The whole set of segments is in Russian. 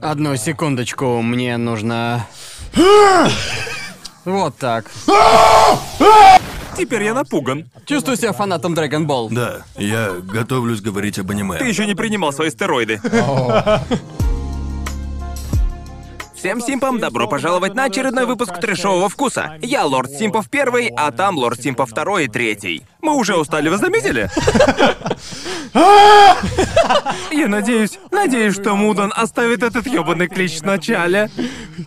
Одну секундочку, мне нужно... Вот так. Теперь я напуган. Чувствую себя фанатом Dragon Ball. Да, я готовлюсь говорить об аниме. Ты еще не принимал свои стероиды. Всем симпам добро пожаловать на очередной выпуск трешового вкуса. Я Лорд Симпов первый, а там Лорд Симпов второй и третий. Мы уже устали, вы заметили? Я надеюсь, надеюсь, что Мудан оставит этот ёбаный клич в начале.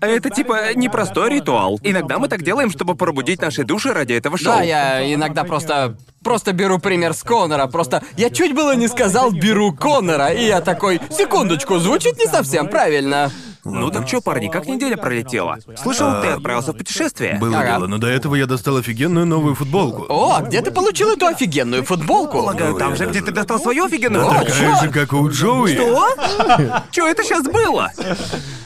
Это типа непростой ритуал. Иногда мы так делаем, чтобы пробудить наши души ради этого шоу. Да, я иногда просто... Просто беру пример с Конора. Просто я чуть было не сказал «беру Конора», и я такой «Секундочку, звучит не совсем правильно». Ну так чё, парни, как неделя пролетела? Слышал, ты отправился в путешествие? Было Ага. дело, но до этого я достал офигенную новую футболку. О, а где ты получил эту офигенную футболку? Полагаю, там же, где ты достал свою офигенную футболку. Такая же, как у Джоуи. Что? Что это сейчас было?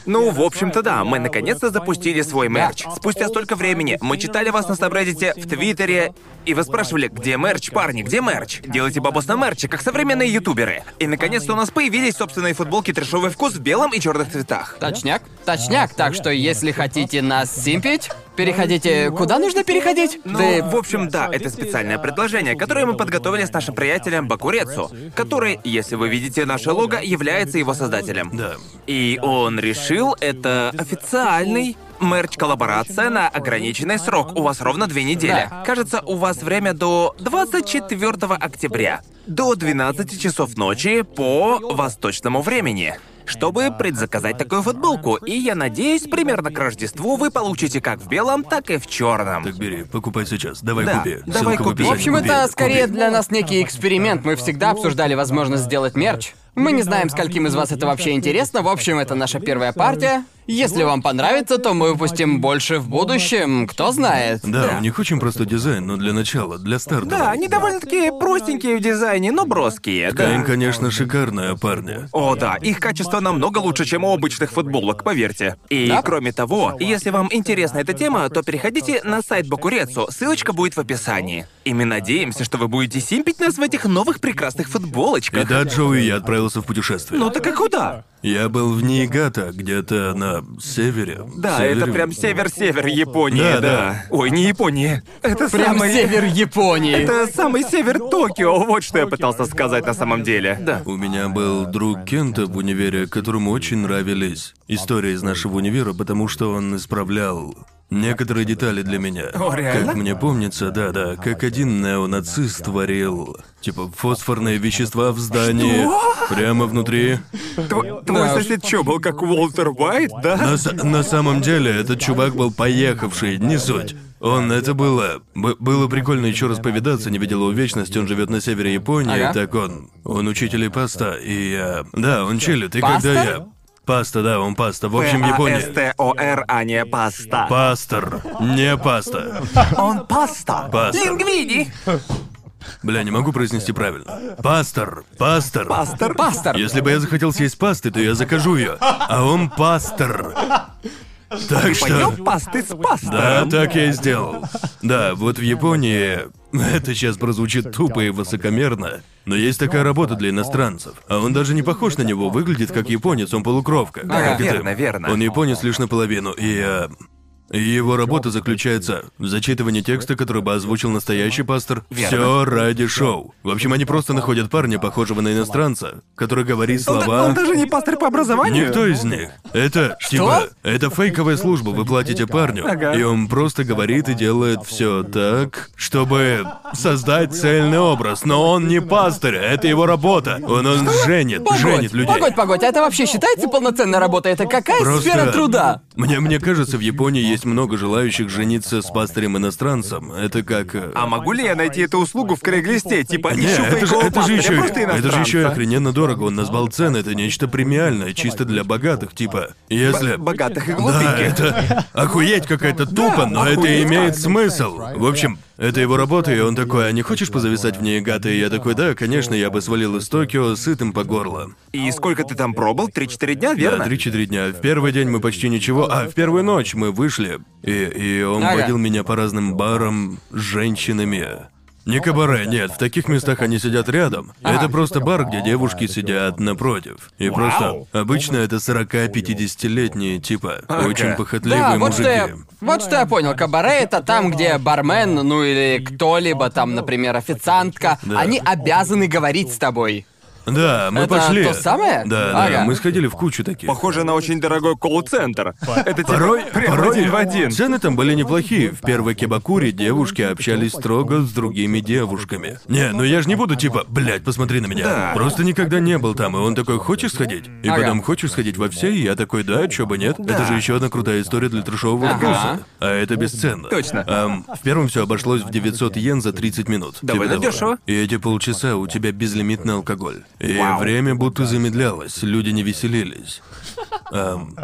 Ну, в общем-то, да, мы наконец-то запустили свой мерч. Спустя столько времени мы читали вас на Сабреддите, в Твиттере, и вы спрашивали, где мерч, парни, где мерч? Делайте бабос на мерче, как современные ютуберы. И наконец-то у нас появились собственные футболки «Трешовый вкус» в белом и черных цветах. Точняк? Точняк, так что если хотите нас симпить, переходите... Куда нужно переходить? Ну, Ты... в общем, да, это специальное предложение, которое мы подготовили с нашим приятелем Бакурецу, который, если вы видите наше лого, является его создателем. Да. И он решил, это официальный мерч-коллаборация на ограниченный срок. У вас ровно две недели. Да. Кажется, у вас время до 24 октября. До 12 часов ночи по восточному времени. Чтобы предзаказать такую футболку. И я надеюсь, примерно к Рождеству вы получите как в белом, так и в черном. Так бери, покупай сейчас. Давай Да, купи. давай Ссылка в купи. В описании. общем, Купи, это скорее купи. для нас некий эксперимент. Мы всегда обсуждали возможность сделать мерч. Мы не знаем, скольким из вас это вообще интересно. В общем, это наша первая партия. Если вам понравится, то мы выпустим больше в будущем. Кто знает. Да, у них очень простой дизайн, но для начала, для старта. Да, они довольно-таки простенькие в дизайне, но броские, Ткань, да. конечно, шикарная, парня. О, да, их качество намного лучше, чем у обычных футболок, поверьте. И Да? кроме того, если вам интересна эта тема, то переходите на сайт Бакурецу, ссылочка будет в описании. И мы надеемся, что вы будете симпить нас в этих новых прекрасных И футболочках. да, Джоуи, я отправился в путешествие. Ну так а куда? Я был в Ниигата, где-то на севере. Да, Севере. это прям север-север Японии, Да, да. да. Ой, не Япония. Это Прям самый... север Японии. Это самый север Токио, вот что я пытался сказать на самом деле. Да. У меня был друг Кента в универе, которому очень нравились истории из нашего универа, потому что он исправлял некоторые детали для меня. О, реально? Как мне помнится, да-да, как один неонацист творил, типа, фосфорные вещества в здании. Прямо внутри. Тво- Твой Да сосед что, был как Уолтер Уайт, да? На, с- на самом деле, этот чувак был поехавший, не суть. Он, это было... б- было прикольно еще раз повидаться, не видел его вечность, он живет на севере Японии, Ага. так он... Он учитель и паста, и я... Да, он чилит, и Паста? когда я... Паста, да, он паста. В общем, Япония... П-А-С-Т-О-Р, а не паста. Пастор, не паста. Он паста. Пастор. Лингвини. Бля, не могу произнести правильно. Пастор, пастор. Пастор. Пастор. Если бы я захотел съесть пасты, то я закажу ее. А он пастор. Так что... Поем пасты с Да, пастором. так я и сделал. Да, вот в Японии... Это сейчас прозвучит тупо и высокомерно, но есть такая работа для иностранцев. А он даже не похож на него, выглядит как японец, он полукровка. Да, как верно, верно. Он японец лишь наполовину, и... э, его работа заключается в зачитывании текста, который бы озвучил настоящий пастор. Все ради шоу. В общем, они просто находят парня, похожего на иностранца, который говорит Он, слова. он даже не пастор по образованию. Никто из них. Это типа, это фейковая служба. Вы платите парню, Ага. и он просто говорит и делает все так, чтобы создать цельный образ. Но он не пастырь, это его работа. Он, он женит, Погодь, женит людей. погодь, погодь, а это вообще считается полноценной работой? Это какая Просто- сфера труда? Мне, мне кажется, в Японии есть много желающих жениться с пастырем-иностранцем. Это как... э, А могу ли я найти эту услугу в Крэглисте? Типа, Не, ищу это же, фейкового это же пастыря, еще, просто это же еще и иностранца. охрененно дорого. Он назвал цены, это нечто премиальное, чисто для богатых, типа. Если... Богатых и Да, глупеньких. это охуеть какая-то тупо, но это охуеть имеет смысл. В общем, это его работа, и он такой, а не хочешь позависать в ней, гата? И я такой, да, конечно, я бы свалил из Токио сытым по горло. И сколько ты там пробыл? Три-четыре дня, верно? Да, три-четыре дня. В первый день мы почти ничего, а в первую ночь мы вышли, и, и он Ага. водил меня по разным барам с женщинами. Не кабаре, нет, в таких местах они сидят рядом. Это просто бар, где девушки сидят напротив. И просто обычно это 40-50-летние типа, очень похотливые Да, вот мужики. что я... Вот что я понял. Кабаре — это там, где бармен, ну или кто-либо там, например, официантка, Да. они обязаны говорить с тобой. Да, мы Это пошли. то самое? Да, да, Ага. мы сходили в кучу таких. Похоже на очень дорогой колл-центр. Это типа Порой, прям порой один в один. цены там были неплохие. В первой кебакуре девушки общались строго с другими девушками. Не, ну я же не буду типа, блядь, посмотри на меня. Да. Просто никогда не был там, и он такой, хочешь сходить? И Ага. потом, хочешь сходить во все? И я такой, да, чё бы нет. Это же еще одна крутая история для трешового Ага. вкуса. А это бесценно. Точно. Ам, в первом все обошлось в 900 йен за 30 минут. Довольно Типа того. дешево. И эти полчаса у тебя безлимитный алкоголь. И Вау. время будто замедлялось, люди не веселились. Ам,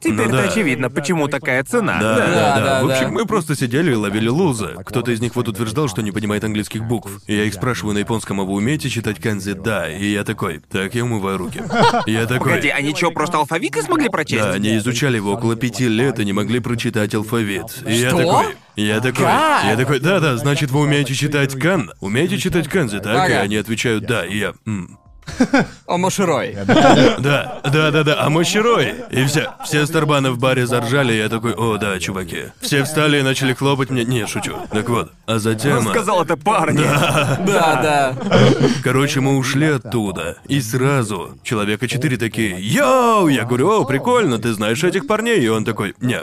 Теперь-то ну да. очевидно, почему такая цена. да, да, да, да, В общем, да. мы просто сидели и ловили лузы. Кто-то из них вот утверждал, что не понимает английских букв. И я их спрашиваю на японском, а вы умеете читать канзи? Да. И я такой, так, я умываю руки. Я такой... Погоди, они что, просто алфавит не смогли прочесть? Да, они изучали его около пяти лет и не могли прочитать алфавит. И я Что? такой. Я такой, Как? я такой, да-да, значит, вы умеете читать кан? Умеете читать канзи, так? И Ага. они отвечают, да, и я, «М, О, Моширой. да, да, да, да, а мощерой. И все, все старбаны в баре заржали, и я такой, о, да, чуваки. Все встали и начали хлопать мне. Не, шучу. Так вот, а затем... Он сказал это парни. Да, да. Короче, мы ушли оттуда. И сразу человека четыре такие, йоу! Я говорю, о, прикольно, ты знаешь этих парней? И он такой, не.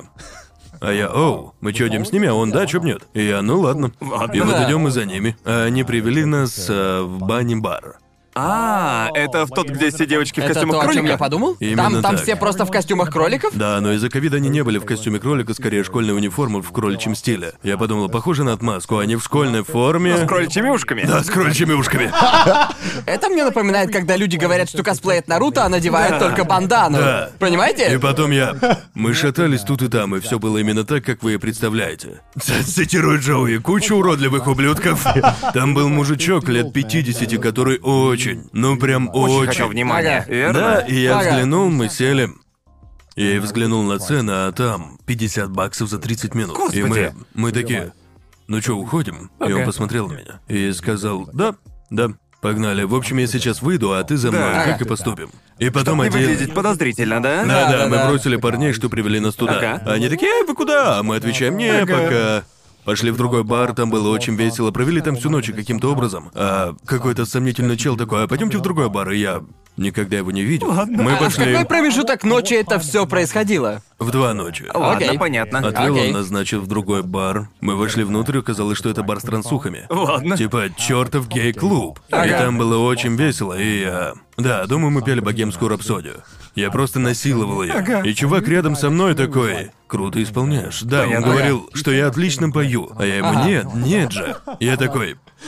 А я, оу, мы чё, идем с ними? А он, да, чё б нет? И я, ну ладно. И вот идем мы за ними. А они привели нас э, в бане-бар. А, это в тот, где все девочки в Это костюмах то, о чем кролика? я подумал? Именно там там так. все просто в костюмах кроликов? Да, но из-за ковида они не были в костюме кролика, скорее школьная униформа в кроличьем стиле. Я подумал, похоже на отмазку, они в школьной форме. С кроличьими ушками? Да, с кроличьими ушками. Это мне напоминает, когда люди говорят, что косплеят Наруто, а надевают только бандану. Да. И Понимаете? потом я... Мы шатались тут и там, и все было именно так, как вы и представляете. Цитирую Джоуи, куча уродливых ублюдков. Там был мужичок лет 50, который очень, ну прям Очень очень... внимания, Ага. верно? Да, и я Ага. взглянул, мы сели. Я взглянул на цены, а там 50 баксов за 30 минут. И мы, Господи. мы такие, ну что, уходим? И он Ага. посмотрел на меня и сказал, да, да, погнали. В общем, я сейчас выйду, а ты за мной, Да. как и поступим. И потом Не один... выглядит подозрительно, да? Да, да, мы да. бросили парней, что привели нас туда. Ага. Они такие, эй, вы куда? А мы отвечаем, не, пока. Пошли в другой бар, там было очень весело, провели там всю ночь и каким-то образом. А какой-то сомнительный чел такой, а пойдемте в другой бар, и я никогда его не видел. Мы А в пошли какой промежуток ночи это все происходило? в два ночи. Ладно, Окей. понятно. Отвел Окей. он нас, значит, в другой бар. Мы вошли внутрь, оказалось, что это бар с трансухами. Ладно. Типа чертов гей-клуб. И Ага. там было очень весело, и я... Да, думаю, мы пели богемскую рапсодию. Я просто насиловал ее. Ага. И чувак рядом со мной такой... Круто исполняешь. Да, он Понятно. говорил, что я отлично пою. А я ему, Ага. нет, нет же. Я такой,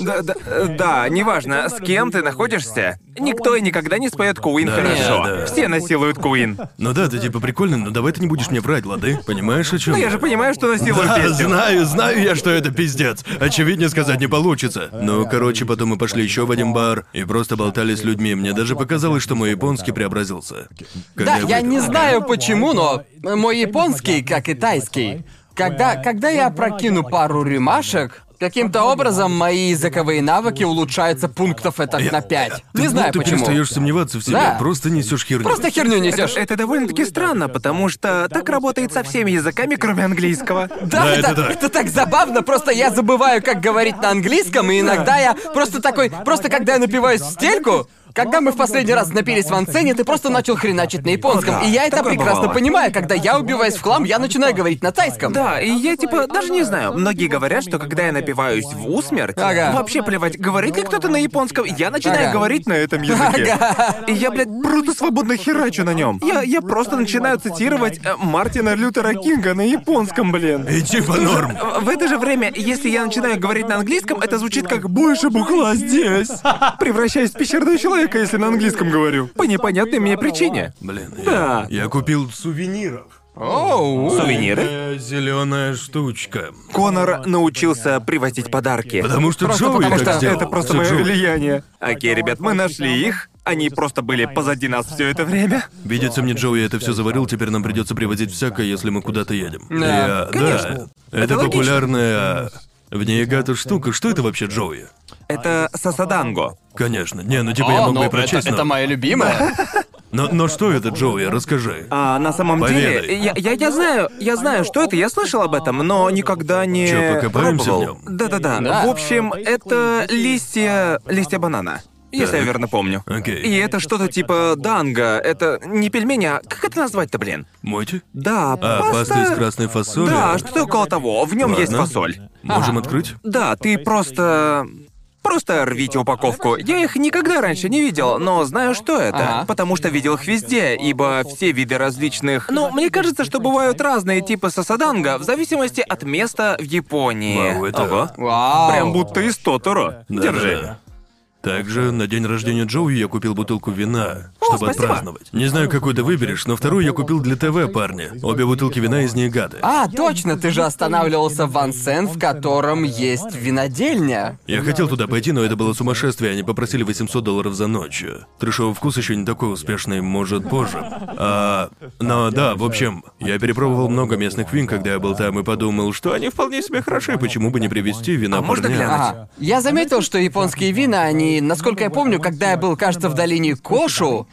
Да, да, э, да, неважно, с кем ты находишься, никто и никогда не споет Куин Да, хорошо. да. Все насилуют Куин. ну да, ты типа прикольный, но давай ты не будешь мне врать, лады? Понимаешь, о чем? Ну я же понимаю, что насилую Да, песню. знаю, знаю я, что это пиздец. Очевиднее сказать не получится. Ну, короче, потом мы пошли еще в один бар и просто болтали с людьми. Мне даже показалось, что мой японский преобразился. Да, я. Не знаю почему, но мой японский, как и тайский, когда, когда я прокину пару рюмашек, каким-то образом мои языковые навыки улучшаются пунктов это на пять. Ты Не знаю будто почему. перестаешь сомневаться в себе, Да. просто несешь херню. Просто херню несешь. Это довольно-таки странно, потому что так работает со всеми языками, кроме английского. Да, Да, это, это так. это так забавно, просто я забываю, как говорить на английском, и иногда я просто такой, просто когда я напиваюсь в стельку, когда мы в последний раз напились в ансене, ты просто начал хреначить на японском. О, да, и я это такое прекрасно бывало. понимаю, когда я убиваюсь в хлам, я начинаю говорить на тайском. Да, и я типа даже не знаю. Многие говорят, что когда я напиваюсь в усмерть, Ага. вообще плевать, говорит ли кто-то на японском, я начинаю Ага. говорить на этом языке. И я, блядь, круто свободно херачу на нем. Я, я просто начинаю цитировать э, Мартина Лютера Кинга на японском, блин. И типа норм. В это же время, если я начинаю говорить на английском, это звучит как «больше бухла здесь», превращаясь в пещерного человека, если на английском говорю. По непонятной мне причине. Блин, Да. я, я купил сувениров. Оу. Сувениры? Зеленая штучка. Конор научился привозить подарки. Потому что Просто Джоуи потому так что сделал. Это просто мое Джоуи. влияние. Окей, ребят, мы нашли их. Они просто были позади нас все это время. Видится мне, Джоуи это все заварил, теперь нам придется привозить всякое, если мы куда-то едем. Да. Я- Конечно. да. Это, Это логично. популярная в Ниагата штука. Что это вообще, Джоуи? Это сасаданго. Конечно. Не, ну типа я О, могу ну, и это, прочесть. но- это моя любимая. но... но что это, Джоуи? Расскажи. А на самом Поведай. деле, я, я, я знаю, я знаю, что это, я слышал об этом, но никогда не Чё, покопаемся в пробовал. нём? Да-да-да. Да. В общем, это листья, листья банана. Если Так. я верно помню. Окей. И это что-то типа данго. Это не пельмени, а как это назвать-то, блин? Моти? Да, А, паста из красной фасоли? Да, что-то около того. В нем есть Ладно. фасоль. Можем открыть? Да, ты просто... Просто рвите упаковку. Я их никогда раньше не видел, но знаю, что это. Ага. Потому что видел их везде, ибо все виды различных... Ну, мне кажется, что бывают разные типы сасаданга в зависимости от места в Японии. Вау, это- Ого. Вау. Прям будто из Тоторо. Да, Держи. Также на день рождения Джоуи я купил бутылку вина, чтобы спасибо. отпраздновать. Не знаю, какой ты выберешь, но вторую я купил для ТВ, парни. Обе бутылки вина из Ниагаты. А, точно, ты же останавливался в Вансен, в котором есть винодельня. Я хотел туда пойти, но это было сумасшествие, они попросили 800 долларов за ночь. Трешовый вкус еще не такой успешный, может, позже. А, но да, в общем, я перепробовал много местных вин, когда я был там, и подумал, что они вполне себе хороши, почему бы не привезти вина А можно парням? глянуть? Ага. Я заметил, что японские вина, они, насколько я помню, когда я был, кажется, в долине Кошу,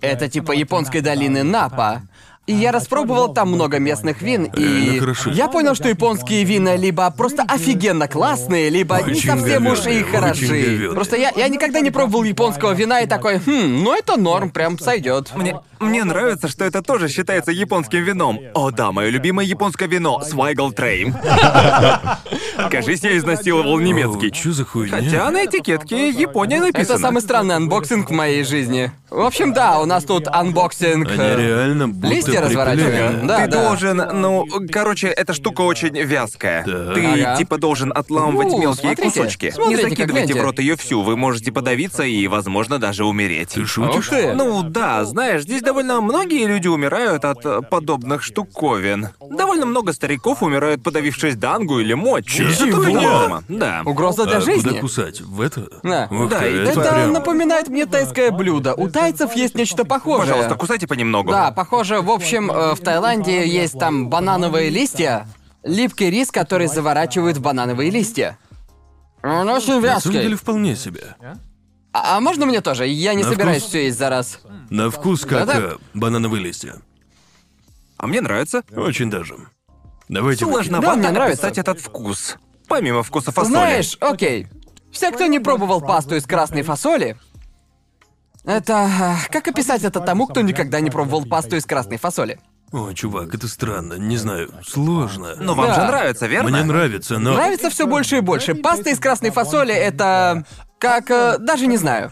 это типа японской долины Напа, и я распробовал там много местных вин, и Реально хороши. я понял, что японские вина либо просто офигенно классные, либо не Очень совсем уж и говёные, хороши. говёные. Просто я, я никогда не пробовал японского вина и такой, хм, ну это норм, прям сойдет. Мне, мне нравится, что это тоже считается японским вином. О да, мое любимое японское вино — Свайгл Трейм. Кажись, я изнасиловал немецкий. Чё за хуйня? Хотя на этикетке Япония написано. Это самый странный анбоксинг в моей жизни. В общем, да, у нас тут анбоксинг. Они э, реально будто листья разворачивают. приклеены. Да, ты да. должен, ну, короче, эта штука очень вязкая. Да. Ты Ага. типа должен отламывать У, мелкие смотрите, кусочки. смотрите, Не закидывайте в рот ее всю, вы можете подавиться и, возможно, даже умереть. Ты шутишь? Ты. Ну да, знаешь, здесь довольно многие люди умирают от э, подобных штуковин. Довольно много стариков умирают, подавившись дангу или мочи. Норма. Да. Угроза для А жизни. куда кусать? В это? Да. Ух Да, это, Это прям- напоминает мне тайское блюдо. У тайцев есть нечто похожее. Пожалуйста, кусайте понемногу. Да, похоже, в общем, э, в Таиланде есть там банановые листья, липкий рис, который заворачивают в банановые листья. Он очень На самом деле вязкий. вполне себе. А, а можно мне тоже? Я не На собираюсь вкус? все есть за раз. На вкус как Да-да. э, банановые листья. А мне нравится. Очень даже. Давайте выпьем. Сложновато Да, мне нравится. описать этот вкус. Помимо вкуса фасоли. Знаешь, окей. Все, кто не пробовал пасту из красной фасоли, это... э, Как описать это тому, кто никогда не пробовал пасту из красной фасоли? О, чувак, это странно. Не знаю, сложно. Но вам Да. же нравится, верно? Мне нравится, но... Нравится все больше и больше. Паста из красной фасоли это... Как... э, даже не знаю.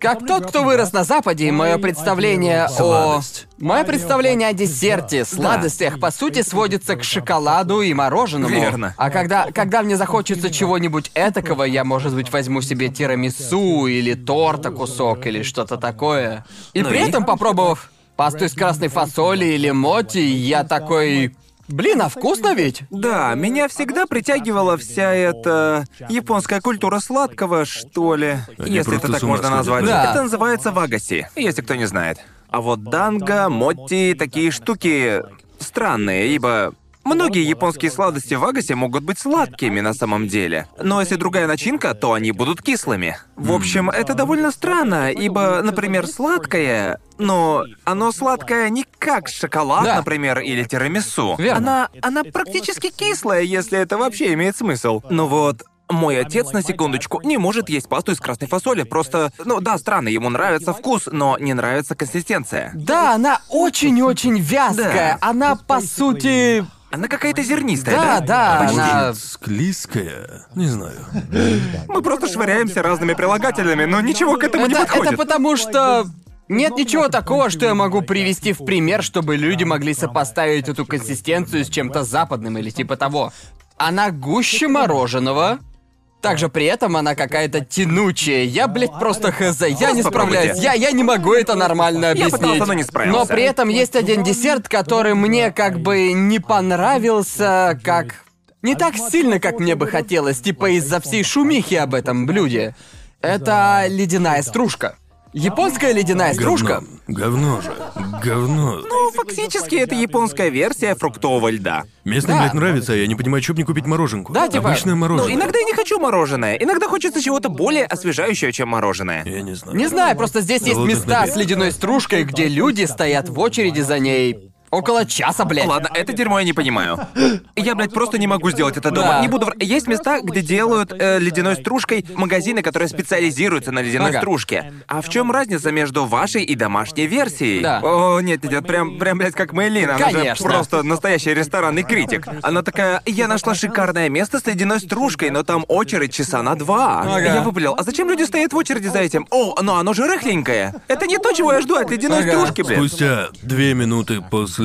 Как тот, кто вырос на Западе, мое представление о... Мое представление о десерте, сладостях, по сути, сводится к шоколаду и мороженому. Верно. А когда, когда мне захочется чего-нибудь этакого, я, может быть, возьму себе тирамису или торта кусок или что-то такое. И Ну при и? этом, попробовав пасту из красной фасоли или моти, я такой... Блин, а вкусно ведь? Да, меня всегда притягивала вся эта японская культура сладкого, что ли, Они если это так можно назвать. да. Это называется вагаси, если кто не знает. А вот данго, мотти, такие штуки странные, ибо многие японские сладости в вагасе могут быть сладкими на самом деле. Но если другая начинка, то они будут кислыми. В общем, это довольно странно, ибо, например, сладкое, но оно сладкое не как шоколад, Да. например, или тирамису. Верно. Она, она практически кислая, если это вообще имеет смысл. Ну вот, мой отец, на секундочку, не может есть пасту из красной фасоли. Просто, ну да, странно, ему нравится вкус, но не нравится консистенция. Да, она очень-очень вязкая. Да. Она, по сути... Она какая-то зернистая, Да, да? да, Почти. она... Склизкая? Не знаю. Мы просто швыряемся разными прилагательными, но ничего к этому не Это, подходит. это потому что... Нет ничего такого, что я могу привести в пример, чтобы люди могли сопоставить эту консистенцию с чем-то западным или типа того. Она гуще мороженого. Также при этом она какая-то тянучая. Я, блядь, просто хз. Я не справляюсь. Я, я не могу это нормально Я объяснить. пытался, но не справился. Но при этом есть один десерт, который мне как бы не понравился, как... Не так сильно, как мне бы хотелось, типа из-за всей шумихи об этом блюде. Это ледяная стружка. Японская ледяная стружка. Говно. Говно же. Говно. Ну, фактически это японская версия фруктового льда. Местным, Да. блядь, нравится, а я не понимаю, что мне купить мороженку. Да, типа, Обычное Ну, мороженое. иногда я не хочу мороженое. Иногда хочется чего-то более освежающего, чем мороженое. Я не знаю. Не знаю, просто здесь есть места с ледяной стружкой, где люди стоят в очереди за ней около часа, блядь. Ладно, это дерьмо я не понимаю. Я, блядь, просто не могу сделать это дома. Да. Не буду... вр- Есть места, где делают э, ледяной стружкой магазины, которые специализируются на ледяной Ага. стружке. А в чем разница между вашей и домашней версией? Да. О, нет, нет, прям, прям, блядь, как Мэйлин. Она же Конечно. просто настоящий ресторанный критик. Она такая, я нашла шикарное место с ледяной стружкой, но там очередь часа на два. Ага. Я выпалил, а зачем люди стоят в очереди за этим? О, но оно же рыхленькое. Это не то, чего я жду от ледяной Ага. стружки, блядь. Спустя две минуты после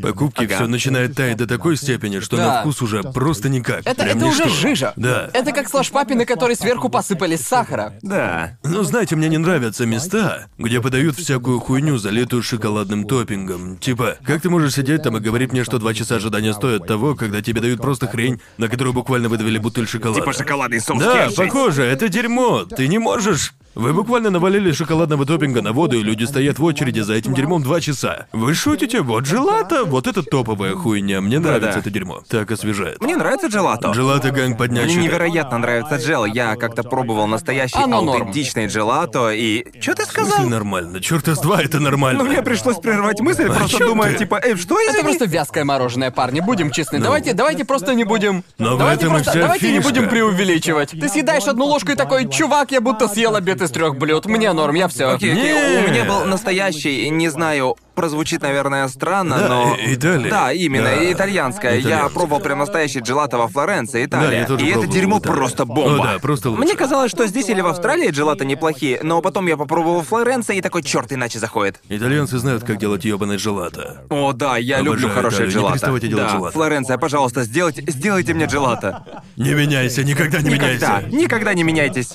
покупки Ага. все начинает таять до такой степени, что Да. на вкус уже просто никак. Это, Прям это уже жижа. Да. Это как слэш-папины, которые сверху посыпали сахара. Да. Ну, знаете, мне не нравятся места, где подают всякую хуйню, залитую шоколадным топпингом. Типа, как ты можешь сидеть там и говорить мне, что два часа ожидания стоят того, когда тебе дают просто хрень, на которую буквально выдавили бутыль шоколада? Типа шоколадный соус Да, кешью. похоже, это дерьмо. Ты не можешь. Вы буквально навалили шоколадного топпинга на воду, и люди стоят в очереди за этим дерьмом два часа. Вы шутите? Вот желато, вот это топовая хуйня. Мне нравится Да-да. это дерьмо. Так освежает. Мне нравится джелато. Желато ганг Мне поднячий. невероятно нравится джел. Я как-то пробовал настоящий Оно норм. аутентичный джелато и... Чё ты сказал? нормально? Чёрта с два, это нормально. Ну, мне пришлось прервать мысль, просто чё думая, ты? типа, эй, что Это извини? просто вязкое мороженое, парни, будем честны. Давайте, давайте просто не будем. Но Ну, в давайте этом и просто, вся давайте не фишка. будем преувеличивать. Ты съедаешь одну ложку и такой, чувак, я будто съел обед из трех блюд. Мне норм, я все. Окей, окей, у меня был настоящий, не знаю, прозвучит, наверное, странно, Да, но... и- Италия. Да, именно, Да. итальянская. Я Итальянская. пробовал прям настоящий джелато во Флоренции, Италия. Да, я тоже и это дерьмо Италии. просто бомба. О, да, просто лучше. Мне казалось, что здесь или в Австралии джелато неплохие, но потом я попробовал Флоренции и такой, черт, иначе заходит. Итальянцы знают, как делать ёбаный желато. О, да, я Обожаю люблю хорошее Италию, не джелато. переставайте делать да, джелато. Флоренция, пожалуйста, сделайте, сделайте мне джелато. Не меняйся, никогда не Никогда, меняйся. никогда не меняйтесь.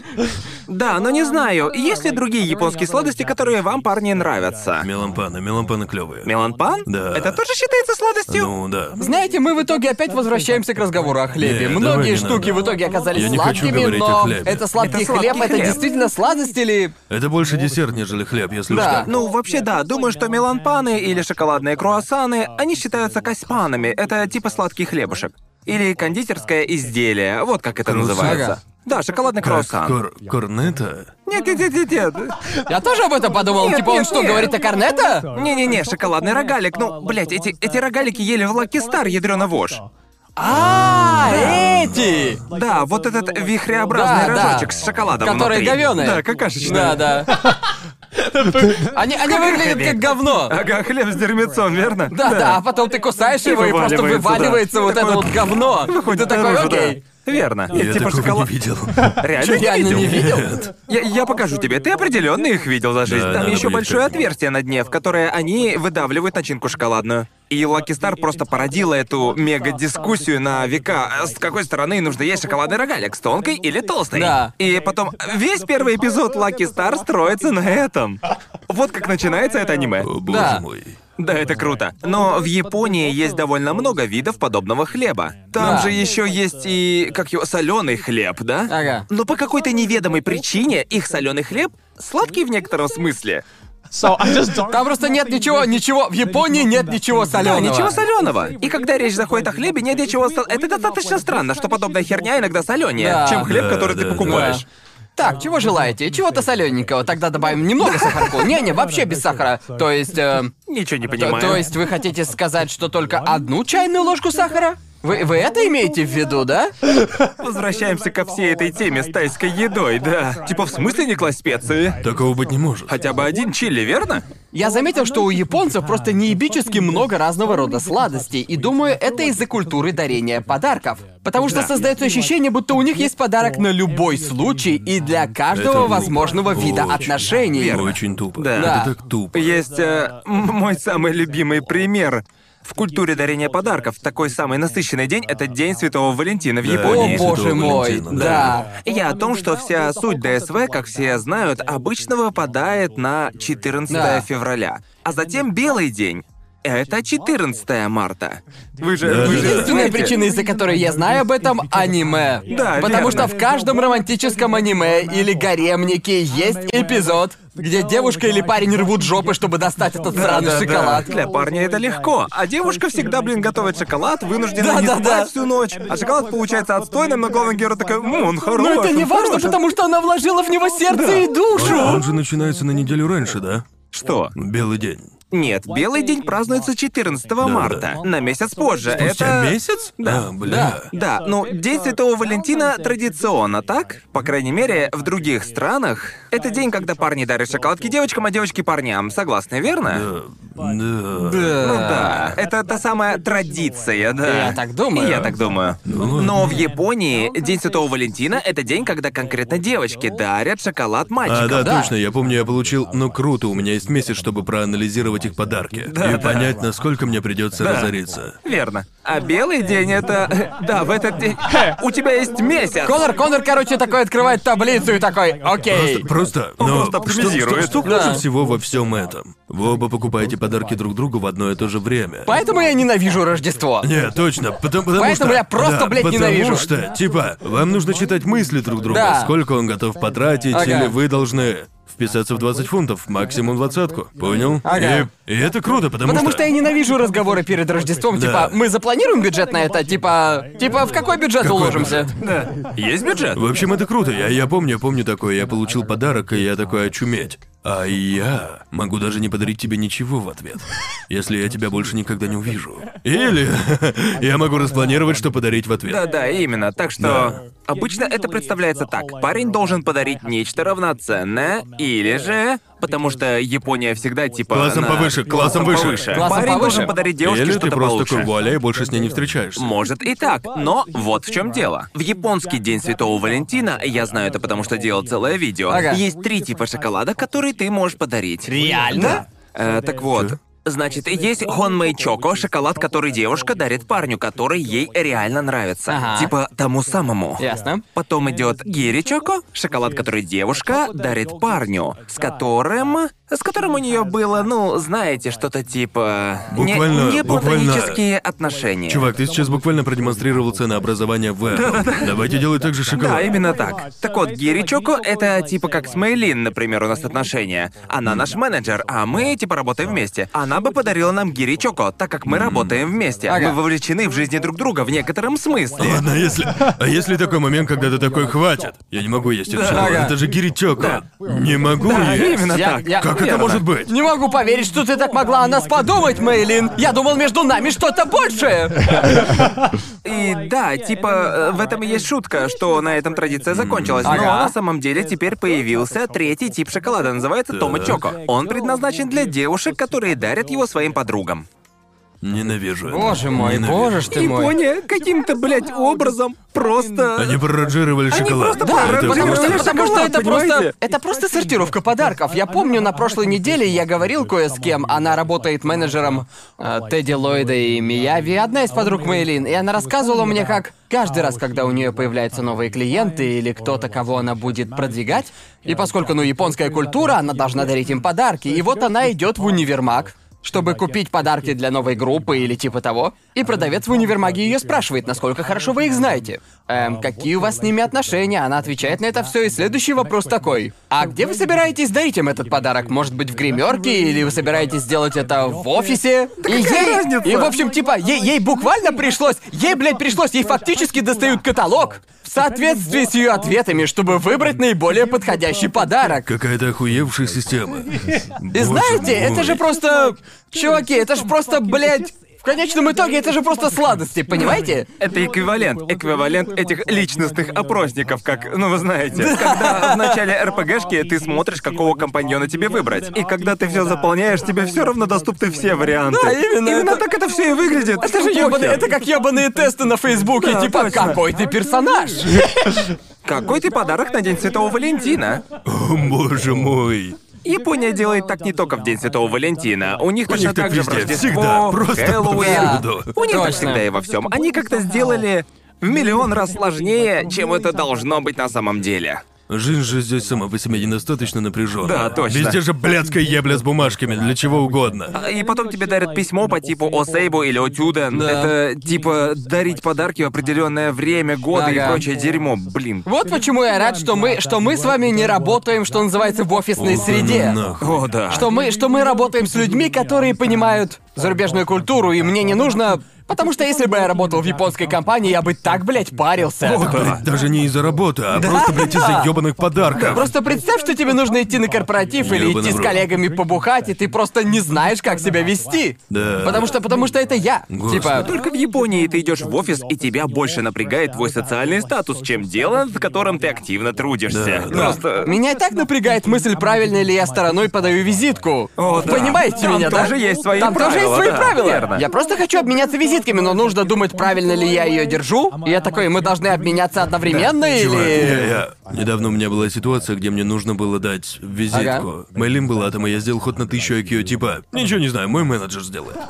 Да, но не знаю, есть ли другие японские сладости, которые вам, парни, нравятся? Мелампаны, мелампаны клевые. Меланпан? Да. Это тоже считается сладостью? Ну да. Знаете, мы в итоге опять возвращаемся к разговору о хлебе. Не, давай Многие не штуки надо. в итоге оказались Я не хочу сладкими, говорить о но хлебе. это сладкий Это сладкий хлеб, это хлеб. действительно сладость или... Это больше десерт, нежели хлеб, если Да. что. Ну, вообще да, думаю, что меланпаны или шоколадные круассаны, они считаются каспанами. Это типа сладкий хлебушек. Или кондитерское изделие, вот как это называется. Ага. Да, шоколадный круассан. кор... корнета? Нет, нет, нет, нет, нет. Я тоже об этом подумал. Нет, типа, он нет, что, нет. говорит о корнета? Не-не-не, шоколадный рогалик. Ну, блядь, эти, эти рогалики ели в Лаки Стар, ядрёна вошь. А, эти! Да, вот этот вихреобразный Да, да. рожочек с шоколадом Которые внутри. говёные. Да, какашечные. Да, да. Они, они выглядят как говно. Ага, хлеб с дерьмецом, верно? Да, да, а потом ты кусаешь его, и просто вываливается, вываливается да. вот это вот говно. Выходит Ты такой, наружу, да. окей. Верно. Я Это типа такого шоколад. не видел. Реально Чё, реально не видел? Я, я покажу тебе. Ты определенно их видел за жизнь. Да, Там надо еще будет большое как-нибудь. отверстие на дне, в которое они выдавливают начинку шоколадную. И Лаки Стар просто породила эту мега-дискуссию на века, с какой стороны нужно есть шоколадный рогалик, с тонкой или толстой. Да. И потом весь первый эпизод Лаки Стар строится на этом. Вот как начинается это аниме. О, боже Да. мой. Да, это круто. Но в Японии есть довольно много видов подобного хлеба. Там Да. же еще есть и как его соленый хлеб, да? Ага. Но по какой-то неведомой причине их соленый хлеб сладкий в некотором смысле. So I just don't. Там просто нет ничего, ничего. В Японии нет ничего Да, соленого. ничего соленого. И когда речь заходит о хлебе, нет ничего Это достаточно странно, что подобная херня иногда соленее, Да. чем хлеб, Да, который ты да, покупаешь. Так, чего желаете? Чего-то солененького. Тогда добавим немного сахарку. Не-не, вообще без сахара. То есть, э, Ничего не то, понимаю. то есть вы хотите сказать, что только одну чайную ложку сахара? Вы, вы это имеете в виду, да? Возвращаемся ко всей этой теме с тайской едой, да. Типа в смысле не класть специи? Такого быть не может. Хотя бы один чили, верно? Я заметил, что у японцев просто неебически много разного рода сладостей, и думаю, это из-за культуры дарения подарков. Потому что создается ощущение, будто у них есть подарок на любой случай и для каждого Это возможного вида Очень. отношений. Очень тупо. Да. Да. Это так тупо. Есть э, мой самый любимый пример. В культуре дарения подарков такой самый насыщенный день — это День Святого Валентина в Да, О, Японии. День боже Святого мой, Валентина, да. Я о том, что вся суть ДСВ, как все знают, обычно выпадает на 14 Да. февраля. А затем Белый день. Это 14 марта. Вы же, Да, вы да, же да. Единственная знаете? причина, из-за которой я знаю об этом, аниме. Да, Потому верно. что в каждом романтическом аниме или гаремнике есть эпизод где девушка или парень рвут жопы, чтобы достать этот сраный Да-да-да. шоколад. Для парня это легко. А девушка всегда, блин, готовит шоколад, вынуждена не Да-да-да. спать всю ночь. А шоколад получается отстойным, но главный герой такой, «М, он хороший. Но это не важно, хороший». потому что она вложила в него сердце и душу. Он же начинается на неделю раньше, да? Что? Белый день. Нет, Белый день празднуется 14 марта. На месяц позже. Спустя это... месяц? Да. А, бля. Да, ну, День Святого Валентина традиционно, так? По крайней мере, в других странах. Это день, когда парни дарят шоколадки девочкам, а девочки парням. Согласны, верно? Да. Да. Ну да, это та самая традиция, да. Я так думаю. Я так думаю. Ну, Но в Японии День Святого Валентина — это день, когда конкретно девочки дарят шоколад мальчикам. А, да, Да. точно, я помню, я получил, ну круто, у меня есть месяц, чтобы проанализировать их подарки. и да. понять, насколько мне придется Да. разориться. Верно. А белый день — это... Да, в этот день... У тебя есть месяц! Конор, Конор, короче, такой открывает таблицу и такой, окей. Просто, но просто оптимизирует. Что, что, что Да. хуже всего во всем этом? Вы оба покупаете подарки друг другу в одно и то же время. Поэтому я ненавижу Рождество. Не, точно, потому, потому Поэтому что... я просто, да, блядь, потому ненавижу. что, типа, вам нужно читать мысли друг друга, Да. сколько он готов потратить, Ага. или вы должны вписаться в 20 фунтов, максимум двадцатку. Понял? Ага. И, и это круто, потому, Потому что я ненавижу разговоры перед Рождеством, Да. типа, мы запланируем бюджет на это, типа, типа, в какой бюджет Какой уложимся? Да. Есть бюджет? В общем, это круто. Я, я помню, я помню такое. Я получил подарок, и я такой очуметь. А я могу даже не подарить тебе ничего в ответ, если я тебя больше никогда не увижу. Или я могу распланировать, что подарить в ответ. Да-да, именно. Так что обычно это представляется так. Парень должен подарить нечто равноценное, или же... Потому что Япония всегда типа... Классом на- повыше, классом выше. Классом Парень повыше. должен подарить девушке Или ты что-то просто получше. такой вуаля и больше с ней не встречаешься. Может и так, но вот в чем дело. В японский день Святого Валентина, я знаю это потому что делал целое видео, Ага. есть три типа шоколада, которые ты можешь подарить. Реально? Э, так вот. Значит, есть Хонмэй Чоко, шоколад, который девушка дарит парню, который ей реально нравится. Ага. Типа тому самому. Ясно. Потом идет Гири Чоко, шоколад, который девушка дарит парню, с которым... С которым у нее было, ну, знаете, что-то типа... не- Буквально- не, буквально- платонические отношения. Чувак, ты сейчас буквально продемонстрировал ценообразование в. Давайте делать так же Да, шоколад. именно так. Так вот, Гири Чоко — это типа как с Мэйлин, например, у нас отношения. Она наш менеджер, а мы типа работаем вместе. Она бы подарила нам Гири Чоко, так как мы работаем вместе. Ага. Мы вовлечены в жизни друг друга в некотором смысле. Ладно, а если... А если такой момент, когда ты такой, хватит, я не могу есть этот шоколад, Ага. это же гиричоко. Не могу Да, есть. именно так. я- Как это Верно. может быть? Не могу поверить, что ты так могла о нас подумать, Мейлин. Я думал, между нами что-то большее. И да, типа, э, в этом и есть шутка, что на этом традиция закончилась. Но на самом деле теперь появился третий тип шоколада, называется Тома Чоко. Он предназначен для девушек, которые дарят его своим подругам. Ненавижу это. Боже мой, Ненавижу. боже ж ты мой. Япония каким-то, блядь, образом просто... Они прораджировали шоколад. просто Да, Это потому что, Шоколад, потому что это просто... понимаете? Это просто сортировка подарков. Я помню, на прошлой неделе я говорил кое с кем. Она работает менеджером э, Тедди Ллойда и Мияви, одна из подруг Мейлин. И она рассказывала мне, как каждый раз, когда у нее появляются новые клиенты или кто-то, кого она будет продвигать, и поскольку, ну, японская культура, она должна дарить им подарки. И вот она идет в универмаг, чтобы купить подарки для новой группы или типа того. И продавец в универмаге ее спрашивает, насколько хорошо вы их знаете. Эм, какие у вас с ними отношения? Она отвечает на это все, и следующий вопрос такой. А где вы собираетесь дарить им этот подарок? Может быть, в гримерке, или вы собираетесь сделать это в офисе? и ей, разница? и в общем, типа, ей, ей буквально пришлось, ей, блядь, пришлось, ей фактически достают каталог в соответствии с ее ответами, чтобы выбрать наиболее подходящий подарок. Какая-то охуевшая система. И знаете, это же просто... Чуваки, это же просто, блядь... В конечном итоге это же просто сладости, понимаете? Это эквивалент, эквивалент этих личностных опросников, как, ну вы знаете. Когда в начале РПГшки ты смотришь, какого компаньона тебе выбрать. И когда ты все заполняешь, тебе все равно доступны все варианты. Да, именно, Именно это- так это все и выглядит. Это же ёбаные, это как ёбаные тесты на Фейсбуке, Да, типа, точно. какой ты персонаж? Какой ты подарок на День Святого Валентина? О, боже мой. Япония делает так не только в День Святого Валентина. У них У точно них так же в Рождество, всегда, просто Хэллоуин. повсюду. У них так Точно. всегда и во всем. Они как-то сделали в миллион раз сложнее, чем это должно быть на самом деле. Жизнь же здесь сама по себе недостаточно напряженная. Да, точно. Везде же блядская ебля с бумажками, для чего угодно. А, И потом тебе дарят письмо по типу «О Сейбу» или «О Тюден». Да. Это типа дарить подарки в определенное время года и Ага. прочее дерьмо. Блин. Вот почему я рад, что мы, что мы с вами не работаем, что называется, в офисной среде. нахуй. О, да. Что мы, что мы работаем с людьми, которые понимают зарубежную культуру, и мне не нужно... Потому что если бы я работал в японской компании, я бы так, блядь, парился. Блядь, даже не из-за работы, а просто, блядь, из-за ебаных подарков. Просто представь, что тебе нужно идти на корпоратив или Ёбаный идти с коллегами побухать, и ты просто не знаешь, как себя вести. Да. Потому что, потому что это я. Господи. Типа, Только в Японии ты идешь в офис, и тебя больше напрягает твой социальный статус, чем дело, в котором ты активно трудишься. Да, да. Просто... Меня и так напрягает мысль, правильно ли я стороной подаю визитку. О, да. Понимаете Там меня, да? тоже есть свои Там тоже есть правила, свои да, правила. верно. Я просто хочу обменяться визитками, но нужно думать, правильно ли я ее держу. И я такой, мы должны обменяться одновременно Чувак, я, или... я- Недавно у меня была ситуация, где мне нужно было дать визитку. Ага. Мэйлин была там, и я сделал ход на тысячу IQ, типа, ничего не знаю, мой менеджер сделает.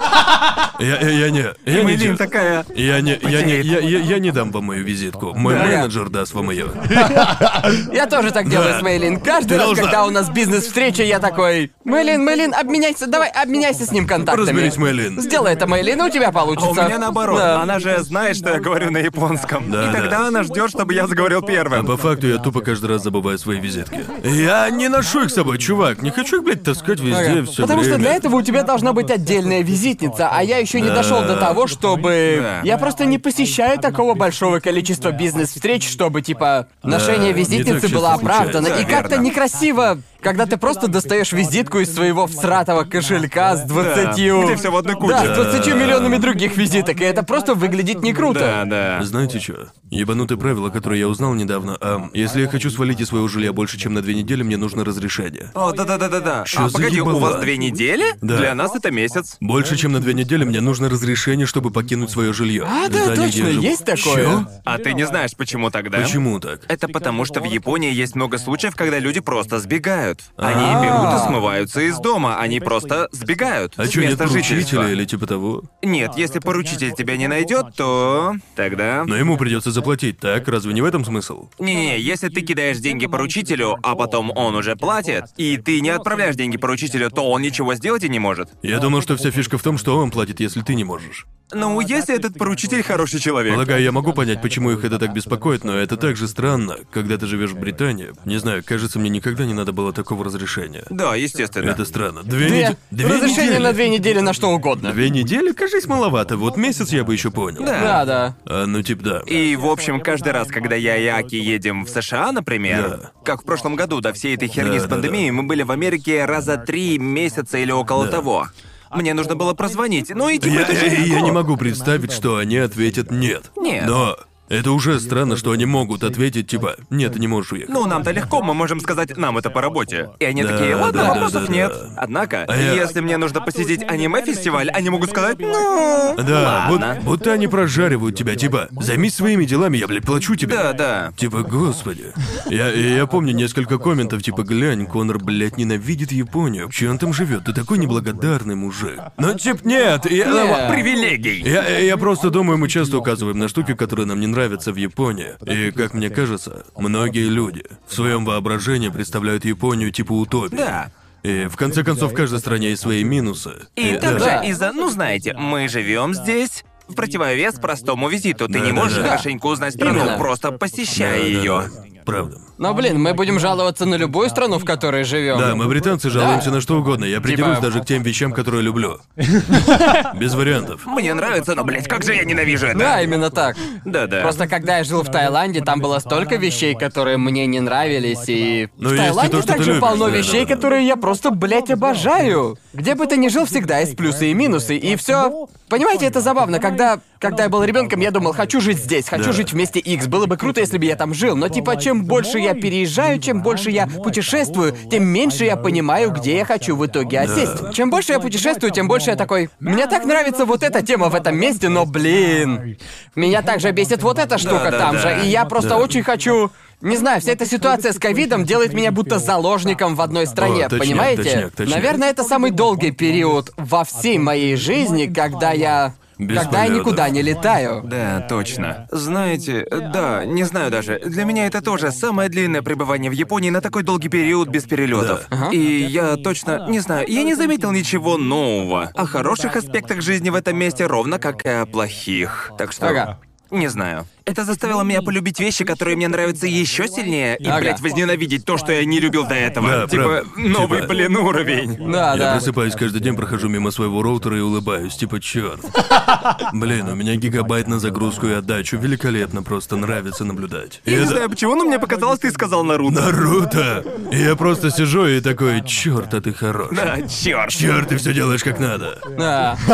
Я, я, я не, я не, Мэйлин такая... я не, я не, я, я, я не дам вам мою визитку. Мой Да. менеджер даст вам ее. Я тоже так делаю Да. с Мэйлин. Каждый Ты раз, должна. когда у нас бизнес-встреча, я такой... Мэйлин, Мэйлин, обменяйся, давай, обменяйся с ним контактами. Разберись, Мэйлин. Сделай это, Мэйлин, у тебя А получится. у меня наоборот. Да. Она же знает, что я говорю на японском. Да, и тогда да. она ждет, чтобы я заговорил А первым. по факту я тупо каждый раз забываю свои визитки. Я не ношу их с собой, чувак. Не хочу их, блядь, таскать везде Ага. все Потому время. что для этого у тебя должна быть отдельная визитница, а я еще не дошел до того, чтобы. Да. Я просто не посещаю такого большого количества бизнес-встреч, чтобы типа ношение не визитницы было оправдано. И как-то некрасиво, когда ты просто достаешь визитку из своего всратого кошелька с 20. где всё в одной куче. Да, с 20 миллионами других визиток, и это просто выглядит не круто. Да, да. Знаете что? Ебанутое правило, которое я узнал недавно. А, если я хочу свалить из своего жилья больше, чем на две недели, мне нужно разрешение. О, да-да-да-да-да. А, погоди, у заебало? вас две недели? Да. Для нас это месяц. Больше, чем на две недели, мне нужно разрешение, чтобы покинуть свое жилье. А, да, Здание, точно, есть такое. Чё? А ты не знаешь, почему тогда? Почему так? Это потому, что в Японии есть много случаев, когда люди просто сбегают. Они А. берут и смываются из дома, они просто сбегают А с что, нет места жительства. поручителя или типа того? Нет, если поручитель тебя не найдет, то тогда. Но ему придется заплатить, так? Разве не в этом смысл? Не-не, если ты кидаешь деньги поручителю, а потом он уже платит, и ты не отправляешь деньги поручителю, то он ничего сделать и не может. Я думал, что вся фишка в том, что он платит, если ты не можешь. Ну, если этот поручитель хороший человек. Полагаю, я могу понять, почему их это так беспокоит, но это также странно, когда ты живешь в Британии. Не знаю, кажется, мне никогда не надо было такого разрешения. Да, естественно. Это странно. Две, Две. неде- две Разрешение недели. на две недели на что угодно. Две недели, кажись, маловато. Вот месяц я бы еще понял. Да. Да, да. А, ну типа да. И, в общем, каждый раз, когда я и Аки едем в США, например, Да. как в прошлом году, до всей этой херни Да, с да, пандемией, мы были в Америке раза три месяца или около Да. того. Мне нужно было прозвонить. Ну и типа Я, это же я- я не могу представить, что они ответят нет. Нет. Но это уже странно, что они могут ответить типа нет, ты не можешь уехать. Ну, нам-то легко, мы можем сказать, нам это по работе. И они Да, такие, ладно, да, вопросов да, нет. да. Однако, А я- если мне нужно посетить аниме-фестиваль, они могут сказать, ну... Да, ладно. вот, будто они прожаривают тебя, типа, займись своими делами, я, блядь, плачу тебе. Да, да. Типа, господи. Я, я помню несколько комментов, типа, глянь, Конор, блядь, ненавидит Японию. Че он там живет? Ты такой неблагодарный мужик. Но, типа, нет, я. Привилегий. я, я просто думаю, мы часто указываем на штуки, которые нам не нравятся в Японии. И, как мне кажется, многие люди в своем воображении представляют Японию типа утопию. Да. И в конце концов, в каждой стране есть свои минусы. И да. также Да. из-за, ну знаете, мы живем здесь. В противовес простому визиту. Ты Да, не да, можешь да. хорошенько узнать страну, Именно. просто посещая Да, да, ее. да. Правда. Но, блин, мы будем жаловаться на любую страну, в которой живем. Да, мы британцы жалуемся на что угодно. Я придерусь Типа- даже к тем вещам, которые люблю. Без вариантов. Мне нравится, но, блядь, как же я ненавижу это. Да, именно так. Да-да. Просто когда я жил в Таиланде, там было столько вещей, которые мне не нравились, и... Ну, в и Таиланде то, также любишь, полно да, вещей, да, да. которые я просто, блядь, обожаю. Где бы ты ни жил, всегда есть плюсы и минусы, и все. Понимаете, это забавно, когда... Когда я был ребенком, я думал, хочу жить здесь, хочу Да. жить вместе X. Было бы круто, если бы я там жил. Но типа, чем больше я переезжаю, чем больше я путешествую, тем меньше я понимаю, где я хочу в итоге осесть. Чем больше я путешествую, тем больше я такой. Мне так нравится вот эта тема в этом месте, но блин. Меня также бесит вот эта штука да, там да. же. И я просто Да. очень хочу. Не знаю, вся эта ситуация с ковидом делает меня будто заложником в одной стране, О, точняк, понимаете? точняк, точняк. Наверное, это самый долгий период во всей моей жизни, когда я Без когда я полета. никуда не летаю. Да, точно. Знаете, да, не знаю даже. Для меня это тоже самое длинное пребывание в Японии на такой долгий период без перелетов. Ага. И я точно не знаю, я не заметил ничего нового о хороших аспектах жизни в этом месте, ровно как и о плохих. Так что. Ага. Не знаю. Это заставило меня полюбить вещи, которые мне нравятся еще сильнее, и, Ага. блядь, возненавидеть то, что я не любил до этого. Да, типа, правда. новый, Типа- блин, уровень. Да, Я да. просыпаюсь каждый день, прохожу мимо своего роутера и улыбаюсь, типа, черт. Блин, у меня гигабайт на загрузку и отдачу. Великолепно, просто нравится наблюдать. И Я не это- знаю почему, но мне показалось, ты сказал Наруто. Наруто! Я просто сижу и такой, черт, а ты хорош. Да, черт. Черт, ты все делаешь как надо. Да.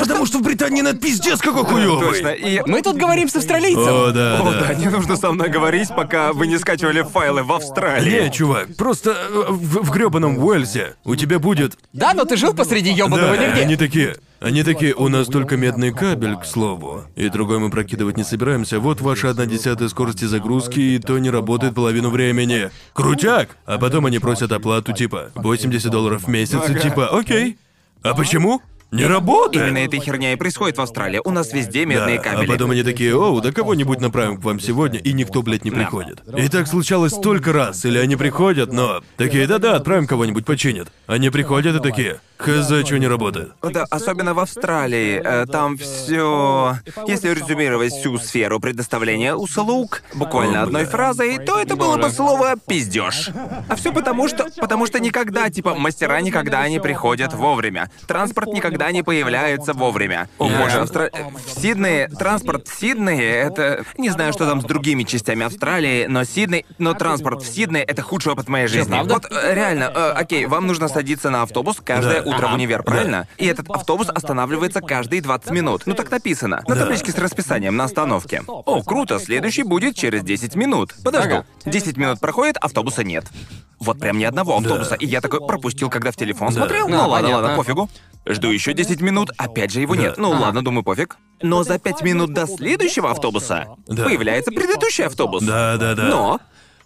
Потому что, в Британии над пиздец какой хуёвый. Точно. Мы тут говорим с австралийцем. О, да, О, да. да, не нужно со мной говорить, пока вы не скачивали файлы в Австралии. Не, чувак, просто э, в, в грёбаном Уэльсе у тебя будет... Да, но ты жил посреди ёбаного Да, нигде. они такие... Они такие, у нас только медный кабель, к слову. И другой мы прокидывать не собираемся. Вот ваша одна десятая скорости загрузки, и то не работает половину времени. Крутяк! А потом они просят оплату типа 80 долларов в месяц, и типа, окей. А почему? Не работает! Именно эта херня и происходит в Австралии. У нас везде медные Да, кабели. А потом они такие, оу, да кого-нибудь направим к вам сегодня, и никто, блядь, не приходит. И так случалось столько раз, или они приходят, но... Такие, да-да, отправим кого-нибудь, починят. Они приходят и такие, хз, что не работает. Да, особенно в Австралии. э, Там все. Если резюмировать всю сферу предоставления услуг буквально О, одной бля. фразой, то это было бы слово пиздеж. А все потому, что потому что никогда, типа, мастера никогда не приходят вовремя. Транспорт никогда не появляется вовремя. О Да. боже, Австра... э, в Сиднее транспорт в Сиднее это. Не знаю, что там с другими частями Австралии, но Сидней. Но транспорт в Сиднее это худший опыт моей жизни. правда? Вот э, реально, э, окей, вам нужно садиться на автобус каждое Да. утро в универ, правильно? И этот автобус останавливается каждые 20 минут. Ну так написано. На Да. табличке с расписанием на остановке. О, круто, следующий будет через 10 минут. Подожду. Ага. 10 минут проходит, автобуса нет. Вот прям ни одного автобуса. И я такой пропустил, когда в телефон смотрел. Да, Ну ладно, понятно. ладно, пофигу. Жду еще 10 минут, опять же его Да. нет. Ну ладно, думаю, пофиг. Но за 5 минут до следующего автобуса Да. появляется предыдущий автобус. Да-да-да. Но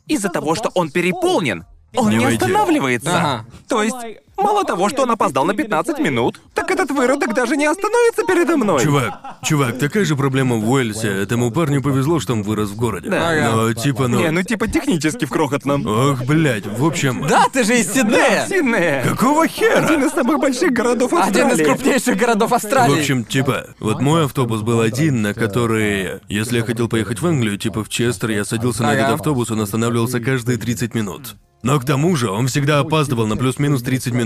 из-за того, что он переполнен, он Не не, останавливается. Ага. То есть, мало того, что он опоздал на 15 минут, так этот выродок даже не остановится передо мной. Чувак, чувак, такая же проблема в Уэльсе. Этому парню повезло, что он вырос в городе. Да. Но типа, ну... Не, ну типа технически в крохотном. Ох, блядь, в общем... Да, ты же из Сиднея. Сиднее. Какого хера? Один из самых больших городов Один Австралии. из крупнейших городов Австралии. В общем, типа, вот мой автобус был один, на который... Если я хотел поехать в Англию, типа в Честер, я садился на Ага. этот автобус, он останавливался каждые 30 минут. Но к тому же он всегда опаздывал на плюс-минус 30 минут.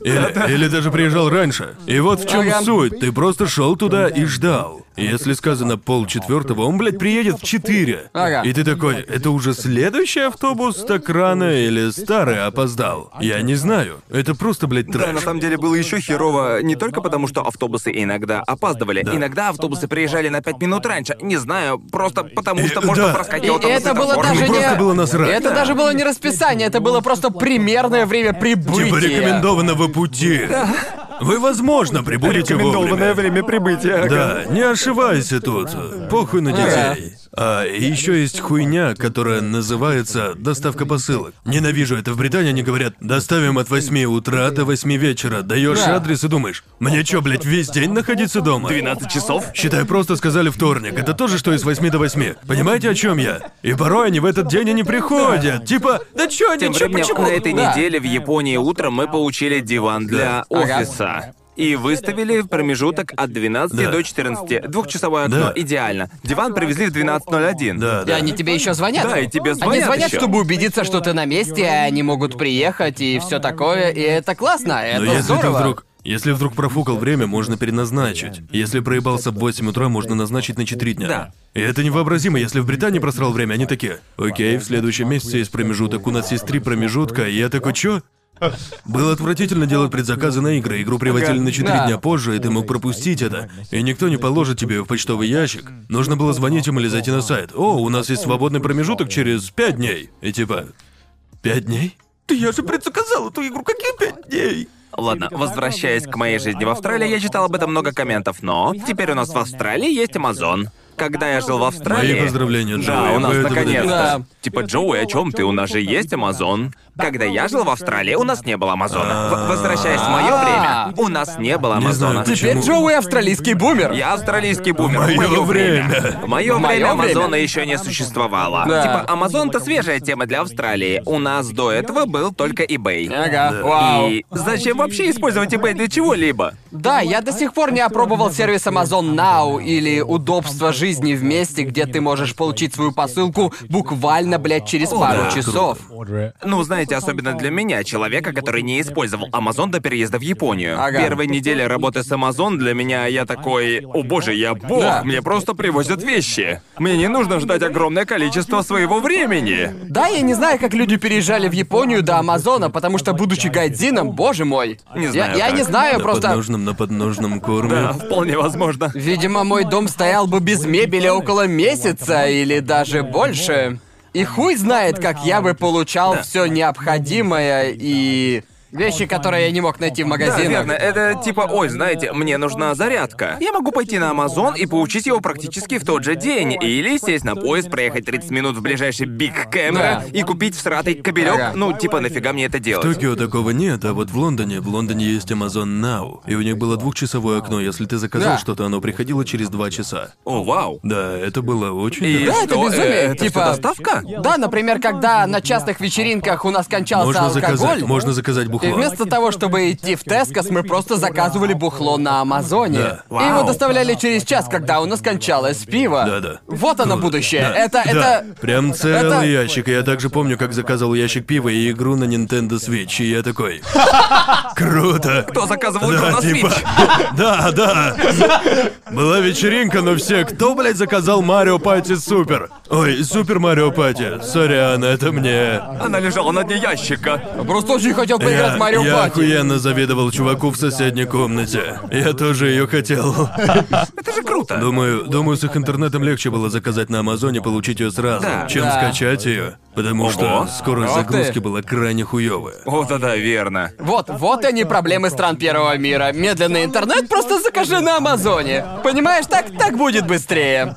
Или, или даже приезжал раньше. И вот в чем суть. Ты просто шел туда и ждал. И Если сказано пол четвертого, он, блядь, приедет в 4. Ага. И ты такой, это уже следующий автобус так рано или старый опоздал? Я не знаю. Это просто, блядь, Да, трэш. на самом деле было еще херово не только потому, что автобусы иногда опаздывали. Да. Иногда автобусы приезжали на 5 минут раньше. Не знаю, просто потому Э, что можно да. И проскакивать там это было даже Ему просто не... было насрать. Это даже было не расписание, это было просто примерное время прибытия. Типа рекомендованного пути. Вы, возможно, прибудете Рекомендованное вовремя. время прибытия. ага. Да, не ошибайся тут. Похуй на детей. А еще есть хуйня, которая называется доставка посылок. Ненавижу это. В Британии они говорят, доставим от 8 утра до 8 вечера. Даешь Да. адрес и думаешь, мне чё, блядь, весь день находиться дома? 12 часов? Считай, просто сказали вторник. Это то же, что и с 8 до 8. Понимаете, о чем я? И порой они в этот день и не приходят. Типа, да чё они, Тем чё, временем, почему? на этой Да. неделе в Японии утром мы получили диван для офиса. И выставили в промежуток от 12 Да. до 14. Двухчасовое окно. Да. Идеально. Диван привезли в 12.01. Да, И да. они тебе еще звонят. Да, и тебе Они звонят звонят, ещё. чтобы убедиться, что ты на месте, и они могут приехать и все такое. И это классно, это Но если здорово. ты вдруг... Если вдруг профукал время, можно переназначить. Если проебался в 8 утра, можно назначить на 4 дня. Да. И это невообразимо, если в Британии просрал время, они такие, окей, в следующем месяце есть промежуток, у нас есть три промежутка, и я такой, чё? Было отвратительно делать предзаказы на игры. Игру приводили на 4 Да. дня позже, и ты мог пропустить это. И никто не положит тебе в почтовый ящик. Нужно было звонить им или зайти на сайт. О, у нас есть свободный промежуток через 5 дней. И типа, 5 дней? Да я же предзаказал эту игру, какие 5 дней? Ладно, возвращаясь к моей жизни в Австралии, я читал об этом много комментов, но теперь у нас в Австралии есть Amazon. Когда я жил в Австралии... Мои поздравления, Да, Джоуи, у нас наконец-то. Да. Типа, Джоуи, о чем ты? У нас же есть Амазон. Когда я жил в Австралии, у нас не было Амазона. В- возвращаясь в мое время, у нас не было Не знаю, Амазона. почему. Теперь Джоуи австралийский бумер. Я австралийский бумер. В моё В время. В мое моё время время. Амазона еще не существовало. Да. Типа, Амазон это свежая тема для Австралии. У нас до этого был только eBay. Ага, вау. И зачем вообще использовать eBay для чего-либо? Да, я до сих пор не опробовал сервис Amazon Now или удобство жизни в месте, где ты можешь получить свою посылку буквально, блядь, через пару да, часов. Ну, знаете, особенно для меня, человека, который не использовал Amazon до переезда в Японию. Ага. Первая неделя работы с Amazon для меня я такой, о боже, я бог, Да. мне просто привозят вещи. Мне не нужно ждать огромное количество своего времени. Да, я не знаю, как люди переезжали в Японию до Амазона, потому что, будучи гайдзином, боже мой. Не я, знаю я как. не знаю, На просто... подножном, на подножном корме. Да, вполне возможно. Видимо, мой дом стоял бы без мебели около месяца или даже больше. И хуй знает, как я бы получал все необходимое и вещи, которые я не мог найти в Да, магазинах. верно. Это типа, ой, знаете, мне нужна зарядка. Я могу пойти на Amazon и получить его практически в тот же день. Или сесть на поезд, проехать 30 минут в ближайший Биг Камера Да. и купить всратый кабелек. Ага. Ну, типа, нафига мне это В делать? Токио такого нет, а вот в Лондоне, в Лондоне есть Amazon Now, и у них было двухчасовое окно, если ты заказал Да. что-то, оно приходило через два часа. О, вау. Да, это было очень... И Да, это что, безумие, э, это типа- всё доставка? Да, например, когда на частных вечеринках у нас кончался Можно алкоголь, заказать, можно заказать и вместо того, чтобы идти в Тескос, мы просто заказывали бухло на Амазоне. Да. И его доставляли через час, когда у нас кончалось пиво. Да-да. Вот оно будущее. Да, Это, да, это... Прям целый это- ящик. Я также помню, как заказывал ящик пива и игру на Nintendo Switch, и я такой... Круто! Кто заказывал игру на типа... Switch? Да, да. Была вечеринка, но все, кто, блядь, заказал Марио Пати Супер? Ой, Супер Марио Пати. Сорян, это мне. Она лежала на дне ящика. Просто очень хотел поиграть Я, в Марио я Пати. охуенно завидовал чуваку в соседней комнате. Я тоже ее хотел. Это же круто. Думаю, думаю, с их интернетом легче было заказать на Амазоне, получить ее сразу, Да. чем Да. скачать ее. Потому что скорость Ох загрузки была крайне хуевая. О, да-да, верно. Вот, вот они проблемы стран первого мира. Медленный интернет просто закажи на Амазоне. Понимаешь, так, так будет быстрее.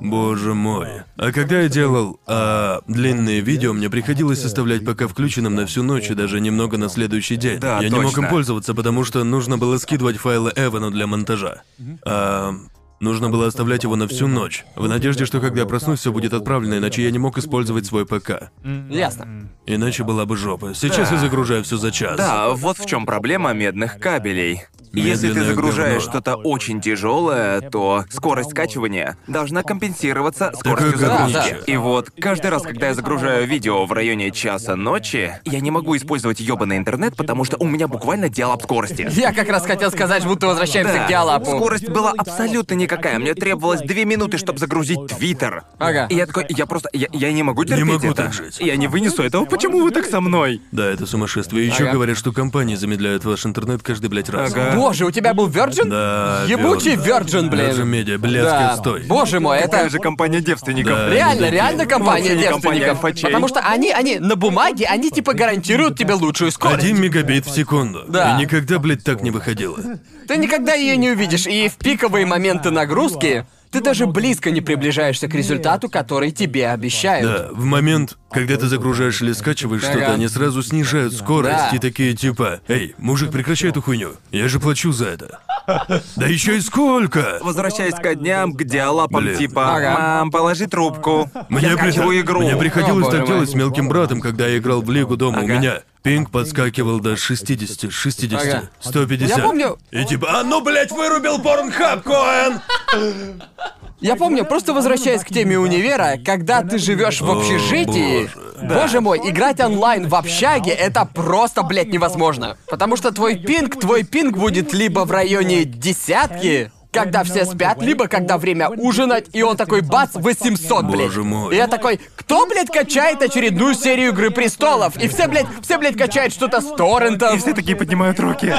Боже мой. А когда я делал а, длинные видео, мне приходилось оставлять пока включенным на всю ночь и даже немного на следующий день. Да, я не мог им пользоваться, потому что нужно было скидывать файлы Эвану для монтажа. А, нужно было оставлять его на всю ночь, в надежде, что когда я проснусь, все будет отправлено, иначе я не мог использовать свой ПК. Ясно. Иначе была бы жопа. Сейчас я загружаю все за час. Да, вот в чем проблема медных кабелей. Если ты загружаешь говно. что-то очень тяжелое, то скорость скачивания должна компенсироваться скоростью загрузки. И вот каждый раз, когда я загружаю видео в районе часа ночи, я не могу использовать ёбаный интернет, потому что у меня буквально диалап скорости. Я как раз хотел сказать, будто возвращаемся Да, к диалапу. скорость была абсолютно никакая. Мне требовалось две минуты, чтобы загрузить Твиттер. Ага. И я такой, я просто, я, я не могу терпеть могу это. так жить. Я не вынесу этого. Почему вы так со мной? Да, это сумасшествие. Еще Ага. говорят, что компании замедляют ваш интернет каждый, блядь, раз. Ага. Боже, у тебя был Virgin? Да, Ебучий Virgin, блин. Virgin Media, блядский Да. отстой. Боже мой, Какая это... же компания девственников? Да. Реально, реально компания Вообще не компания девственников. альфачей. Потому что они, они на бумаге, они типа гарантируют тебе лучшую скорость. Один мегабит в секунду. Да. И никогда, блядь, так не выходило. Ты никогда ее не увидишь, и в пиковые моменты нагрузки ты даже близко не приближаешься к результату, который тебе обещают. Да, в момент, когда ты загружаешь или скачиваешь Ага. что-то, они сразу снижают скорость Да. и такие типа, эй, мужик, прекращай эту хуйню. Я же плачу за это. Да еще и сколько? Возвращаясь к дням, к диалапам Блин. типа Ага. «Мам, положи трубку, Мне, я при- скачиваю игру». Мне приходилось О, так делать с мелким братом, когда я играл в Лигу дома. У меня пинг подскакивал до 60, 60, Ага. 150. Я помню- И типа, а ну, блядь, вырубил порнхаб, Коэн! Я помню, просто возвращаясь к теме универа, когда ты живешь в общежитии, боже. мой, играть онлайн в общаге это просто, блядь, невозможно. Потому что твой пинг, твой пинг будет либо в районе десятки, когда все спят, либо когда время ужинать, и он такой бац, 800, блядь. Боже мой. И я такой, кто, блядь, качает очередную серию Игры Престолов? И все, блядь, все, блядь, качают что-то с торрентов. И все такие поднимают руки.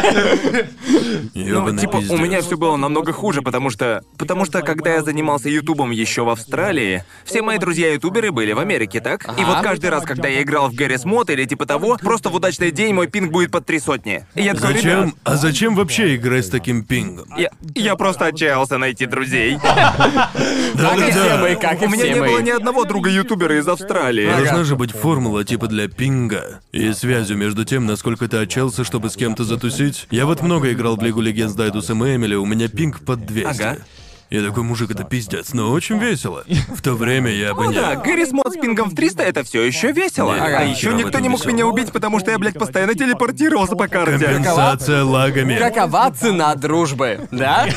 Ну, типа, у меня все было намного хуже, потому что... Потому что, когда я занимался Ютубом еще в Австралии, все мои друзья-ютуберы были в Америке, так? И вот каждый раз, когда я играл в Гаррис Мод или типа того, просто в удачный день мой пинг будет под три сотни. И я такой, Зачем? «Ребят, А зачем вообще играть с таким пингом? Я, я просто просто отчаялся найти друзей. Как и все мы, как и У меня все не было мы. ни одного друга-ютубера из Австралии. Должна же быть формула типа для пинга и связью между тем, насколько ты отчался, чтобы с кем-то затусить. Я вот много играл в Лигу Легенд с Дайдусом и Эмили, у меня пинг под 200. Ага. Я такой, мужик, это пиздец, но очень весело. В то время я бы Ну не... да, Гэри с пингом в 300 это все еще весело. Не, а еще никто не мог весело. меня убить, потому что я, блядь, постоянно телепортировался по карте. Компенсация лагами. Какова цена дружбы, да?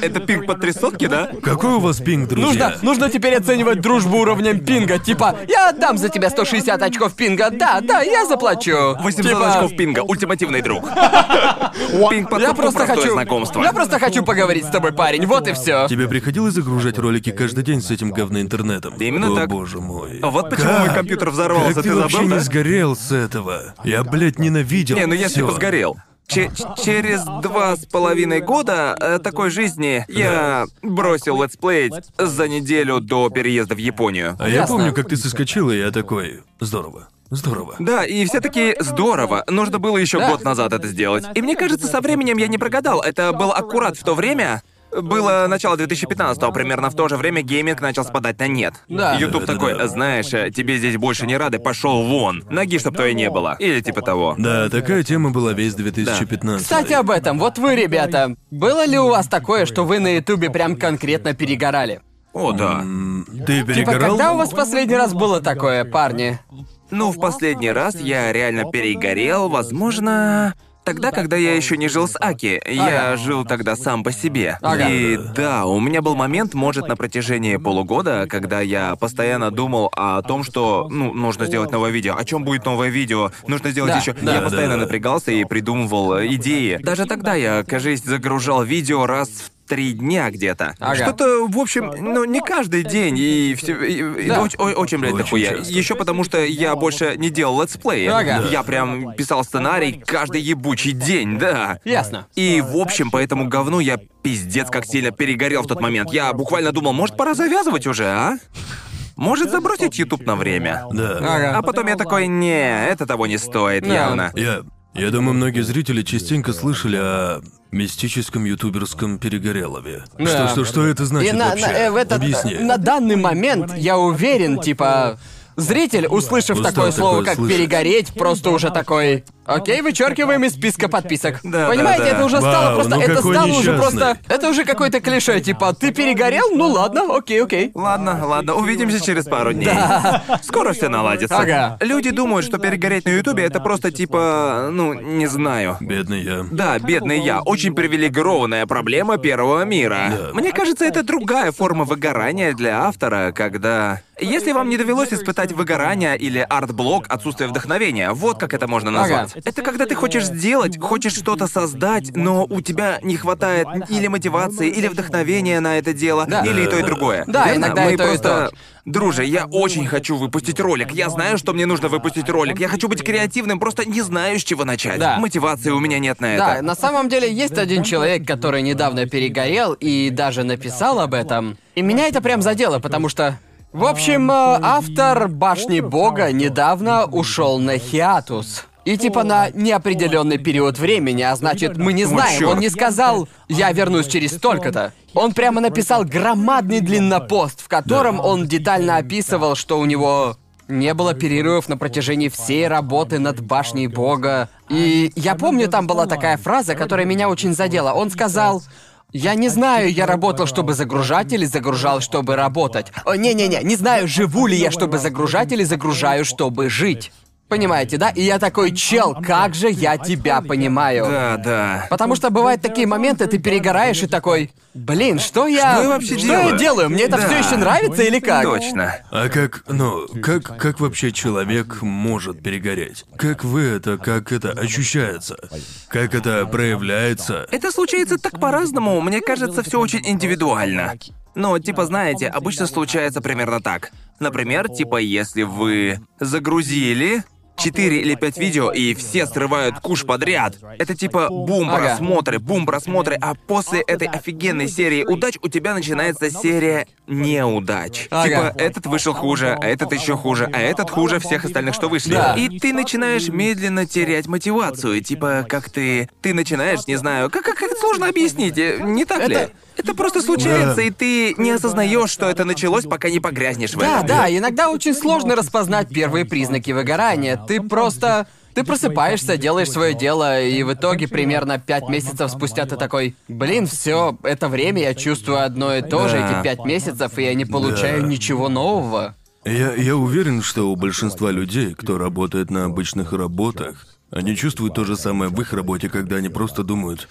Это пинг под три сотки, да? Какой у вас пинг, друзья? Нужно, нужно теперь оценивать дружбу уровнем пинга. Типа, я отдам за тебя 160 очков пинга. Да, да, я заплачу. 800 Типа, очков пинга, ультимативный друг. Пинг под Я просто хочу. знакомство. Я просто хочу поговорить с тобой, парень. Вот и все. Тебе приходилось загружать ролики каждый день с этим говноинтернетом? Именно О, так. боже мой. Вот почему Как? мой компьютер взорвался, Как ты ты вообще забыл, не да? сгорел с этого? Я, блядь, ненавидел. Не, ну я типа сгорел. Че- через два с половиной года э, такой жизни я бросил летсплеить за неделю до переезда в Японию. А я Ясно. помню, как ты соскочил, и я такой... Здорово. Здорово. Да, и все таки здорово. Нужно было еще Да. год назад это сделать. И мне кажется, со временем я не прогадал. Это был аккурат в то время. Было начало 2015-го, примерно в то же время гейминг начал спадать на нет. Да. Ютуб Да-да-да. такой, знаешь, э, тебе здесь больше не рады, пошел вон. Ноги, чтоб твоей не было. Или типа того. Да, такая тема была весь 2015. Кстати, об этом. Вот вы, ребята, было ли у вас такое, что вы на Ютубе прям конкретно перегорали? О, да. М, Ты Типа, перегорал? когда у вас последний раз было такое, парни? Ну, в последний раз я реально перегорел, возможно, тогда, когда я еще не жил с Аки. Я жил тогда сам по себе. Ага. И да, у меня был момент, может, на протяжении полугода, когда я постоянно думал о том, что, ну, нужно сделать новое видео. О чем будет новое видео? Нужно сделать Да, еще. да, я постоянно да. напрягался и придумывал идеи. Даже тогда я, кажется, загружал видео раз в три дня где-то. Ага. Что-то, в общем, ну, не каждый день, и все. и- и Да. оч- о- очень, блядь, Очень дохуя. Еще потому, что я больше не делал летсплеи. Ага. Я прям писал сценарий каждый ебучий день, да. Ясно. И, в общем, по этому говну я пиздец как сильно перегорел в тот момент. Я буквально думал, может, пора завязывать уже, а? Может, забросить YouTube на время? Да. Ага. А потом я такой, не, это того не стоит, Да. явно. Я... Я думаю, многие зрители частенько слышали о мистическом ютуберском перегорелове. Да. Что, что, что это значит И на, вообще? на- э, в этот- Объясни. на данный момент я уверен, типа, зритель, услышав Устал такое слово, такое как слышать. перегореть, просто уже такой. Окей, вычеркиваем из списка подписок. Да, Понимаете, да, да. это уже стало Вау, просто. ну это какой стало уже несчастный. просто. Это уже какое-то клише, типа, ты перегорел? Ну ладно, окей, окей. Ладно, ладно, увидимся через пару дней. Скоро все наладится. Ага. Люди думают, что перегореть на Ютубе это просто типа, ну, не знаю. Бедный я. Да, бедный я. Очень привилегированная проблема первого мира. Да. Мне кажется, это другая форма выгорания для автора, когда... Если вам не довелось испытать выгорание или арт-блок, отсутствие вдохновения, вот как это можно назвать. Это когда ты хочешь сделать, хочешь что-то создать, но у тебя не хватает или мотивации, или вдохновения на это дело, Да. или и то, и другое. Да, Верно? иногда Мы и то, и просто... то. Друже, я очень хочу выпустить ролик. Я знаю, что мне нужно выпустить ролик. Я хочу быть креативным, просто не знаю, с чего начать. Да. Мотивации у меня нет на это. Да, на самом деле есть один человек, который недавно перегорел и даже написал об этом. И меня это прям задело, потому что. В общем, э, автор Башни Бога недавно ушел на хиатус. И типа на неопределенный период времени, а значит, мы не знаем. Он не сказал, я вернусь через столько-то. Он прямо написал громадный длиннопост, в котором он детально описывал, что у него не было перерывов на протяжении всей работы над башней Бога. И я помню, там была такая фраза, которая меня очень задела. Он сказал. Я не знаю, я работал, чтобы загружать или загружал, чтобы работать. О, не-не-не, не знаю, живу ли я, чтобы загружать или загружаю, чтобы жить. Понимаете, да? И я такой, чел, как же я тебя понимаю. Да, да. Потому что бывают такие моменты, ты перегораешь и такой, блин, что я... Что я вообще что делаю?» я делаю? Мне это Да. все еще нравится или как? Точно. А как, ну, как, как вообще человек может перегореть? Как вы это, как это ощущается? Как это проявляется? Это случается так по-разному. Мне кажется, все очень индивидуально. Но, типа, знаете, обычно случается примерно так. Например, типа, если вы загрузили 4 или 5 видео, и все срывают куш подряд. Это типа бум Ага. просмотры, бум просмотры, а после этой офигенной серии удач у тебя начинается серия неудач. Ага. Типа, этот вышел хуже, а этот еще хуже, а этот хуже всех остальных, что вышли. Да. И ты начинаешь медленно терять мотивацию. Типа, как ты. Ты начинаешь, не знаю, как, как, как это сложно объяснить, э, не так ли? Это- Это просто случается, Да. и ты не осознаешь, что это началось, пока не погрязнешь в Да, этом. да, иногда очень сложно распознать первые признаки выгорания. Ты просто... Ты просыпаешься, делаешь свое дело, и в итоге примерно пять месяцев спустя ты такой, блин, все, это время я чувствую одно и то же эти пять месяцев, и я не получаю Да. ничего нового. Я, я уверен, что у большинства людей, кто работает на обычных работах, они чувствуют то же самое в их работе, когда они просто думают,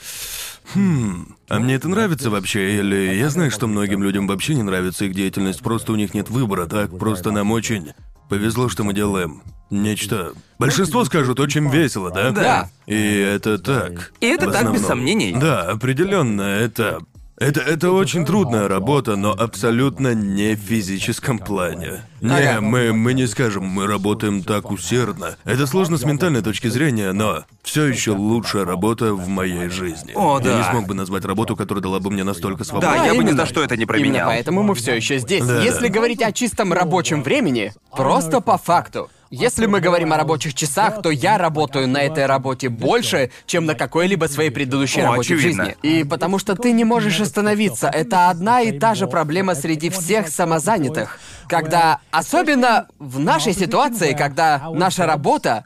хм, а мне это нравится вообще, или я знаю, что многим людям вообще не нравится их деятельность, просто у них нет выбора, так, просто нам очень повезло, что мы делаем нечто. Большинство скажут, очень весело, да? Да. И это так. И это в так, без сомнений. Да, определенно, это. Это, это очень трудная работа, но абсолютно не в физическом плане. Не, Ага. мы, мы не скажем, мы работаем так усердно. Это сложно с ментальной точки зрения, но все еще лучшая работа в моей жизни. О, Я да. не смог бы назвать работу, которая дала бы мне настолько свободы. Да, я бы ни именно. за что это не Именно променял. поэтому мы все еще здесь. Да, Если говорить о чистом рабочем времени, просто по факту. Если мы говорим о рабочих часах, то я работаю на этой работе больше, чем на какой-либо своей предыдущей О, работе очевидно. в жизни. И потому что ты не можешь остановиться. Это одна и та же проблема среди всех самозанятых. Когда, особенно в нашей ситуации, когда наша работа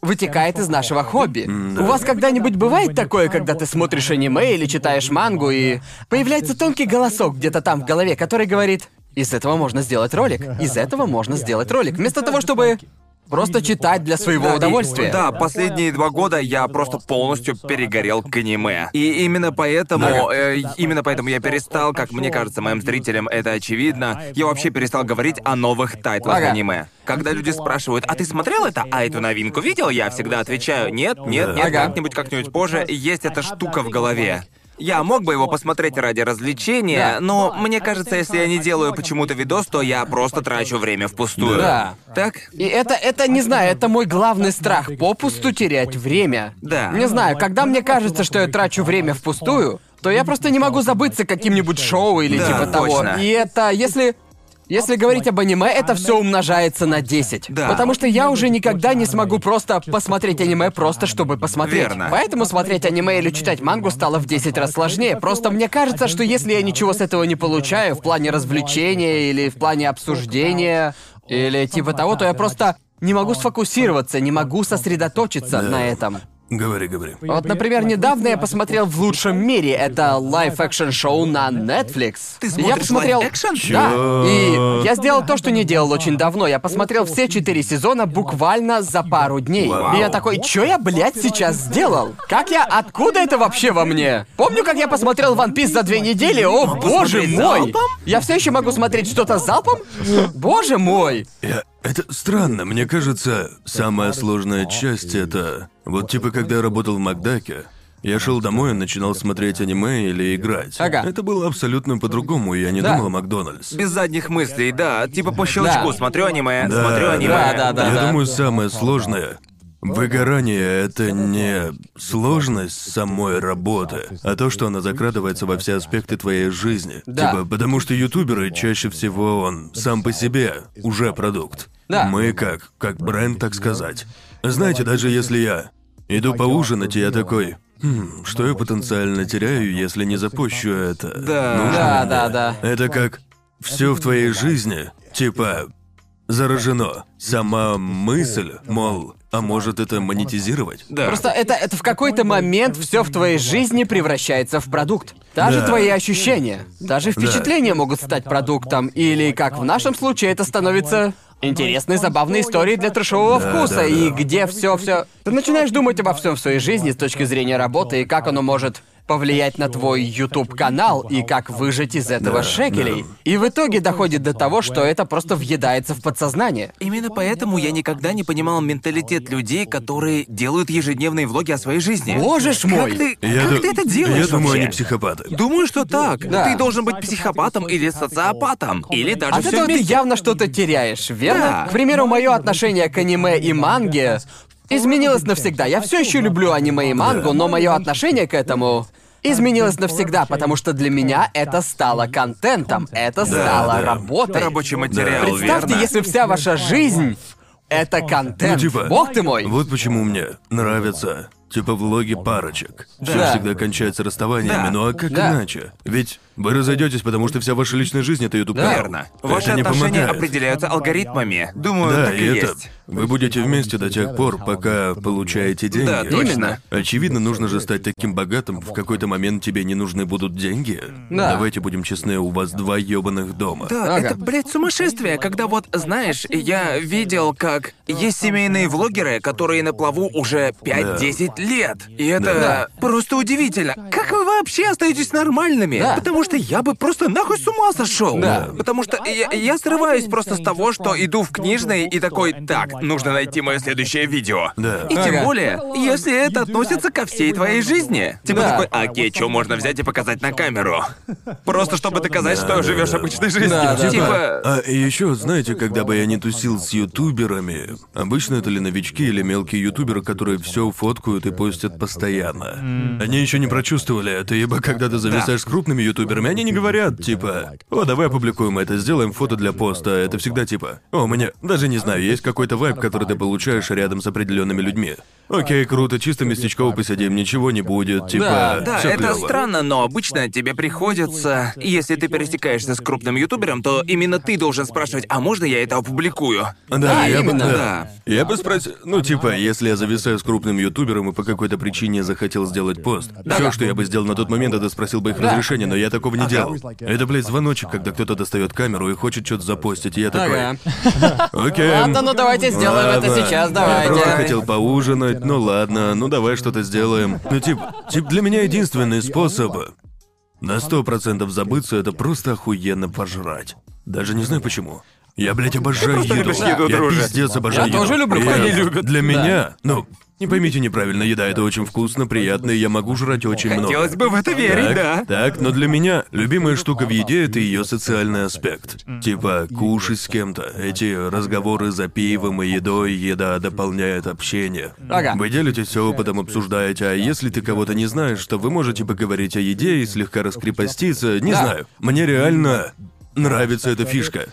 вытекает из нашего хобби. У вас когда-нибудь бывает такое, когда ты смотришь аниме или читаешь мангу, и появляется тонкий голосок где-то там в голове, который говорит, из этого можно сделать ролик, из этого можно сделать ролик, вместо того, чтобы просто читать для своего Да, и- удовольствия. да, последние два года я просто полностью перегорел к аниме. И именно поэтому, э, именно поэтому я перестал, как мне кажется, моим зрителям это очевидно, я вообще перестал говорить о новых тайтлах Ага. аниме. Когда люди спрашивают, а ты смотрел это, а эту новинку видел, я всегда отвечаю, нет, нет, нет, Ага. как-нибудь, как-нибудь позже, есть эта штука в голове. Я мог бы его посмотреть ради развлечения, Да. но мне кажется, если я не делаю почему-то видос, то я просто трачу время впустую. Да. Так? И это, это, не знаю, это мой главный страх, попусту терять время. Да. Не знаю, когда мне кажется, что я трачу время впустую, то я просто не могу забыться каким-нибудь шоу или Да, типа того. точно. И это, если... Если говорить об аниме, это все умножается на 10. Да. Потому что я уже никогда не смогу просто посмотреть аниме просто чтобы посмотреть. Верно. Поэтому смотреть аниме или читать мангу стало в 10 раз сложнее. Просто мне кажется, что если я ничего с этого не получаю в плане развлечения или в плане обсуждения или типа того, то я просто не могу сфокусироваться, не могу сосредоточиться на этом. Говори, говори. Вот, например, недавно я посмотрел в лучшем мире это live-action шоу на Netflix. Ты я смотришь посмотрел. live-action? Да. Чё? И я сделал то, что не делал очень давно. Я посмотрел все четыре сезона буквально за пару дней. Вау. И я такой, что я, блядь, сейчас сделал? Как я, откуда это вообще во мне? Помню, как я посмотрел One Piece за две недели. О, боже посмотреть мой! Я все еще могу смотреть что-то залпом? Боже мой! Я... Это странно, мне кажется, самая сложная часть это... Вот типа, когда я работал в Макдаке, я шел домой и начинал смотреть аниме или играть. Ага. Это было абсолютно по-другому, я не Да. думал о Макдональдс. Без задних мыслей, да. Типа по щелчку. Да. Смотрю аниме, Да, смотрю да. аниме. Да, да, да. Я думаю, самое сложное Выгорание — это не сложность самой работы, а то, что она закрадывается во все аспекты твоей жизни. Да. Типа, потому что ютуберы чаще всего он сам по себе уже продукт. Да. Мы как, как бренд, так сказать. Знаете, даже если я иду поужинать, и я такой, «Хм, что я потенциально теряю, если не запущу это? Да. Нужно Да, мне?» да, да. Это как все в твоей жизни, типа, заражено. Сама мысль, мол, а может это монетизировать? Да. Просто это, это в какой-то момент все в твоей жизни превращается в продукт. Даже Да. твои ощущения, даже впечатления могут стать продуктом. Или, как в нашем случае, это становится интересной, забавной историей для трешового Да, вкуса. да, И да. где все, все. Ты начинаешь думать обо всем в своей жизни с точки зрения работы и как оно может повлиять на твой YouTube канал и как выжать из этого Да, шекелей. И в итоге доходит до того, что это просто въедается в подсознание. Именно поэтому я никогда не понимал менталитет людей, которые делают ежедневные влоги о своей жизни. Боже ж мой! Как ты, Я как ду- ты это делаешь Я думаю, вообще? они психопаты. Думаю, что так. Да. Ты должен быть психопатом или социопатом. Или даже От все этого ты явно что-то теряешь, верно? Да. К примеру, мое отношение к аниме и манге изменилось навсегда. Я все еще люблю аниме и мангу, но мое отношение к этому изменилось навсегда, потому что для меня это стало контентом, это стало да. работой. Рабочий материал, Представьте, верно? если вся ваша жизнь это контент. Ну, типа, Бог ты мой. Вот почему мне нравятся, типа, влоги парочек. Все Да. всегда кончается расставаниями, Да. ну а как Да. иначе? Ведь вы разойдетесь, потому что вся ваша личная жизнь это YouTube Да. Верно. Ваши это не отношения помогает. определяются алгоритмами. Думаю, Да, так и и это. есть. Вы будете вместе до тех пор, пока получаете деньги. Да, точно. Именно. Очевидно, нужно же стать таким богатым, в какой-то момент тебе не нужны будут деньги. Да. Давайте будем честны, у вас два ёбаных дома. Да, Ага. это, блядь, сумасшествие, когда вот, знаешь, я видел, как есть семейные влогеры, которые на плаву уже 5-10 лет. И это Да. просто удивительно. Как вы вообще остаетесь нормальными? Да. Потому что я бы просто нахуй с ума сошел. Да. Потому что я, я срываюсь просто с того, что иду в книжный и такой, так, нужно найти мое следующее видео. Да. И тем Ага. более, если это относится ко всей твоей жизни. Типа Да. такой, окей, что можно взять и показать на камеру? Просто чтобы доказать, что живешь обычной жизнью. Да, да, типа. А и еще, знаете, когда бы я не тусил с ютуберами, обычно это ли новички или мелкие ютуберы, которые все фоткают и постят постоянно. Они еще не прочувствовали это, ибо когда ты зависаешь с крупными ютуберами, они не говорят, типа, о, давай опубликуем это, сделаем фото для поста. Это всегда типа, о, меня, даже не знаю, есть какой-то вайб, который ты получаешь рядом с определенными людьми. Окей, круто, чисто местечково посидим, ничего не будет, типа, Да, Да, это клёво. странно, но обычно тебе приходится, если ты пересекаешься с крупным ютубером, то именно ты должен спрашивать, а можно я это опубликую? Да, Да, я именно. бы, Да. Я бы спросил, ну типа, если я зависаю с крупным ютубером и по какой-то причине захотел сделать пост, все, что я бы сделал на тот момент, это спросил бы их разрешения, но я такого не делал. Это, блядь, звоночек, когда кто-то достает камеру и хочет что-то запостить, и я такой, окей. Ладно, ну давайте сделаем это сейчас, Я давайте. просто хотел поужинать, ну ладно, ну давай что-то сделаем. Ну тип, тип для меня единственный способ на сто процентов забыться это просто охуенно пожрать. Даже не знаю почему. Я, блядь, обожаю еду. любишь еду, я друже. пиздец обожаю Я еду. тоже люблю, И парни любят. Для меня, ну, не поймите неправильно, еда это очень вкусно, приятно, и я могу жрать очень много. Хотелось бы в это верить, Так, да. Так, но для меня любимая штука в еде это ее социальный аспект. Типа кушать с кем-то. Эти разговоры за пивом и едой, еда дополняет общение. Ага. Вы делитесь опытом, обсуждаете, а если ты кого-то не знаешь, то вы можете поговорить о еде и слегка раскрепоститься. Не Да. знаю. Мне реально нравится эта фишка.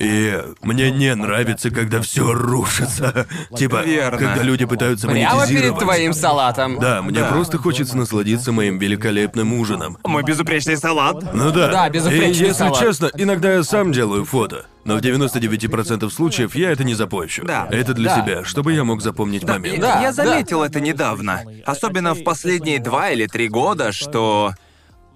И мне не нравится, когда все рушится. Типа, Верно. когда люди пытаются Прямо перед монетизировать. твоим салатом. Да, мне просто хочется насладиться моим великолепным ужином. Мой безупречный салат. Ну да. Да, безупречный И если салат. честно, иногда я сам делаю фото. Но в 99% случаев я это не запощу. Да. Это для Да. себя, чтобы я мог запомнить момент. Да, я да. заметил это недавно. Особенно в последние два или три года, что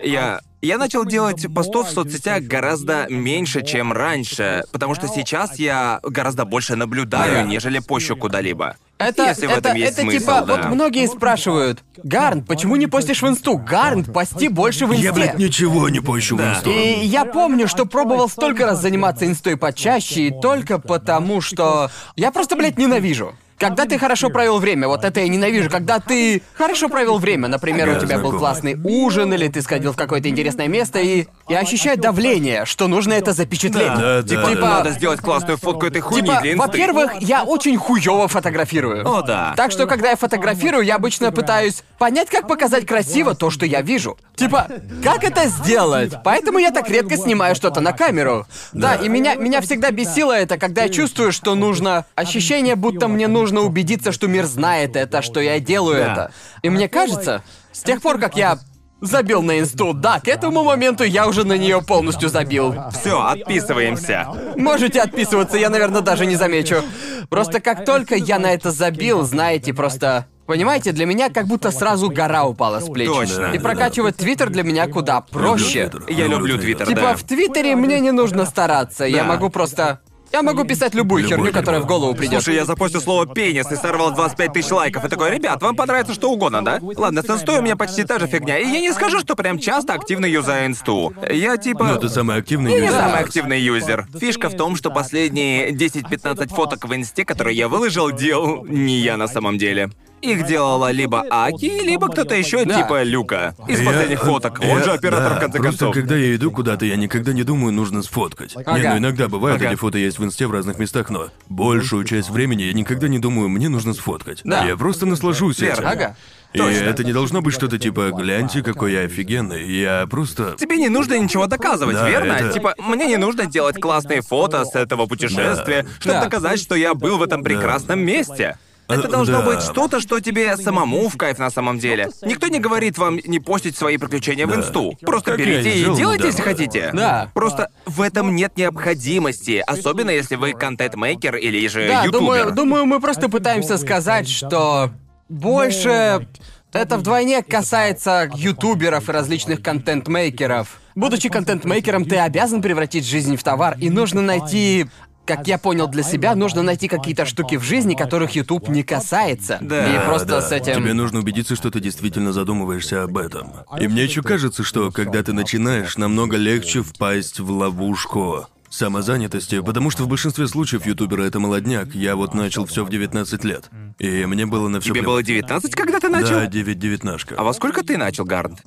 я. Я начал делать постов в соцсетях гораздо меньше, чем раньше, потому что сейчас я гораздо больше наблюдаю, Да. нежели пощу куда-либо. Это, Если в это, этом есть это смысл, типа, да. вот многие спрашивают, Гарн, почему не постишь в инсту? Гарн, пости больше в инсте. Я, блядь, ничего не пощу в Да. инсту. И я помню, что пробовал столько раз заниматься инстой почаще, и только потому, что я просто, блядь, ненавижу. Когда ты хорошо провел время, вот это я ненавижу. Когда ты хорошо провел время, например, у тебя был классный ужин, или ты сходил в какое-то интересное место, и я ощущаю давление, что нужно это запечатлеть. Да, да, Типа, да. Типа- надо сделать классную фотку этой хуйни Типа, для инсты. во-первых, я очень хуёво фотографирую. О, да. Так что, когда я фотографирую, я обычно пытаюсь понять, как показать красиво то, что я вижу. Типа, как это сделать? Поэтому я так редко снимаю что-то на камеру. Да, и меня, меня всегда бесило это, когда я чувствую, что нужно... Ощущение, будто мне нужно убедиться, что мир знает это, что я делаю Да. это. И мне кажется, с тех пор, как я забил на инсту, да, к этому моменту я уже на нее полностью забил. Все, отписываемся. Можете отписываться, я, наверное, даже не замечу. Просто как только я на это забил, знаете, просто... Понимаете, для меня как будто сразу гора упала с плеч. Точно. И прокачивать Твиттер для меня куда проще. Я люблю Твиттер, Типа да. в Твиттере мне не нужно стараться, я могу просто... Я могу писать любую Любой херню, которая в голову придет. Слушай, я запостил слово «пенис» и сорвал 25 тысяч лайков. И такой, ребят, вам понравится что угодно, да? Ладно, с инстой у меня почти та же фигня. И я не скажу, что прям часто активно юзаю инсту. Я типа... Ну, ты самый активный Я не юзер. самый активный юзер. Фишка в том, что последние 10-15 фоток в инсте, которые я выложил, делал не я на самом деле. Их делала либо Аки, либо кто-то еще Да. типа Люка. Из Я- последних фоток. Он я- же оператор, да, в конце просто концов. когда я иду куда-то, я никогда не думаю, нужно сфоткать. Не, Ага. ну иногда бывает, Ага. эти фото есть в инсте в разных местах, но большую часть времени я никогда не думаю, мне нужно сфоткать. Да. Я просто наслажусь Верно. этим. Ага. И Точно. это не должно быть что-то типа «гляньте, какой я офигенный». Я просто... Тебе не нужно ничего доказывать, Да, верно? это- Типа, мне не нужно делать классные фото с этого путешествия, Да. чтобы Да. доказать, что я был в этом прекрасном месте. Это А, должно да. быть что-то, что тебе самому в кайф на самом деле. Никто не говорит вам не постить свои приключения в Да. инсту. Просто Как берите и делайте, если недавно. хотите. Да. Просто в этом нет необходимости, особенно если вы контент-мейкер или же Да, ютубер. думаю, думаю, мы просто пытаемся сказать, что больше это вдвойне касается ютуберов и различных контент-мейкеров. Будучи контент-мейкером, ты обязан превратить жизнь в товар, и нужно найти как я понял для себя, нужно найти какие-то штуки в жизни, которых YouTube не касается. Да, и просто Да, с этим. Тебе нужно убедиться, что ты действительно задумываешься об этом. И мне еще кажется, что когда ты начинаешь, намного легче впасть в ловушку самозанятости, потому что в большинстве случаев ютуберы это молодняк. Я вот начал все в 19 лет. И мне было на все Тебе было 19, когда ты начал? Да, 9 девятнашка. А во сколько ты начал, Гарнт?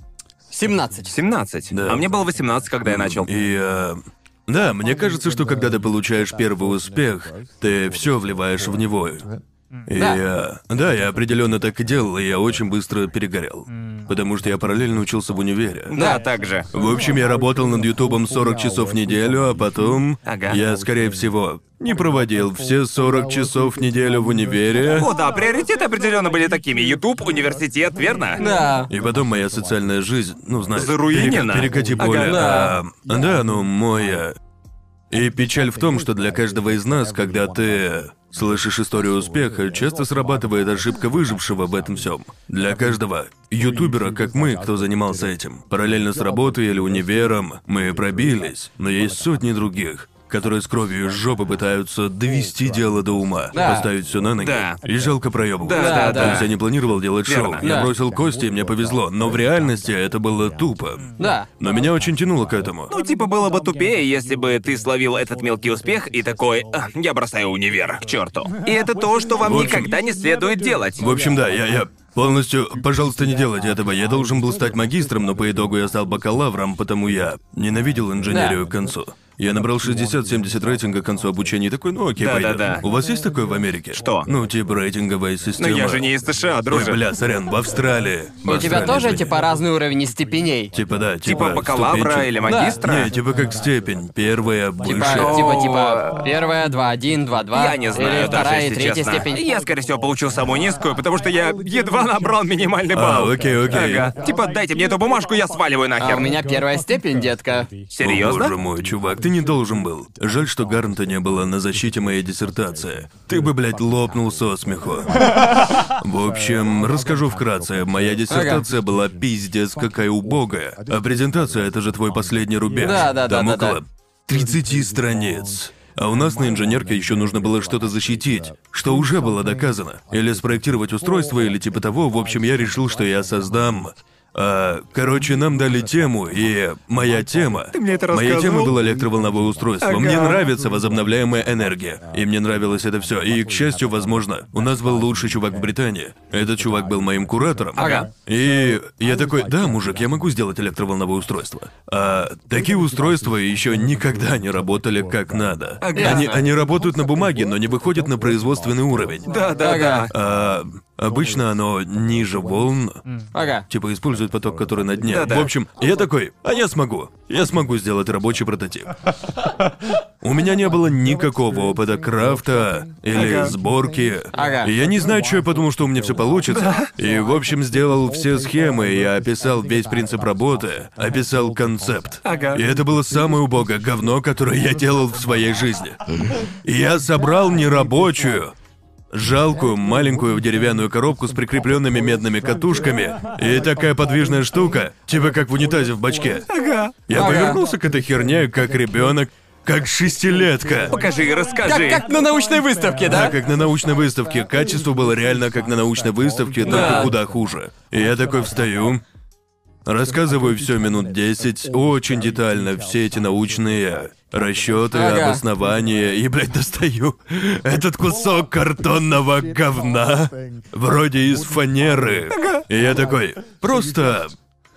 17. 17. Да. А мне было 18, когда я начал. И э, да, мне кажется, что когда ты получаешь первый успех, ты все вливаешь в него. И Да. э, да, я определенно так и делал, и я очень быстро перегорел. Потому что я параллельно учился в универе. Да, так же. В общем, я работал над Ютубом 40 часов в неделю, а потом Ага. я, скорее всего, не проводил все 40 часов в неделю в универе. О, да, приоритеты определенно были такими. Ютуб, университет, верно? Да. И потом моя социальная жизнь, ну, знаешь, Заруинена. перека- перекати Ага. поле. Да. А, да, ну, мой... э, И печаль в том, что для каждого из нас, когда ты слышишь историю успеха, часто срабатывает ошибка выжившего в этом всем. Для каждого ютубера, как мы, кто занимался этим, параллельно с работой или универом, мы пробились, но есть сотни других, которые с кровью из жопы пытаются довести дело до ума, Да. поставить все на ноги. Да. И жалко проебываться. Да, да, То да. есть я не планировал делать шоу. Верно. Я Да. бросил кости, и мне повезло. Но в реальности это было тупо. Да. Но меня очень тянуло к этому. Ну, типа, было бы тупее, если бы ты словил этот мелкий успех и такой, «А, я бросаю универ, к черту. И это то, что вам В общем- никогда не следует делать. В общем, да, я, я полностью... Пожалуйста, не делайте этого. Я должен был стать магистром, но по итогу я стал бакалавром, потому я ненавидел инженерию Да. к концу. Я набрал 60-70 рейтинга к концу обучения и такой, ну окей, пойдёт. Да-да-да. У вас есть такое в Америке? Что? Ну, типа рейтинговая Но система. я же не из США, Ой, друже. бля, сорян, в Австралии. В У тебя Австралии, тоже извини. типа разный уровень степеней. Типа, да, типа... Типа бакалавра ступенчик. или магистра? Не, типа как степень. Первая, Типа, выше. типа, типа, первая, два, один, два, два. Я не знаю Или даже, вторая и если третья честно. степень. Я, скорее всего, получил самую низкую, потому что я едва набрал минимальный балл. А, окей, окей. Ага. Типа, дайте мне эту бумажку, я сваливаю нахер. А у меня первая степень, детка. Серьезно? О, боже мой, чувак, ты не должен был. Жаль, что Гарнта не было на защите моей диссертации. Ты бы, блядь, лопнул со смеху. В общем, расскажу вкратце. Моя диссертация была пиздец какая убогая. А презентация — это же твой последний рубеж. Да, да, да, Там да, около да. 30 страниц. А у нас на инженерке еще нужно было что-то защитить, что уже было доказано. Или спроектировать устройство, или типа того. В общем, я решил, что я создам... а, короче, нам дали тему, и моя тема... Ты мне это Моя тема рассказывал? была электроволновое устройство. Ага. Мне нравится возобновляемая энергия. И мне нравилось это все. И, к счастью, возможно, у нас был лучший чувак в Британии. Этот чувак был моим куратором. Ага. И я такой, да, мужик, я могу сделать электроволновое устройство. А такие устройства еще никогда не работали как надо. Ага. Они, они работают на бумаге, но не выходят на производственный уровень. Да, да, Ага. да. А, обычно оно ниже волн, Ага. Типа используют поток, который на дне. Да-да. В общем, я такой, а я смогу. Я смогу сделать рабочий прототип. У меня не было никакого опыта крафта или Ага. сборки. Ага. Я не знаю, что я подумал, что у меня все получится. И, в общем, сделал все схемы, я описал весь принцип работы, описал концепт. Ага. И это было самое убогое говно, которое я делал в своей жизни. Я собрал нерабочую, жалкую маленькую деревянную коробку с прикрепленными медными катушками и такая подвижная штука, типа как в унитазе в бачке. Ага. Я Ага. повернулся к этой херне, как ребенок, как шестилетка. Покажи и расскажи. Как, как на научной выставке, Да, да? как на научной выставке. Качество было реально как на научной выставке, только Да. куда хуже. И я такой встаю, рассказываю все минут 10, очень детально, все эти научные расчеты, Ага. обоснования, и, блядь, достаю этот кусок картонного говна, вроде из фанеры. И я такой, просто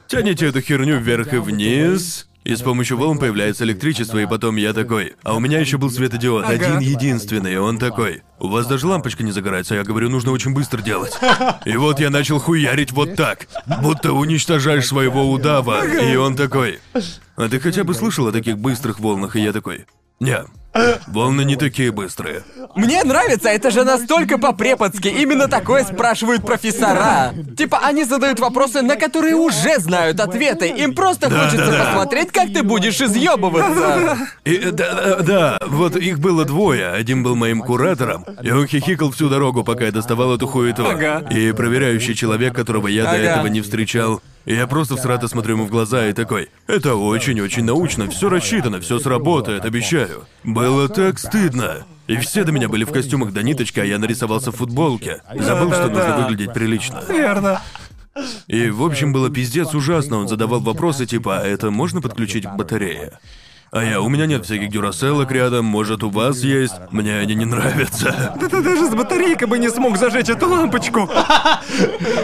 тяните эту херню вверх и вниз, и с помощью волн появляется электричество, и потом я такой, а у меня еще был светодиод, один единственный, и он такой, у вас даже лампочка не загорается, я говорю, нужно очень быстро делать. И вот я начал хуярить вот так, будто уничтожаешь своего удава, и он такой, а ты хотя бы слышал о таких быстрых волнах, и я такой, не, волны не такие быстрые. Мне нравится, это же настолько по-преподски. Именно такое спрашивают профессора. Типа, они задают вопросы, на которые уже знают ответы. Им просто Да, хочется да, да. посмотреть, как ты будешь изъебываться. И, э, да, да, да, вот их было двое. Один был моим куратором, и он хихикал всю дорогу, пока я доставал эту хуету. Ага. И проверяющий человек, которого я до Ага. этого не встречал. И я просто всрато смотрю ему в глаза и такой, это очень-очень научно, все рассчитано, все сработает, обещаю. Было так стыдно. И все до меня были в костюмах до ниточки, а я нарисовался в футболке. Забыл, что нужно выглядеть прилично. Верно. И, в общем, было пиздец ужасно. Он задавал вопросы типа, а это можно подключить к батарее? А я, у меня нет всяких дюраселок рядом, может, у вас есть? Мне они не нравятся. Да ты даже с батарейкой бы не смог зажечь эту лампочку.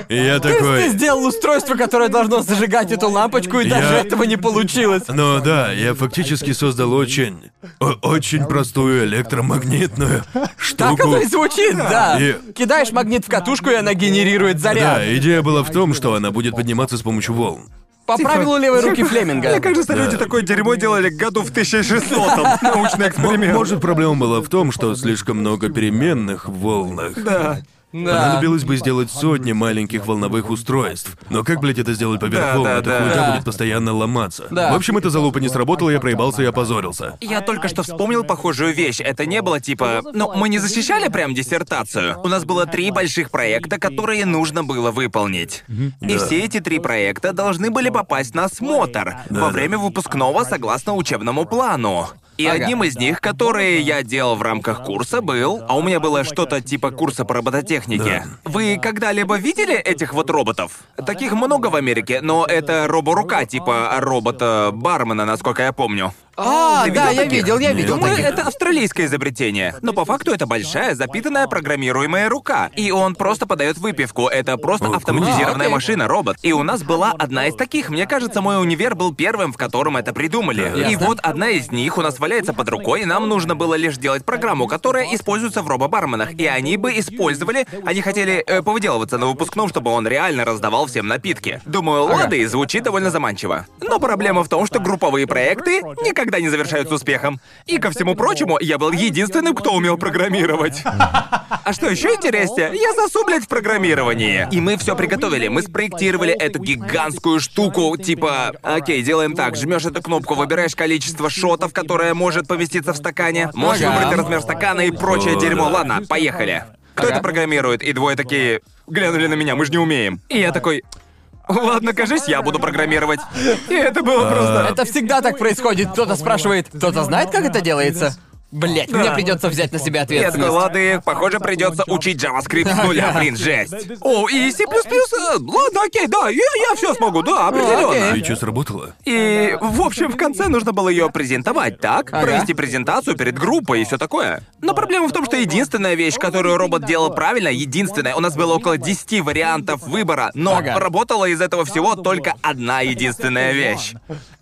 И я Ты такой... сделал устройство, которое должно зажигать эту лампочку, и даже этого не получилось. Ну да, я фактически создал очень... о- очень простую электромагнитную Так штуку. оно и звучит, да. И- Кидаешь магнит в катушку, и она генерирует заряд. Да, идея была в том, что она будет подниматься с помощью волн. По правилу левой руки Флеминга. Мне кажется, Да. люди такое дерьмо делали году в 1600 Научный эксперимент. Может, проблема была в том, что слишком много переменных в волнах. Да. Да. Понадобилось бы сделать сотни маленьких волновых устройств. Но как, блядь, это сделать поверх Да, да, Эта да. хуйня Да. будет постоянно ломаться. Да. В общем, эта залупа не сработала, я проебался и опозорился. Я только что вспомнил похожую вещь. Это не было типа... Ну, мы не защищали прям диссертацию. У нас было три больших проекта, которые нужно было выполнить. И все эти три проекта должны были попасть на осмотр Да, во да. время выпускного согласно учебному плану. И Ага. одним из них, которые я делал в рамках курса, был... А у меня было что-то типа курса по робототехнике. Вы когда-либо видели этих вот роботов? Таких много в Америке, но это роборука, типа робота-бармена, насколько я помню. А, Ты да, видел я таких? видел, я видел Думаю, таких. это австралийское изобретение. Но по факту это большая, запитанная, программируемая рука. И он просто подает выпивку. Это просто О, автоматизированная машина, робот. И у нас была одна из таких. Мне кажется, мой универ был первым, в котором это придумали. Да. И вот одна из них у нас валяется под рукой, и нам нужно было лишь делать программу, которая используется в робобарменах. И они бы использовали... Они хотели э, повыделываться на выпускном, чтобы он реально раздавал всем напитки. Думаю, Ага. лады, звучит довольно заманчиво. Но проблема в том, что групповые проекты никогда не завершаются успехом. И ко всему прочему, я был единственным, кто умел программировать. А что еще интереснее, я засу, блядь, в программировании. И мы все приготовили. Мы спроектировали эту гигантскую штуку, типа, окей, делаем так, жмешь эту кнопку, выбираешь количество шотов, которое может поместиться в стакане, можешь Ага. выбрать размер стакана и прочее дерьмо. Ладно, поехали. Кто Ага. это программирует? И двое такие глянули на меня, мы же не умеем. И я такой. Ладно, кажись, я буду программировать. И это было просто. Это всегда так происходит. Кто-то спрашивает, кто-то знает, как это делается? Блять, мне Да. придется взять на себя Я такой, ответственность. лады, похоже, придется учить JavaScript с нуля, блин, жесть. О, и C++, э, ладно, окей, да, я, я все смогу, да, определенно. И что, сработало? И, в общем, в конце нужно было ее презентовать, так? Ага. Провести презентацию перед группой и все такое. Но проблема в том, что единственная вещь, которую робот делал правильно, единственная, у нас было около 10 вариантов выбора, но Ага. работала из этого всего только одна единственная вещь.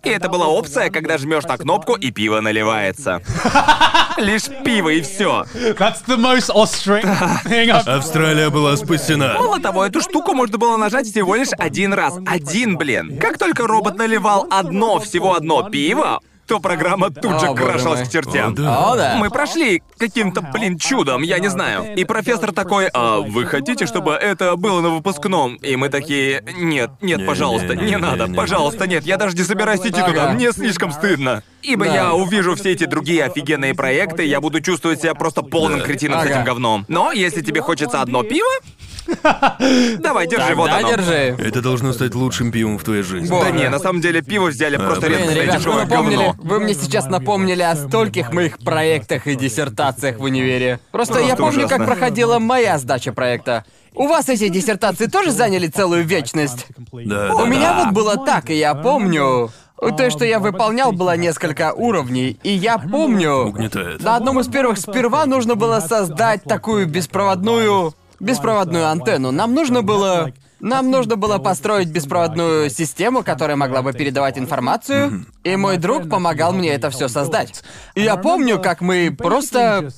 И это была опция, когда жмешь на кнопку и пиво наливается. Лишь пиво и все. That's the most Austrian thing I've Австралия была спасена. Мало того, эту штуку можно было нажать всего лишь один раз. Один, блин. Как только робот наливал одно, всего одно пиво, то программа тут же О, мой. к чертям. О, да. О, да. Мы прошли каким-то, блин, чудом, я не знаю. И профессор такой, а вы хотите, чтобы это было на выпускном? И мы такие, нет, нет, Не, пожалуйста, не, не не, надо, не, пожалуйста, нет, я даже не собираюсь идти туда, мне слишком студно. Ибо Да. я увижу все эти другие офигенные проекты, я буду чувствовать себя просто полным Да. кретином с Ага. этим говном. Но если тебе хочется одно пиво, давай, держи, вот оно. держи. Это должно стать лучшим пивом в твоей жизни. Да не, на самом деле пиво взяли просто блин, ребят, вы дешевое напомнили, говно. вы мне сейчас напомнили о стольких моих проектах и диссертациях в универе. Просто, я Просто помню, как проходила моя сдача проекта. У вас эти диссертации тоже заняли целую вечность? Да, У да, меня вот было так, и я помню... То, что я выполнял, было несколько уровней, и я помню... Угнетает. На одном из первых сперва нужно было создать такую беспроводную... беспроводную антенну. Нам нужно было... Нам нужно было построить беспроводную систему, которая могла бы передавать информацию, и мой друг помогал мне это все создать. И я помню, как мы просто...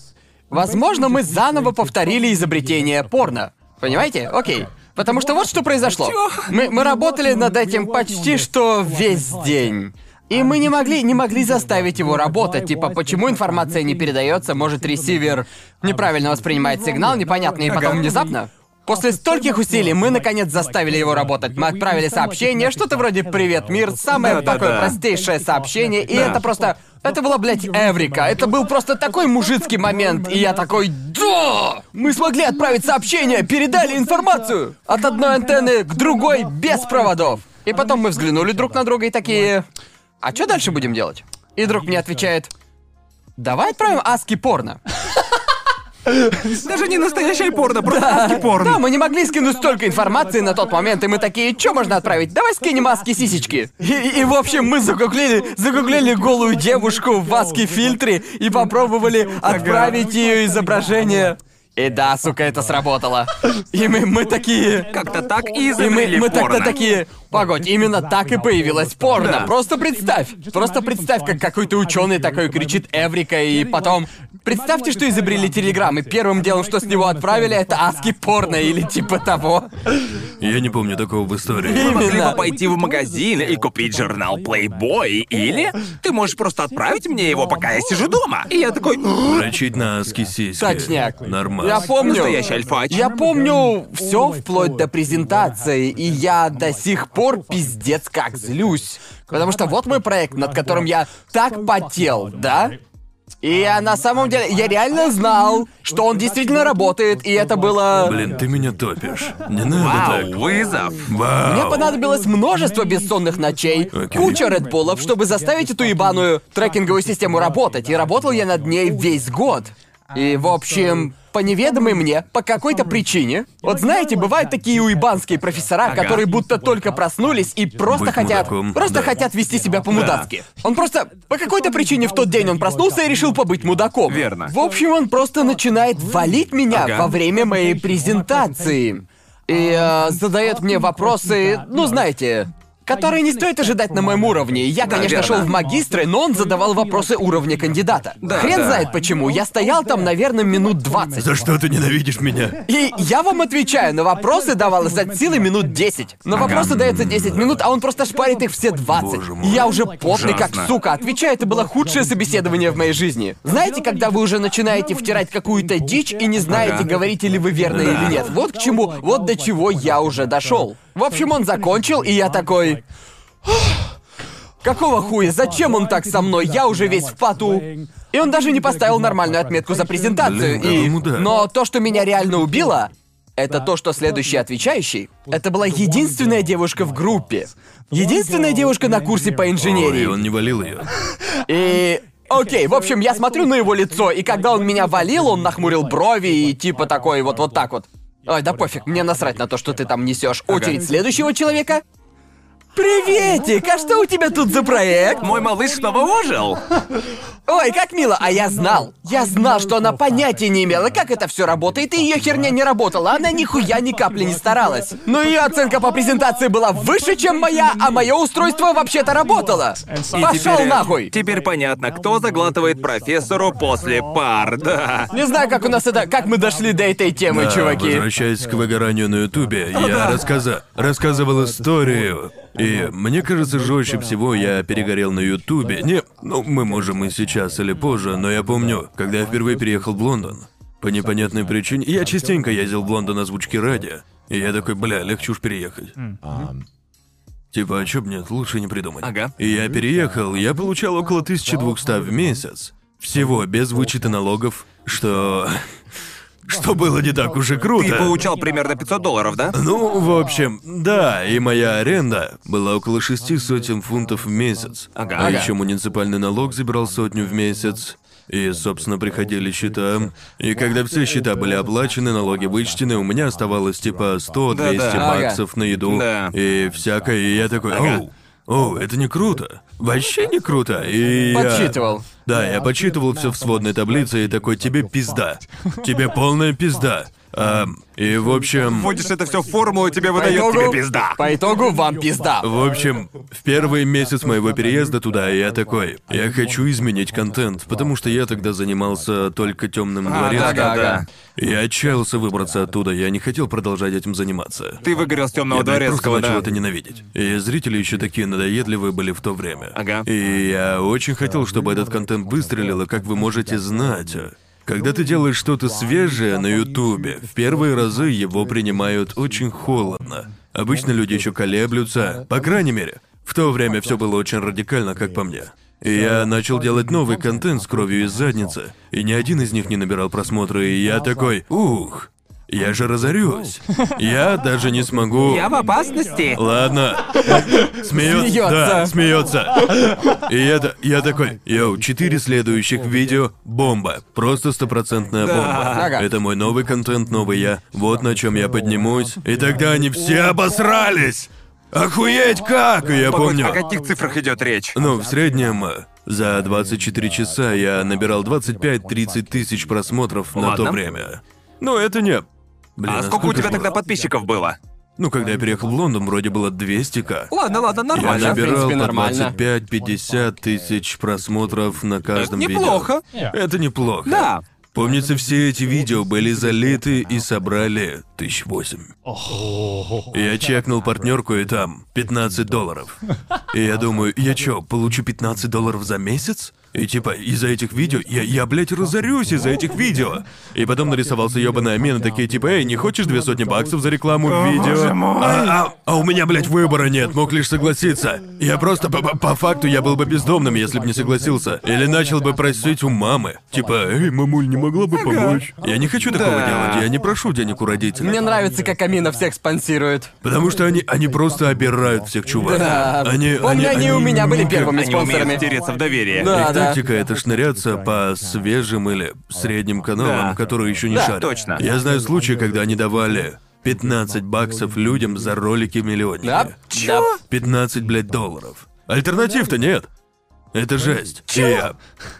Возможно, мы заново повторили изобретение порно. Понимаете? Окей. Потому что вот что произошло. Мы, мы работали над этим почти что весь день. И мы не могли, не могли заставить его работать. Типа, почему информация не передается, может, ресивер неправильно воспринимает сигнал, непонятно, и потом внезапно. После стольких усилий мы наконец заставили его работать. Мы отправили сообщение, что-то вроде «Привет, мир», самое Да-да-да. такое простейшее сообщение, и это просто... Это было, блядь, Эврика. Это был просто такой мужицкий момент, и я такой «Да! Мы смогли отправить сообщение, передали информацию! От одной антенны к другой без проводов!» И потом мы взглянули друг на друга и такие... «А что дальше будем делать?» И друг мне отвечает... «Давай отправим Аски порно». Даже не настоящее порно, просто адский порно. Да, мы не могли скинуть столько информации на тот момент, и мы такие, что можно отправить? Давай скинем аски сисечки. И, и, в общем, мы загуглили, загуглили голую девушку в аски фильтре и попробовали отправить ее изображение. И да, сука, это сработало. И мы, мы такие... Как-то так и И мы, изобрели мы порно. тогда такие, погодь, именно так и появилась порно. Да. Просто представь, просто представь, как какой-то ученый такой кричит Эврика, и потом... Представьте, что изобрели Телеграм, и первым делом, что с него отправили, это аски порно или типа того. Я не помню такого в истории. Вы могли бы пойти в магазин и купить журнал Playboy, или ты можешь просто отправить мне его, пока я сижу дома. И я такой, Дрочить на аски сиськи. Точняк. Нормально. Я помню. Настоящий альфач. Я помню все вплоть до презентации, и я до сих пор пиздец как злюсь. Потому что вот мой проект, над которым я так потел, да? И я на самом деле, я реально знал, что он действительно работает, и это было... Блин, ты меня топишь. Не надо вау, так. вызов. Вау. Мне понадобилось множество бессонных ночей, Окей. куча редбулов, чтобы заставить эту ебаную трекинговую систему работать. И работал я над ней весь год. И, в общем, по неведомой мне, по какой-то причине... Вот знаете, бывают такие уебанские профессора, которые будто только проснулись и просто Быть хотят... мудаком, Просто да. хотят вести себя по-мудацки. Он просто... По какой-то причине в тот день он проснулся и решил побыть мудаком. Верно. В общем, он просто начинает валить меня Ага. во время моей презентации. И э, задает мне вопросы, ну знаете, которые не стоит ожидать на моем уровне. Я, конечно, верно. шел в магистры, но он задавал вопросы уровня кандидата. Да, Хрен да. знает почему. Я стоял там, наверное, минут 20. За что ты ненавидишь меня? И я вам отвечаю, на вопросы давалось от силы минут 10. На вопросы дается 10 минут, а он просто шпарит их все 20. Боже мой. Я уже потный как Ужасно. сука. Отвечаю, это было худшее собеседование в моей жизни. Знаете, когда вы уже начинаете втирать какую-то дичь и не знаете, Ага. говорите ли вы верно или нет. Вот к чему, вот до чего я уже дошел. В общем, он закончил, и я такой... Какого хуя? Зачем он так со мной? Я уже весь в поту. И он даже не поставил нормальную отметку за презентацию. Блин, и... ну да. Но то, что меня реально убило, это то, что следующий отвечающий, это была единственная девушка в группе. Единственная девушка на курсе по Ой, инженерии. он не валил ее. И... Окей, в общем, я смотрю на его лицо, и когда он меня валил, он нахмурил брови и типа такой вот вот так вот. Ой, да пофиг, мне насрать на то, что ты там несешь. Очередь следующего человека. Приветик, а что у тебя тут за проект? Мой малыш снова ожил. Ой, как мило, а я знал. Я знал, что она понятия не имела, как это все работает, и ее херня не работала. Она нихуя ни капли не старалась. Но ее оценка по презентации была выше, чем моя, а мое устройство вообще-то работало. И Пошел теперь- нахуй. Теперь понятно, кто заглатывает профессору после пар, да. Не знаю, как у нас это, как мы дошли до этой темы, Да, чуваки. Возвращаясь к выгоранию на Ютубе, я рассказа... рассказывал историю. И мне кажется, жестче всего я перегорел на Ютубе. Не, ну, мы можем и сейчас или позже, но я помню, когда я впервые переехал в Лондон. По непонятной причине. Я частенько ездил в Лондон озвучки ради. И я такой, бля, легче уж переехать. Типа, а чё б нет, лучше не придумать. Ага. И я переехал, я получал около 1200 в месяц. Всего, без вычета налогов, что... Что было не так уж и круто. Ты получал примерно 500 долларов, да? Ну, в общем, да, и моя аренда была около шести сотен фунтов в месяц. Ага. А Ага. еще муниципальный налог забирал сотню в месяц. И, собственно, приходили счета. И когда все счета были оплачены, налоги вычтены, у меня оставалось типа 100-200 Да-да. Ага. баксов на еду Да. и всякое. И я такой, Ага. оу, о, это не круто. Вообще не круто. И я- Подсчитывал. Да, я подсчитывал все в сводной таблице и такой, тебе пизда. Тебе полная пизда. А, и в общем... Вводишь это все в формулу, и тебе выдает итогу, тебе пизда. по итогу вам пизда. В общем, в первый месяц моего переезда туда я такой, я хочу изменить контент, потому что я тогда занимался только темным дворецким. да, да, да. Я отчаялся выбраться оттуда, я не хотел продолжать этим заниматься. Ты выгорел с темного Я, блядь, просто дворецкого, начал да. это ненавидеть. И зрители еще такие надоедливые были в то время. Ага. И я очень хотел, чтобы этот контент выстрелил, и как вы можете знать, когда ты делаешь что-то свежее на Ютубе, в первые разы его принимают очень холодно. Обычно люди еще колеблются, по крайней мере. В то время все было очень радикально, как по мне. И я начал делать новый контент с кровью из задницы, и ни один из них не набирал просмотры, и я такой, ух, я же разорюсь. Я даже не смогу... Я в опасности. Ладно. Смеется. Да, смеется. И я, я такой, йоу, четыре следующих видео — бомба. Просто стопроцентная бомба. Ага. Это мой новый контент, новый я. Вот на чем я поднимусь. И тогда они все обосрались. Охуеть как! И я Погодь, помню. о каких цифрах идет речь? Ну, в среднем э, за 24 часа я набирал 25-30 тысяч просмотров на то Ладно. время. Ну, это не... Блин, А сколько у тебя тогда подписчиков было? Ну, когда я переехал в Лондон, вроде было 200к. Ладно, ладно, Я нормально. набирал принципе, по нормально. 25-50 тысяч просмотров на каждом видео. Неплохо. Это неплохо. Да. Помнится, все эти видео были залиты и собрали тысяч восемь. Я чекнул партнерку и там 15 долларов. И я думаю, я чё, получу 15 долларов за месяц? И типа, из-за этих видео, я, я, блядь, разорюсь из-за этих видео. И потом нарисовался ёбаный Амин, и такие типа, эй, не хочешь две сотни баксов за рекламу в видео? А, а- а у меня, блядь, выбора нет, мог лишь согласиться. Я просто, по, по- по факту, я был бы бездомным, если бы не согласился. Или начал бы просить у мамы. Типа, эй, мамуль, не могла бы помочь? Я не хочу такого Да. делать, я не прошу денег у родителей. Мне нравится, как Амина всех спонсирует. Потому что они, они просто обирают всех чувак. Да. Они, Помню, они у меня были первыми Они умеют спонсорами. в доверие. Да. Их тактика это шныряться по свежим или средним каналам, Да. которые еще не Да, шарят. точно. Я знаю случаи, когда они давали 15 баксов людям за ролики миллионника. Да? Да. 15, блядь, долларов. Альтернатив-то нет. Это жесть. И я-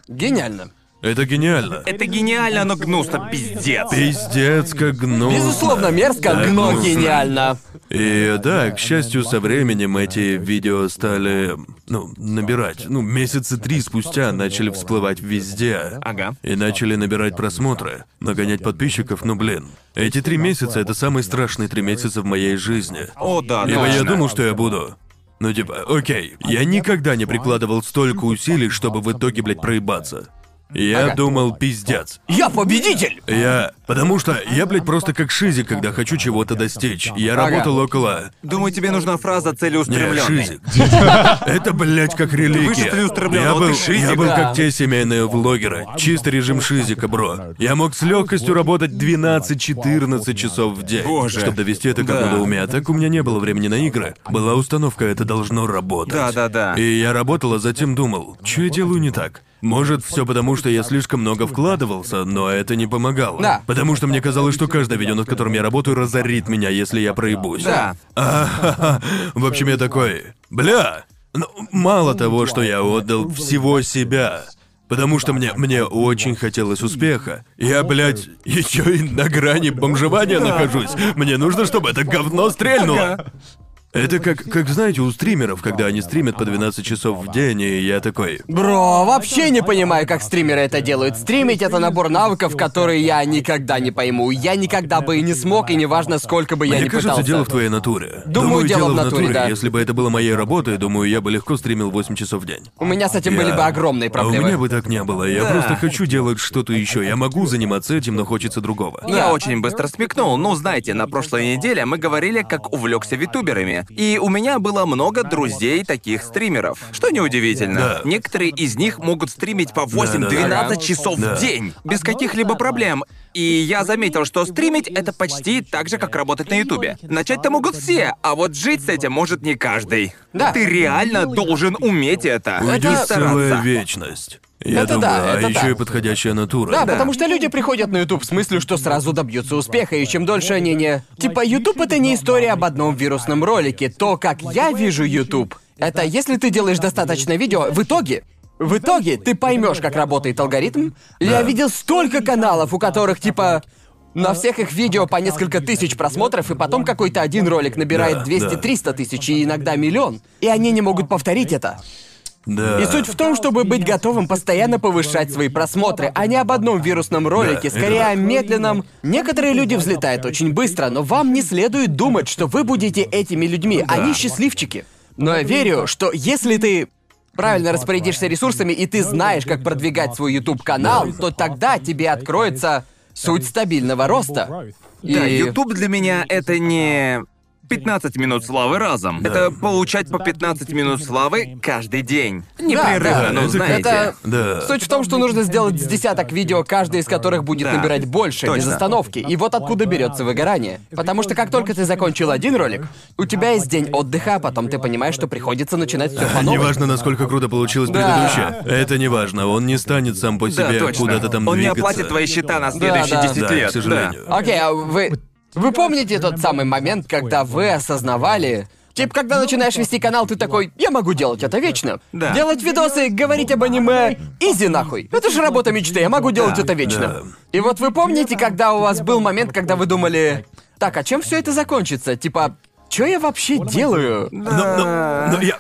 Гениально. Это гениально. Это гениально, но гнусно, пиздец. Пиздец, как гнусно. Безусловно, мерзко, Да, но гнусно. гениально. И да, к счастью, со временем эти видео стали, ну, набирать. Ну, месяца три спустя начали всплывать везде. Ага. И начали набирать просмотры, нагонять подписчиков, ну блин. Эти три месяца — это самые страшные три месяца в моей жизни. О, да, Ибо я точно. думал, что я буду. Ну типа, окей, я никогда не прикладывал столько усилий, чтобы в итоге, блядь, проебаться. Я Ага. думал, пиздец. Я победитель! Я... Потому что я, блядь, просто как шизик, когда хочу чего-то достичь. Я Ага. работал около... Думаю, тебе нужна фраза целеустремленный. шизик. Это, блядь, как религия. Я был, я был да. как те семейные влогеры. Чисто режим шизика, бро. Я мог с легкостью работать 12-14 часов в день. Боже. Чтобы довести это как Да. надоумие. А так у меня не было времени на игры. Была установка, это должно работать. Да-да-да. И я работал, а затем думал, что я делаю не так? Может, все потому, что я слишком много вкладывался, но это не помогало. Да. Потому что мне казалось, что каждое видео, над которым я работаю, разорит меня, если я проебусь. Да. А, В общем, я такой, бля, ну, мало того, что я отдал всего себя, потому что мне, мне очень хотелось успеха. Я, блядь, еще и на грани бомжевания нахожусь. Мне нужно, чтобы это говно стрельнуло. Это как, как, знаете, у стримеров, когда они стримят по 12 часов в день, и я такой... Бро, вообще не понимаю, как стримеры это делают. Стримить это набор навыков, которые я никогда не пойму. Я никогда бы и не смог, и неважно, сколько бы я Мне ни кажется, пытался. дело в твоей натуре. Думаю, дело в натуре, да. Если бы это было моей работой, думаю, я бы легко стримил 8 часов в день. У меня с этим были Я- бы огромные А у проблемы. меня бы так не было. Я Да. просто хочу делать что-то еще. Я могу заниматься этим, но хочется другого. Я очень быстро смекнул. Ну, знаете, на прошлой неделе мы говорили, как увлекся витуберами. И у меня было много друзей таких стримеров. Что неудивительно. Да. Некоторые из них могут стримить по 8-12 Да-да-да. часов Да. в день. Без каких-либо проблем. И я заметил, что стримить это почти так же, как работать на Ютубе. Начать-то могут все, а вот жить с этим может не каждый. Да. Ты реально должен уметь это. Уйдет и целая вечность. Я Это думаю, да, а это еще да. и подходящая натура. Да, потому что люди приходят на YouTube с мыслью, что сразу добьются успеха, и чем дольше они не... Типа, YouTube — это не история об одном вирусном ролике. То, как я вижу YouTube, Это если ты делаешь достаточно видео, в итоге, в итоге ты поймешь, как работает алгоритм. Я видел столько каналов, у которых типа на всех их видео по несколько тысяч просмотров, и потом какой-то один ролик набирает Да, 200-300 тысяч и иногда миллион. И они не могут повторить это. Да. И суть в том, чтобы быть готовым постоянно повышать свои просмотры, а не об одном вирусном ролике, Да, скорее о медленном. Некоторые люди взлетают очень быстро, но вам не следует думать, что вы будете этими людьми. Они счастливчики. Но я верю, что если ты правильно распорядишься ресурсами и ты знаешь, как продвигать свой YouTube канал, то тогда тебе откроется суть стабильного роста. Да, И- YouTube для меня это не 15 минут славы разом. Это получать по 15 минут славы каждый день. Непрерывно, да, ну это знаете. Это Да. Суть в том, что нужно сделать с десяток видео, каждое из которых будет Да. набирать больше, без Точно. остановки. И вот откуда берется выгорание. Потому что как только ты закончил один ролик, у тебя есть день отдыха, а потом ты понимаешь, что приходится начинать все по новой. Неважно, насколько круто получилось Да. предыдущее. Это не важно. Он не станет сам по Да, себе точно. куда-то там Он не двигаться. оплатит твои счета на следующие да. 10 Да, лет. к сожалению. Окей, а вы... Вы помните тот самый момент, когда вы осознавали... Типа, когда начинаешь вести канал, ты такой, я могу делать это вечно. Да. Делать видосы, говорить об аниме, изи нахуй. Это же работа мечты, я могу делать Да, это вечно. да. И вот вы помните, когда у вас был момент, когда вы думали, так, а чем все это закончится? Типа, что я вообще делаю? Но, но- но я...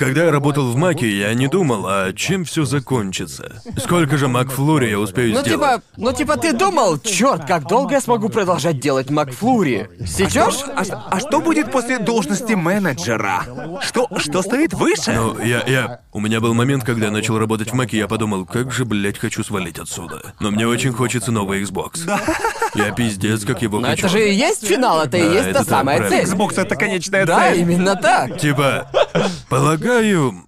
Когда я работал в Маке, я не думал, а чем все закончится. Сколько же Макфлури я успею Ну сделать? типа, ну типа ты думал, черт, как долго я смогу продолжать делать Макфлури? Сейчас? А, ш- а что будет после должности менеджера? Что, что стоит выше? Ну, я, я... У меня был момент, когда я начал работать в Маке, я подумал, как же, блядь, хочу свалить отсюда. Но мне очень хочется новый Xbox. Я пиздец, как его Но хочу. это же и есть финал, это и Да, есть это та так, самая правильно. цель. Xbox это конечная Да, цель. именно так. Типа, полагаю,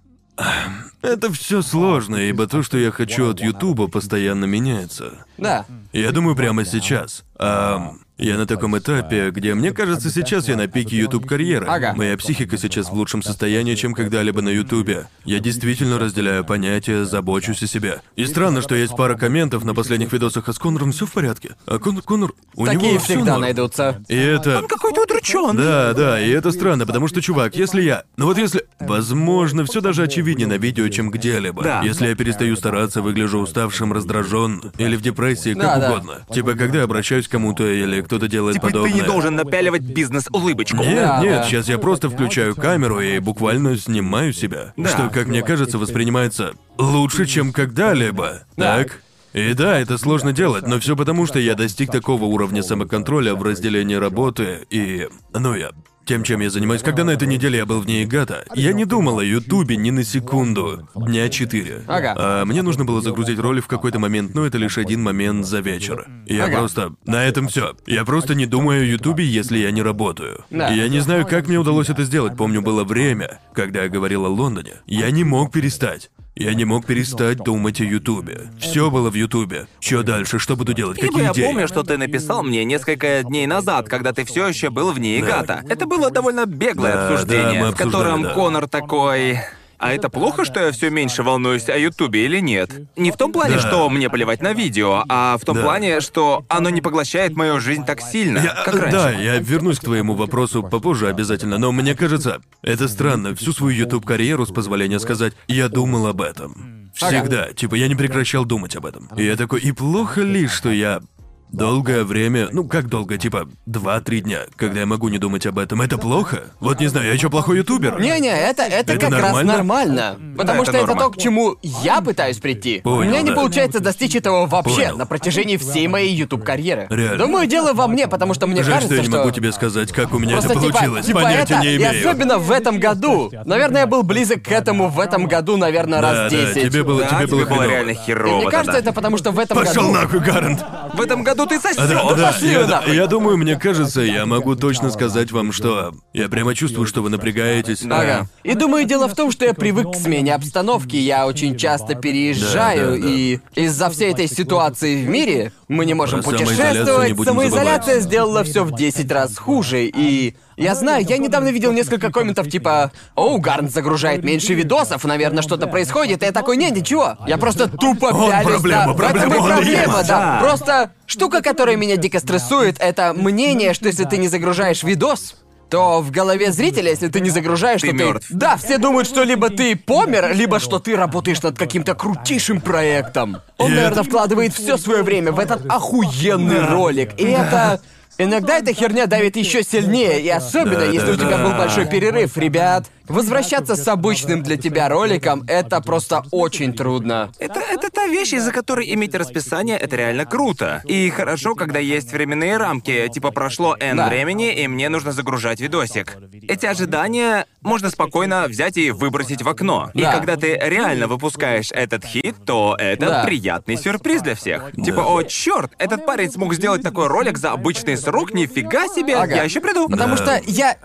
это все сложно, ибо то, что я хочу от Ютуба, постоянно меняется. Да. Я думаю, прямо сейчас. Ам, я на таком этапе, где, мне кажется, сейчас я на пике YouTube карьеры. Ага. Моя психика сейчас в лучшем состоянии, чем когда-либо на Ютубе. Я действительно разделяю понятия, забочусь о себе. И странно, что есть пара комментов на последних видосах, а с Конором все в порядке. А Конор, Конор, у Такие него всегда норм. найдутся. И это... Какой-то удручен. Да, да, и это странно, потому что, чувак, если я... Ну вот если... Возможно, все даже очевиднее на видео, чем где-либо. Да. Если я перестаю стараться, выгляжу уставшим, раздражен или в депрессии, как Да, да. угодно. Типа, когда обращаюсь к кому-то или кто-то делает Теперь подобное. ты не должен напяливать бизнес-улыбочку. Нет, Да, нет, да. сейчас я просто включаю камеру и буквально снимаю себя. Да. Что, как мне кажется, воспринимается лучше, чем когда-либо. Да. Так? И да, это сложно делать, но все потому, что я достиг такого уровня самоконтроля в разделении работы и... Ну, я... Тем, чем я занимаюсь, когда на этой неделе я был в Ниигата, я не думал о Ютубе ни на секунду. Дня четыре. Ага. А мне нужно было загрузить роли в какой-то момент, но это лишь один момент за вечер. Я Ага. просто... На этом все. Я просто не думаю о Ютубе, если я не работаю. Да. Я не знаю, как мне удалось это сделать. Помню, было время, когда я говорил о Лондоне. Я не мог перестать. Я не мог перестать думать о Ютубе. Все было в Ютубе. Что дальше? Что буду делать? Ибо Какие я идеи? помню, что ты написал мне несколько дней назад, когда ты все еще был вне Игата. Это было довольно беглое Да, обсуждение, мы в котором да. Конор такой. А это плохо, что я все меньше волнуюсь о Ютубе или нет? Не в том плане, Да. что мне плевать на видео, а в том Да. плане, что оно не поглощает мою жизнь так сильно, Я- как раньше. Да, я вернусь к твоему вопросу попозже обязательно, но мне кажется, это странно. Всю свою YouTube-карьеру, с позволения сказать, я думал об этом. Всегда. Типа, я не прекращал думать об этом. И я такой, и плохо ли, что я долгое время, ну как долго, типа два-три дня, когда я могу не думать об этом, это плохо? Вот не знаю, я что, плохой ютубер? Не-не, это, это, Это как раз нормально? нормально. Потому это что это норма. то, к чему я пытаюсь прийти. У Понял, меня не да. получается достичь этого вообще Понял. на протяжении всей моей YouTube карьеры. Реально. Думаю, дело во мне, потому что мне Жаль, кажется, что я не могу тебе сказать, как у меня Просто это типа, получилось. типа Понятия это, не и имею. особенно в этом году. Наверное, я был близок к этому в этом году, наверное, Да, раз да, 10. тебе было, Да, тебе было хреново. реально И херово. мне кажется, тогда. это потому что в этом Пошел году. нахуй, Гарант! В этом году ты сосёшь. А, Да, да, пошли я, нахуй. я думаю, мне кажется, я могу точно сказать вам, что я прямо чувствую, что вы напрягаетесь. Ага. И думаю, дело в том, что я привык к смене обстановки. Я очень часто переезжаю, Да, да, да. и из-за всей этой ситуации в мире мы не можем Про самоизоляцию путешествовать. не будем Самоизоляция забывать. сделала все в 10 раз хуже. И я знаю, я недавно видел несколько комментов типа «Оу, Гарн загружает меньше видосов, наверное, что-то происходит». И я такой «Не, ничего, я просто тупо Он пялюсь проблема, этом проблема, он проблема, есть. да. Да. Просто штука, которая меня дико стрессует, это мнение, что если ты не загружаешь видос, то в голове зрителя, если ты не загружаешь, Ты что мёртв. ты... Да, все думают, что либо ты помер, либо что ты работаешь над каким-то крутейшим проектом. Он, И наверное, это- вкладывает все свое время в этот охуенный ролик. И это... Иногда эта херня давит еще сильнее, и особенно, Да, если да, у тебя да. был большой перерыв, ребят. Возвращаться с обычным для тебя роликом — это просто очень трудно. Это, это та вещь, из-за которой иметь расписание — это реально круто. И хорошо, когда есть временные рамки, типа прошло N Да. времени, и мне нужно загружать видосик. Эти ожидания можно спокойно взять и выбросить в окно. И Да. когда ты реально выпускаешь этот хит, то это Да. приятный сюрприз для всех. Типа, о, черт, этот парень смог сделать такой ролик за обычный срок, нифига себе, Ага. я еще приду. Потому что я...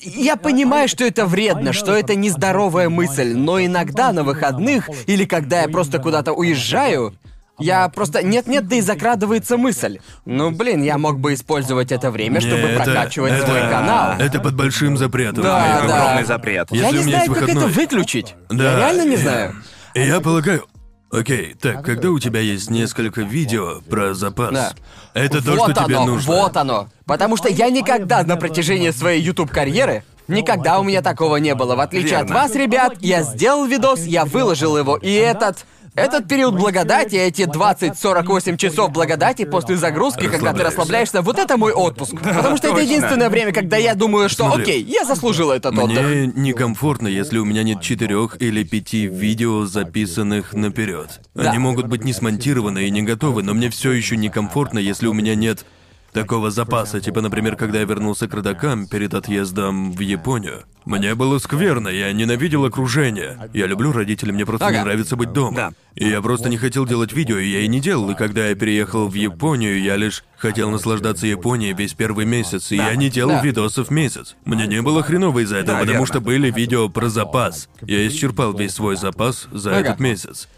Я понимаю, что это вредно, что это нездоровая мысль, но иногда на выходных, или когда я просто куда-то уезжаю, я просто... Нет-нет, да и закрадывается мысль. Ну, блин, я мог бы использовать это время, чтобы Не, это- прокачивать это- свой канал. Это под большим запретом. Да, да. Огромный запрет. Если Я у не меня знаю, есть как это выходной. выключить. Да. Я реально не знаю. И я полагаю... Окей, так, когда у тебя есть несколько видео про запас, Да. это то, вот что тебе оно, нужно. вот оно. Потому что я никогда на протяжении своей YouTube-карьеры Никогда у меня такого не было. В отличие от Верно. вас, ребят, я сделал видос, я выложил его, и этот... Этот период благодати, эти 20-48 часов благодати после загрузки, когда ты Расслабляешься. вот это мой отпуск. Потому что это единственное время, когда я думаю, что Смотри. окей, я заслужил этот отдых. Мне некомфортно, если у меня нет четырех или пяти видео, записанных наперед. Да. Они могут быть не смонтированы и не готовы, но мне все еще некомфортно, если у меня нет такого запаса. Типа, например, когда я вернулся к родакам перед отъездом в Японию. Мне было скверно, я ненавидел окружение. Я люблю родителей, мне просто не Ага. нравится быть дома. Да. И я просто не хотел делать видео, и я и не делал. И когда я переехал в Японию, я лишь хотел наслаждаться Японией весь первый месяц, и я не делал Да. видосов месяц. Мне не было хреново из-за этого, Да, потому верно. что были видео про запас. Я исчерпал весь свой запас за Ага. этот месяц.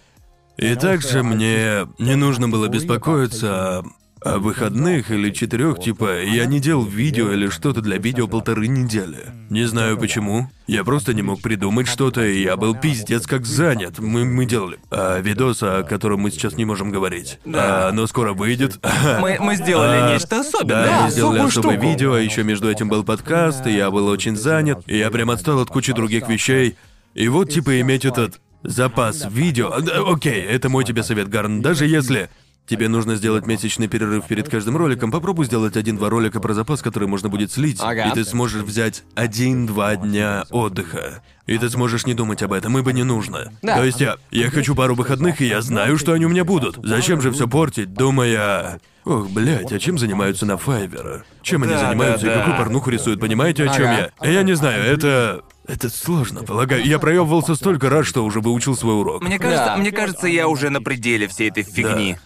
И также мне не нужно было беспокоиться о, о выходных или четырех, типа, я не делал видео или что-то для видео полторы недели. Не знаю почему. Я просто не мог придумать что-то, и я был пиздец как занят. Мы, мы делали а, видос, о котором мы сейчас не можем говорить. Да. А, оно скоро выйдет. Мы, мы сделали А, нечто особенное. Да, мы сделали особое штуку. видео, а еще между этим был подкаст, и я был очень занят, и я прям отстал от кучи других вещей. И вот, типа, иметь этот запас видео... А, да, Окей, это мой тебе совет, Гарн. Даже если тебе нужно сделать месячный перерыв перед каждым роликом, попробуй сделать один-два ролика про запас, который можно будет слить, Ага. и ты сможешь взять один-два дня отдыха. И ты сможешь не думать об этом, ибо не нужно. Да. То есть я, я хочу пару выходных, и я знаю, что они у меня будут. Зачем же все портить, думая... Ох, блядь, а чем занимаются на Файвера? Чем они Да, занимаются да, и да. какую порнуху рисуют, понимаете, о чем Ага. я? Я не знаю, это... Это сложно, полагаю. Я проебывался столько раз, что уже выучил свой урок. Мне кажется, Да. мне кажется, я уже на пределе всей этой фигни.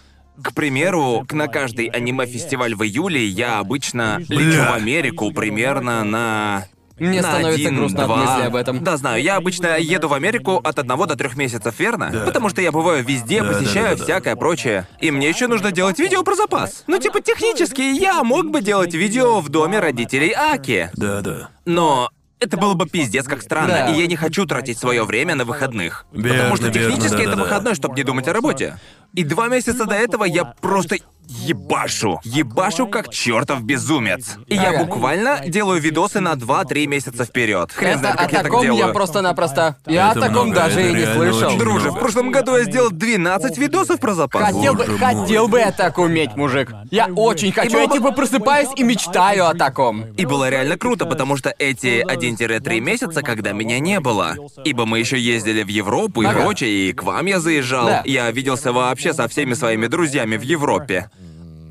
К примеру, к- на каждый аниме-фестиваль в июле я обычно лечу в Америку примерно на... Мне на становится один, грустно от два. мысли об этом. Да, знаю, я обычно еду в Америку от одного до трех месяцев, верно? Потому что я бываю везде, Да, да, посещаю да, да, да. всякое прочее. И мне еще нужно делать видео про запас. Ну, типа, технически я мог бы делать видео в доме родителей Аки. Да-да. Но это было бы пиздец как странно, Да. и я не хочу тратить свое время на выходных. Верно, потому что верно, технически это да-да-да. выходной, чтобы не думать о работе. И два месяца до этого я просто ебашу. Ебашу как чертов безумец. И я Ага. буквально делаю видосы на 2-3 месяца вперед. Хрен Это, знает, как о я так таком делаю. я просто-напросто... Я Это о таком много, даже это и не реально слышал. очень Друже, в прошлом году я сделал 12 видосов про запас. Хотел бы, Боже мой. хотел бы я так уметь, мужик. Я очень хочу. было Я типа просыпаюсь и мечтаю о таком. И было реально круто, потому что эти 1-3 месяца, когда меня не было, ибо мы еще ездили в Европу и Ага. прочее, и к вам я заезжал, Да. я виделся вообще со всеми своими друзьями в Европе.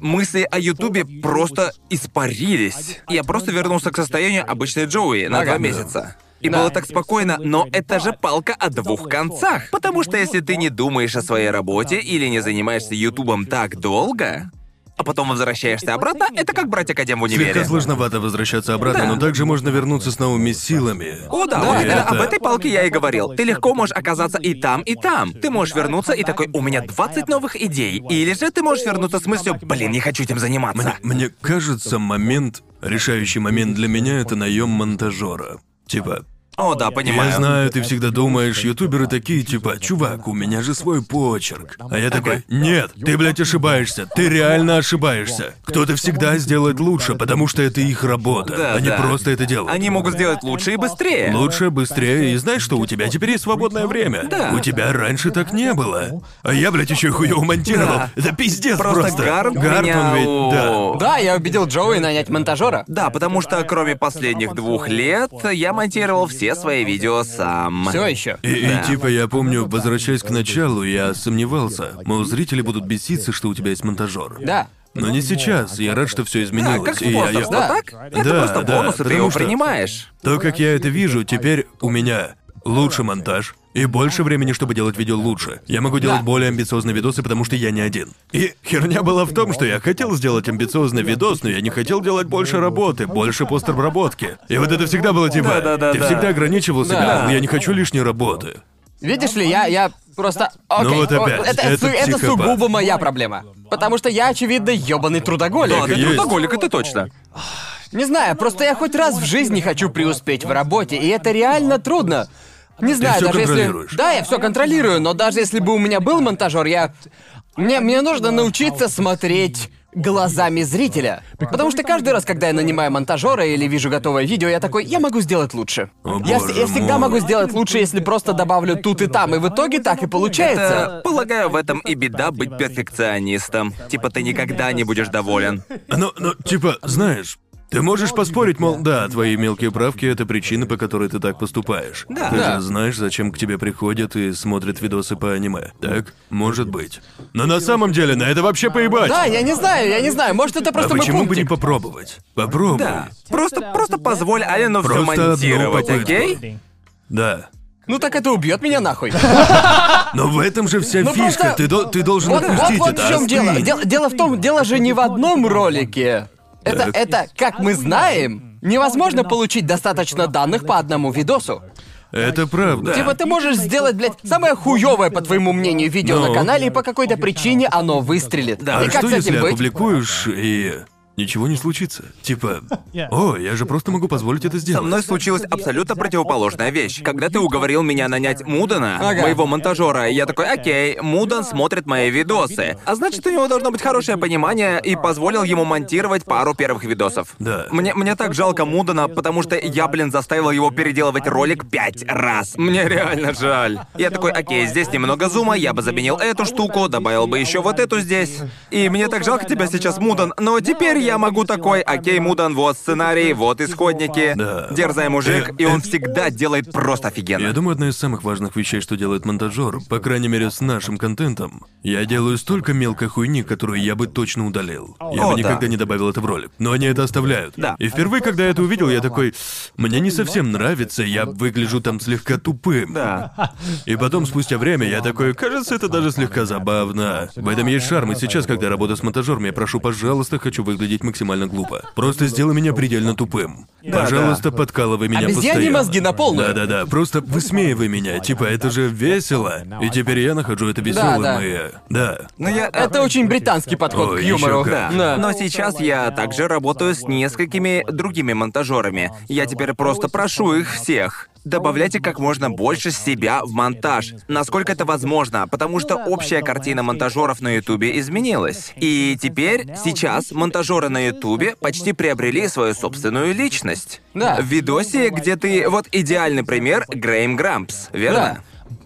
Мысли о Ютубе просто испарились. Я просто вернулся к состоянию обычной Джоуи на два месяца. И было так спокойно, но это же палка о двух концах. Потому что если ты не думаешь о своей работе или не занимаешься Ютубом так долго, а потом возвращаешься обратно, это как брать академ в универе. Слегка сложновато возвращаться обратно, Да. но также можно вернуться с новыми силами. О, да, Да, это- об этой палке я и говорил. Ты легко можешь оказаться и там, и там. Ты можешь вернуться и такой, у меня 20 новых идей. Или же ты можешь вернуться с мыслью, блин, не хочу этим заниматься. Мне, мне кажется, момент, решающий момент для меня это наем монтажера. Типа, О, да, понимаю. Я знаю, ты всегда думаешь, ютуберы такие, типа, чувак, у меня же свой почерк. А я такой, нет, ты, блядь, ошибаешься. Ты реально ошибаешься. Кто-то всегда сделает лучше, потому что это их работа. Да, Они да. просто это делают. Они могут сделать лучше и быстрее. Лучше, быстрее, и знаешь что, у тебя теперь есть свободное время. Да. У тебя раньше так не было. А я, блядь, еще и хуёво монтировал. Да. Это пиздец Просто просто. Гарнт Гарнт, меня... он ведь, да. Да, я убедил Джоуи нанять монтажера. Да, потому что кроме последних двух лет я монтировал все свои видео сам. Все еще. И, и Да. типа я помню, возвращаясь к началу, я сомневался. Мол, зрители будут беситься, что у тебя есть монтажер. Да. Но не сейчас. Я рад, что все Да, изменилось. как и я, я- спонсорство, Да. так? Это Да, просто да, бонус, и ты потому его что- принимаешь. То, как я это вижу, теперь у меня лучше монтаж и больше времени, чтобы делать видео лучше. Я могу делать Да. более амбициозные видосы, потому что я не один. И херня была в том, что я хотел сделать амбициозный видос, но я не хотел делать больше работы, больше постобработки. И вот это всегда было типа... Да-да-да-да. Ты всегда ограничивал себя, Да. «Ну, я не хочу лишней работы. Видишь ли, я, я просто... Окей, Ну вот опять, это, это это сугубо моя проблема. Потому что я, очевидно, ёбаный трудоголик. Да, ты есть. трудоголик, это точно. Не знаю, просто я хоть раз в жизни хочу преуспеть в работе, и это реально трудно. Не знаю, всё даже контролируешь. если. Да, я все контролирую, но даже если бы у меня был монтажер, я. Мне, мне нужно научиться смотреть глазами зрителя. Потому что каждый раз, когда я нанимаю монтажера или вижу готовое видео, я такой, я могу сделать лучше. О, я, боже я всегда мой. могу сделать лучше, если просто добавлю тут и там, и в итоге так и получается. Это, полагаю, в этом и беда быть перфекционистом. Типа ты никогда не будешь доволен. Ну, ну, типа, знаешь, ты можешь поспорить, мол, да, твои мелкие правки — это причина, по которой ты так поступаешь. Да. Ты Да. же знаешь, зачем к тебе приходят и смотрят видосы по аниме, так? Может быть. Но на самом деле на это вообще поебать. Да, я не знаю, я не знаю, может это а просто мой почему бы не пунктик. попробовать? Попробуй. Да. Просто, просто позволь Алену все Просто одну монтировать, попытку. окей? Да. Ну так это убьет меня нахуй. Но в этом же вся Ну, фишка. просто- Ты, до- ты должен Вот, вот, отпустить вот это. в чем дело. остынь. Дело. Дело в том, дело же не в одном ролике. Это, Так. это, как мы знаем, невозможно получить достаточно данных по одному видосу. Это правда. Типа ты можешь сделать, блядь, самое хуёвое, по твоему мнению, видео Ну. на канале, и по какой-то причине оно выстрелит. Да. И А как что с если этим быть? опубликуешь и ничего не случится? Типа, о, я же просто могу позволить это Со сделать. мной случилась абсолютно противоположная вещь. Когда ты уговорил меня нанять Мудана, Ага. моего монтажера, я такой, окей, Мудан смотрит мои видосы. А значит, у него должно быть хорошее понимание, и позволил ему монтировать пару первых видосов. Да. Мне, мне так жалко Мудана, потому что я, блин, заставил его переделывать ролик пять раз. Мне реально жаль. Я такой, окей, здесь немного зума, я бы заменил эту штуку, добавил бы еще вот эту здесь. И мне так жалко тебя сейчас, Мудан, но теперь я могу такой, окей, Мудан, вот сценарий, вот исходники. Да. Дерзай мужик, и он всегда делает просто Я офигенно. думаю, одна из самых важных вещей, что делает монтажер, по крайней мере с нашим контентом, я делаю столько мелкой хуйни, которую я бы точно удалил. Я О, бы да. никогда не добавил это в ролик. Но они это оставляют. Да. И впервые, когда я это увидел, я такой, мне не совсем нравится, я выгляжу там слегка тупым. Да. И потом, спустя время, я такой, кажется, это даже слегка забавно. В этом есть шарм, и сейчас, когда я работаю с монтажером, я прошу, пожалуйста, хочу выглядеть максимально глупо. Просто сделай меня предельно тупым. пожалуйста, подкалывай меня Обезьяньи постоянно. мозги на полную. Да-да-да, просто высмеивай меня, типа, это же весело. И теперь я нахожу это веселым да. и... Да. Но я... Это очень британский подход Ой, к юмору. Да. Да. Но сейчас я также работаю с несколькими другими монтажерами. Я теперь просто прошу их всех. Добавляйте как можно больше себя в монтаж, насколько это возможно, потому что общая картина монтажеров на Ютубе изменилась. И теперь, сейчас, монтажеры на Ютубе почти приобрели свою собственную личность. Да. В видосе, где ты... Вот идеальный пример — Грейм Грампс, верно?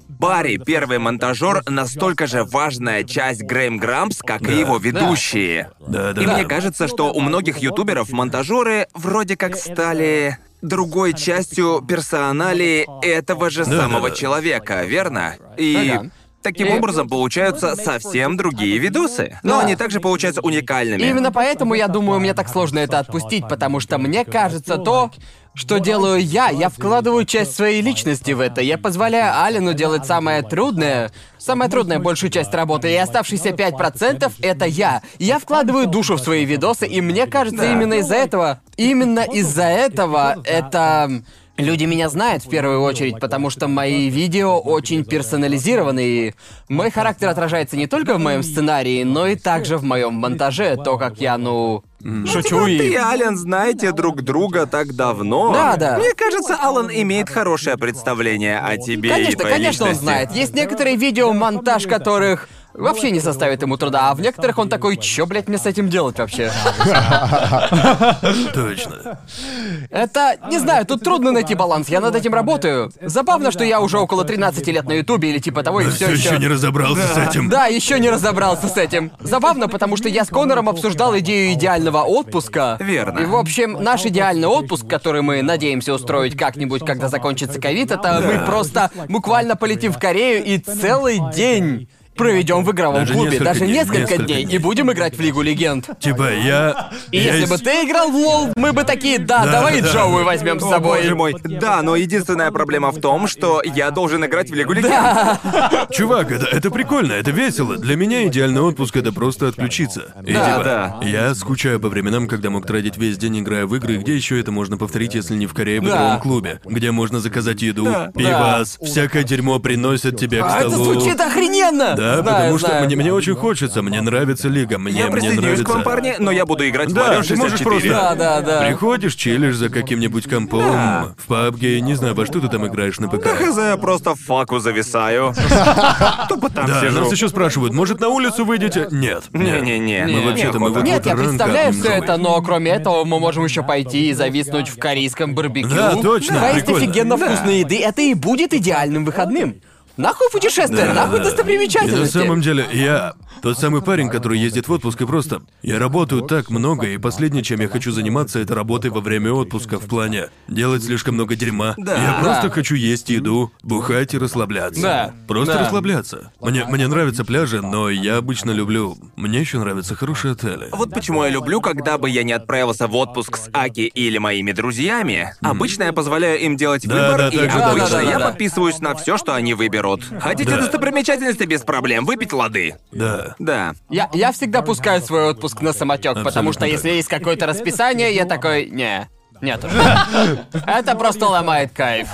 Барри, первый монтажер, настолько же важная часть Грейм Грампс, как и его ведущие. Да-да-да. И мне кажется, что у многих ютуберов монтажеры вроде как стали другой частью персонали этого же самого да. человека, верно? И Ага. Таким образом получаются совсем другие видосы. Но они также получаются уникальными. И именно поэтому я думаю, мне так сложно это отпустить, потому что мне кажется то, что делаю я, я вкладываю часть своей личности в это. Я позволяю Алину делать самое трудное, самое трудное большую часть работы, и оставшиеся 5% это я. Я вкладываю душу в свои видосы, и мне кажется, Да. именно из-за этого, именно из-за этого это... Люди меня знают в первую очередь, потому что мои видео очень персонализированы, и мой характер отражается не только в моем сценарии, но и также в моем монтаже, то, как я, ну, Шучу Ты и и... Ален знаете друг друга так давно. Да, да. Мне кажется, Алан имеет хорошее представление о тебе и Конечно, твоей конечно, он личности. знает. Есть некоторые видео, монтаж которых вообще не составит ему труда, а в некоторых он такой, чё, блядь, мне с этим делать вообще? Точно. Это, не знаю, тут трудно найти баланс, я над этим работаю. Забавно, что я уже около 13 лет на Ютубе или типа того, и все еще не разобрался с этим. Да, еще не разобрался с этим. Забавно, потому что я с Конором обсуждал идею идеального отпуска. Верно. И, в общем, наш идеальный отпуск, который мы надеемся устроить как-нибудь, когда закончится ковид, это мы просто буквально полетим в Корею и целый день проведем в игровом Даже клубе, несколько даже дней, несколько, несколько дней, дней. и будем играть в Лигу Легенд. Типа, я... И я если из- бы ты играл в лол, мы бы такие, да, Да, давай да. Джоуи возьмем с О, собой. боже мой. Да, но единственная проблема в том, что я должен играть в Лигу Легенд. Чувак, это, это прикольно, это весело. Для меня идеальный отпуск это просто отключиться. И Да, типа, да. я скучаю по временам, когда мог тратить весь день, играя в игры, где еще это можно повторить, если не в Корее в Да. игровом клубе, где можно заказать еду, пивас, всякое дерьмо приносят тебе к А это столу. звучит охрененно! Да, Знаю, потому что знаю. мне, мне очень хочется, мне нравится лига, мне, Я мне присоединюсь нравится. к вам, парни, но я буду играть в Да, ты можешь 64. просто... Да, да, да. Приходишь, чилишь за каким-нибудь компом, Да. в пабге, не знаю, во что ты там играешь на ПК. Да хз, я просто в факу зависаю. Тупо там Да, сижу. нас еще спрашивают, может на улицу выйдете? Нет. нет. Не-не-не. Мы вообще-то мы неохота. вот Нет, я представляю все это, но кроме этого мы можем еще пойти и зависнуть в корейском барбекю. Да, точно, Поесть прикольно. офигенно вкусной еды, это и будет идеальным выходным. Нахуй путешествие, нахуй И на достопримечательности. самом деле, я тот самый парень, который ездит в отпуск и просто... Я работаю так много, и последнее, чем я хочу заниматься, это работой во время отпуска в плане делать слишком много дерьма. Да. Я просто Да. хочу есть еду, бухать и расслабляться. Да. Просто Да. расслабляться. Мне, мне нравятся пляжи, но я обычно люблю... Мне еще нравятся хорошие отели. Вот почему я люблю, когда бы я не отправился в отпуск с Аки или моими друзьями. Обычно я позволяю им делать Да, выбор, да, и так же обычно точно. я подписываюсь на все, что они выберут. Хотите Да. достопримечательности без проблем, выпить лады. Да. Да. Я, я всегда пускаю свой отпуск на самотек, потому что так. если есть какое-то расписание, я такой, не, нет уж. Это просто ломает кайф.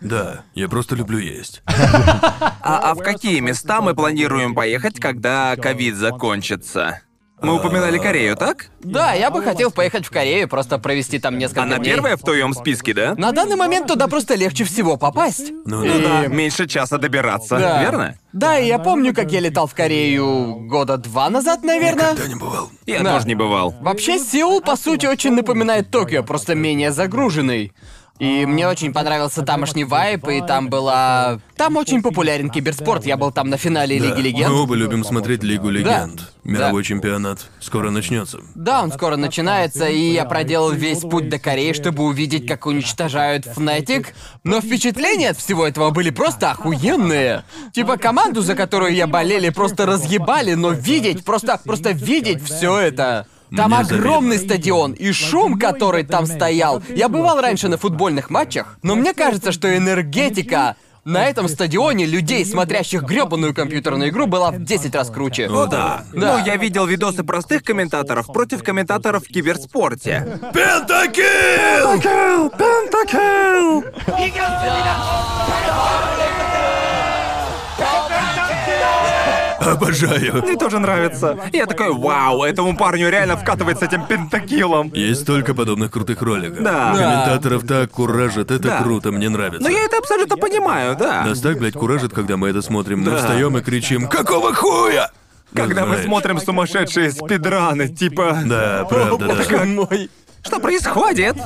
Да, я просто люблю есть. А, а в какие места мы планируем поехать, когда ковид закончится? Мы упоминали Корею, так? Да, я бы хотел поехать в Корею, просто провести там несколько Она дней. первая в твоем списке, да? На данный момент туда просто легче всего попасть. Ну И- да. Меньше часа добираться, Да. верно? Да, и я помню, как я летал в Корею года два назад, наверное. Да не бывал. Я Да. тоже не бывал. Вообще, Сеул, по сути, очень напоминает Токио, просто менее загруженный. И мне очень понравился тамошний вайп, и там была... Там очень популярен киберспорт, я был там на финале Да. Лиги Легенд. Мы оба любим смотреть Лигу Легенд. Мировой Да. чемпионат скоро начнется. Да, он скоро начинается, и я проделал весь путь до Кореи, чтобы увидеть, как уничтожают Fnatic. Но впечатления от всего этого были просто охуенные. Типа команду, за которую я болели, просто разъебали, но видеть, просто, просто видеть все это. Там Мне огромный завидно. стадион, и шум, который там стоял. Я бывал раньше на футбольных матчах, но мне кажется, что энергетика на этом стадионе людей, смотрящих грёбаную компьютерную игру, была в 10 раз круче. О, да. Да. Ну, я видел видосы простых комментаторов против комментаторов в киберспорте. Пентакил! Пентакил! Обожаю. Мне тоже нравится. Я такой, вау, этому парню реально вкатывает с этим пентакилом. Есть столько подобных крутых роликов. Да. Комментаторов так куражит, это Да. круто, мне нравится. Но я это абсолютно понимаю, да. Нас так, блядь, куражит, когда мы это смотрим. Мы Да. встаем и кричим «Какого хуя?» Когда мы Знаешь. смотрим сумасшедшие спидраны, типа... Да, правда, да. Боже мой. Что происходит?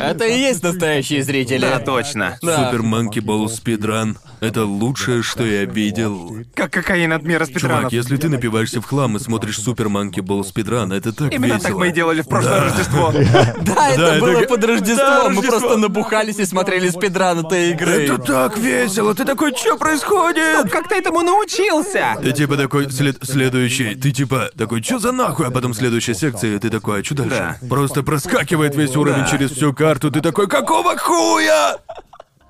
Это и есть настоящие зрители. Да, точно. Да. Супер Monkey Ball спидран. Это лучшее, что я видел. Как кокаин от мира спидранов. Чувак, если ты напиваешься в хлам и смотришь Супер Monkey Ball спидран, это так Именно весело. так мы и делали в прошлое Рождество. Да, это было под Рождество. Мы просто набухались и смотрели спидран этой игры. Это так весело! Ты такой, что происходит? Как ты этому научился? Ты типа такой, след- следующий, ты типа такой, что за нахуй? А потом следующая секция, и ты такой, а что дальше? Просто проскакивает весь уровень через всю карту, ты такой, какого хуя?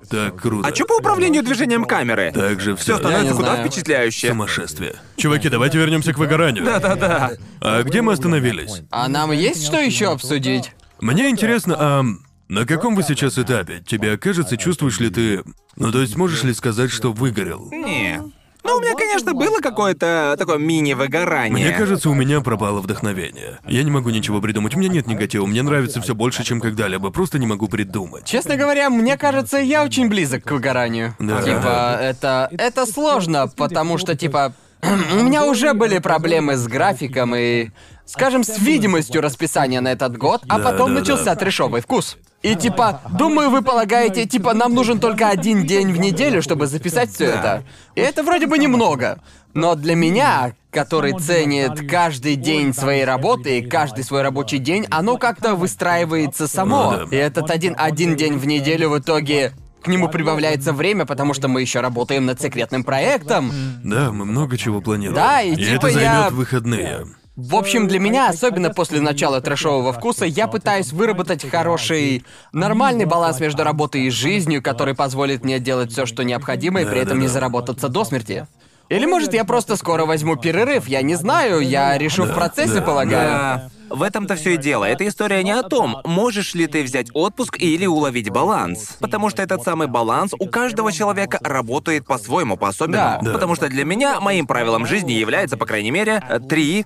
Так круто. А чё по управлению движением камеры? Так же Все все. становится куда знаю. впечатляюще. Сумасшествие. Чуваки, давайте вернемся к выгоранию. Да-да-да. А где мы остановились? А нам есть что еще обсудить? Мне интересно, а на каком вы сейчас этапе? Тебе кажется, чувствуешь ли ты... Ну, то есть можешь ли сказать, что выгорел? Не. Ну, у меня, конечно, было какое-то такое мини-выгорание. Мне кажется, у меня пропало вдохновение. Я не могу ничего придумать. У меня нет негатива. Мне нравится все больше, чем когда-либо. Просто не могу придумать. Честно говоря, мне кажется, я очень близок к выгоранию. Да. Типа, это. это сложно, потому что, типа, у меня уже были проблемы с графиком и. Скажем, с видимостью расписания на этот год, а Да, потом да, начался да. трешовый вкус. И типа, думаю, вы полагаете, типа, нам нужен только один день в неделю, чтобы записать все это. И это вроде бы немного. Но для меня, который ценит каждый день своей работы и каждый свой рабочий день, оно как-то выстраивается само. Ну. И этот один, один день в неделю в итоге к нему прибавляется время, потому что мы еще работаем над секретным проектом. Да, мы много чего планируем. Да, и и типа это я- займет выходные. В общем, для меня, особенно после начала трэшового вкуса, я пытаюсь выработать хороший, нормальный баланс между работой и жизнью, который позволит мне делать все, что необходимо, и при этом не заработаться до смерти. Или может я просто скоро возьму перерыв, я не знаю, я решу в процессе, полагаю. В этом-то все и дело. Эта история не о том, можешь ли ты взять отпуск или уловить баланс. Потому что этот самый баланс у каждого человека работает по-своему, по-особенному. Да. Потому что для меня моим правилом жизни является, по крайней мере, три,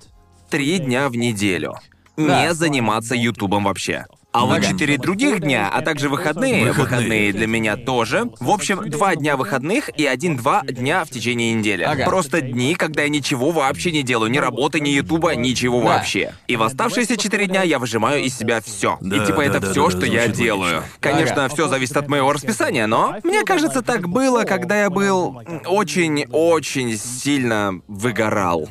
три дня в неделю. Да. Не заниматься Ютубом вообще. А вот четыре других дня, а также выходные, Выходные. выходные для меня тоже. В общем, два дня выходных и один-два дня в течение недели. Ага. Просто дни, когда я ничего вообще не делаю, ни работы, ни Ютуба, ничего Да. вообще. И в оставшиеся четыре дня я выжимаю из себя все. Да, и типа да, это да, все, да, что да, я делаю. логично. Конечно, Ага. все зависит от моего расписания, но мне кажется, так было, когда я был очень-очень сильно выгорал.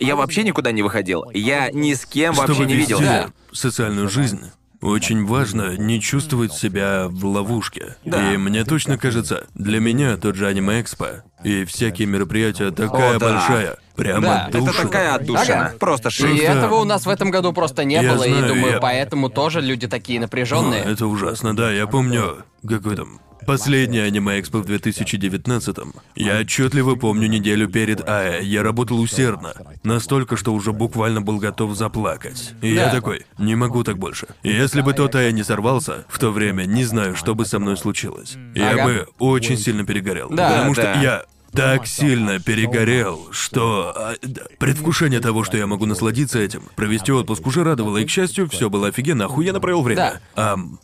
Я вообще никуда не выходил. Я ни с кем вообще Чтобы не вести виделся. социальную жизнь, очень важно не чувствовать себя в ловушке. Да. И мне точно кажется, для меня тот же аниме экспо и всякие мероприятия такая О, да. большая, прямо Да. Это душина. такая отдушина. Ага. Просто И шик. этого у нас в этом году просто не Я было, и знаю, думаю, я- поэтому тоже люди такие напряженные. это ужасно, да, я помню, какой там Последний аниме-экспо в 2019-м. Я отчетливо помню неделю перед АЭ. Я работал усердно. Настолько, что уже буквально был готов заплакать. И я Да. такой, не могу так больше. Если бы тот АЭ не сорвался, в то время не знаю, что бы со мной случилось. Я бы очень сильно перегорел. Да, потому что да. я так сильно перегорел, что а, да, предвкушение того, что я могу насладиться этим, провести отпуск уже радовало, и, к счастью, все было офигенно, охуенно провел время. Ам,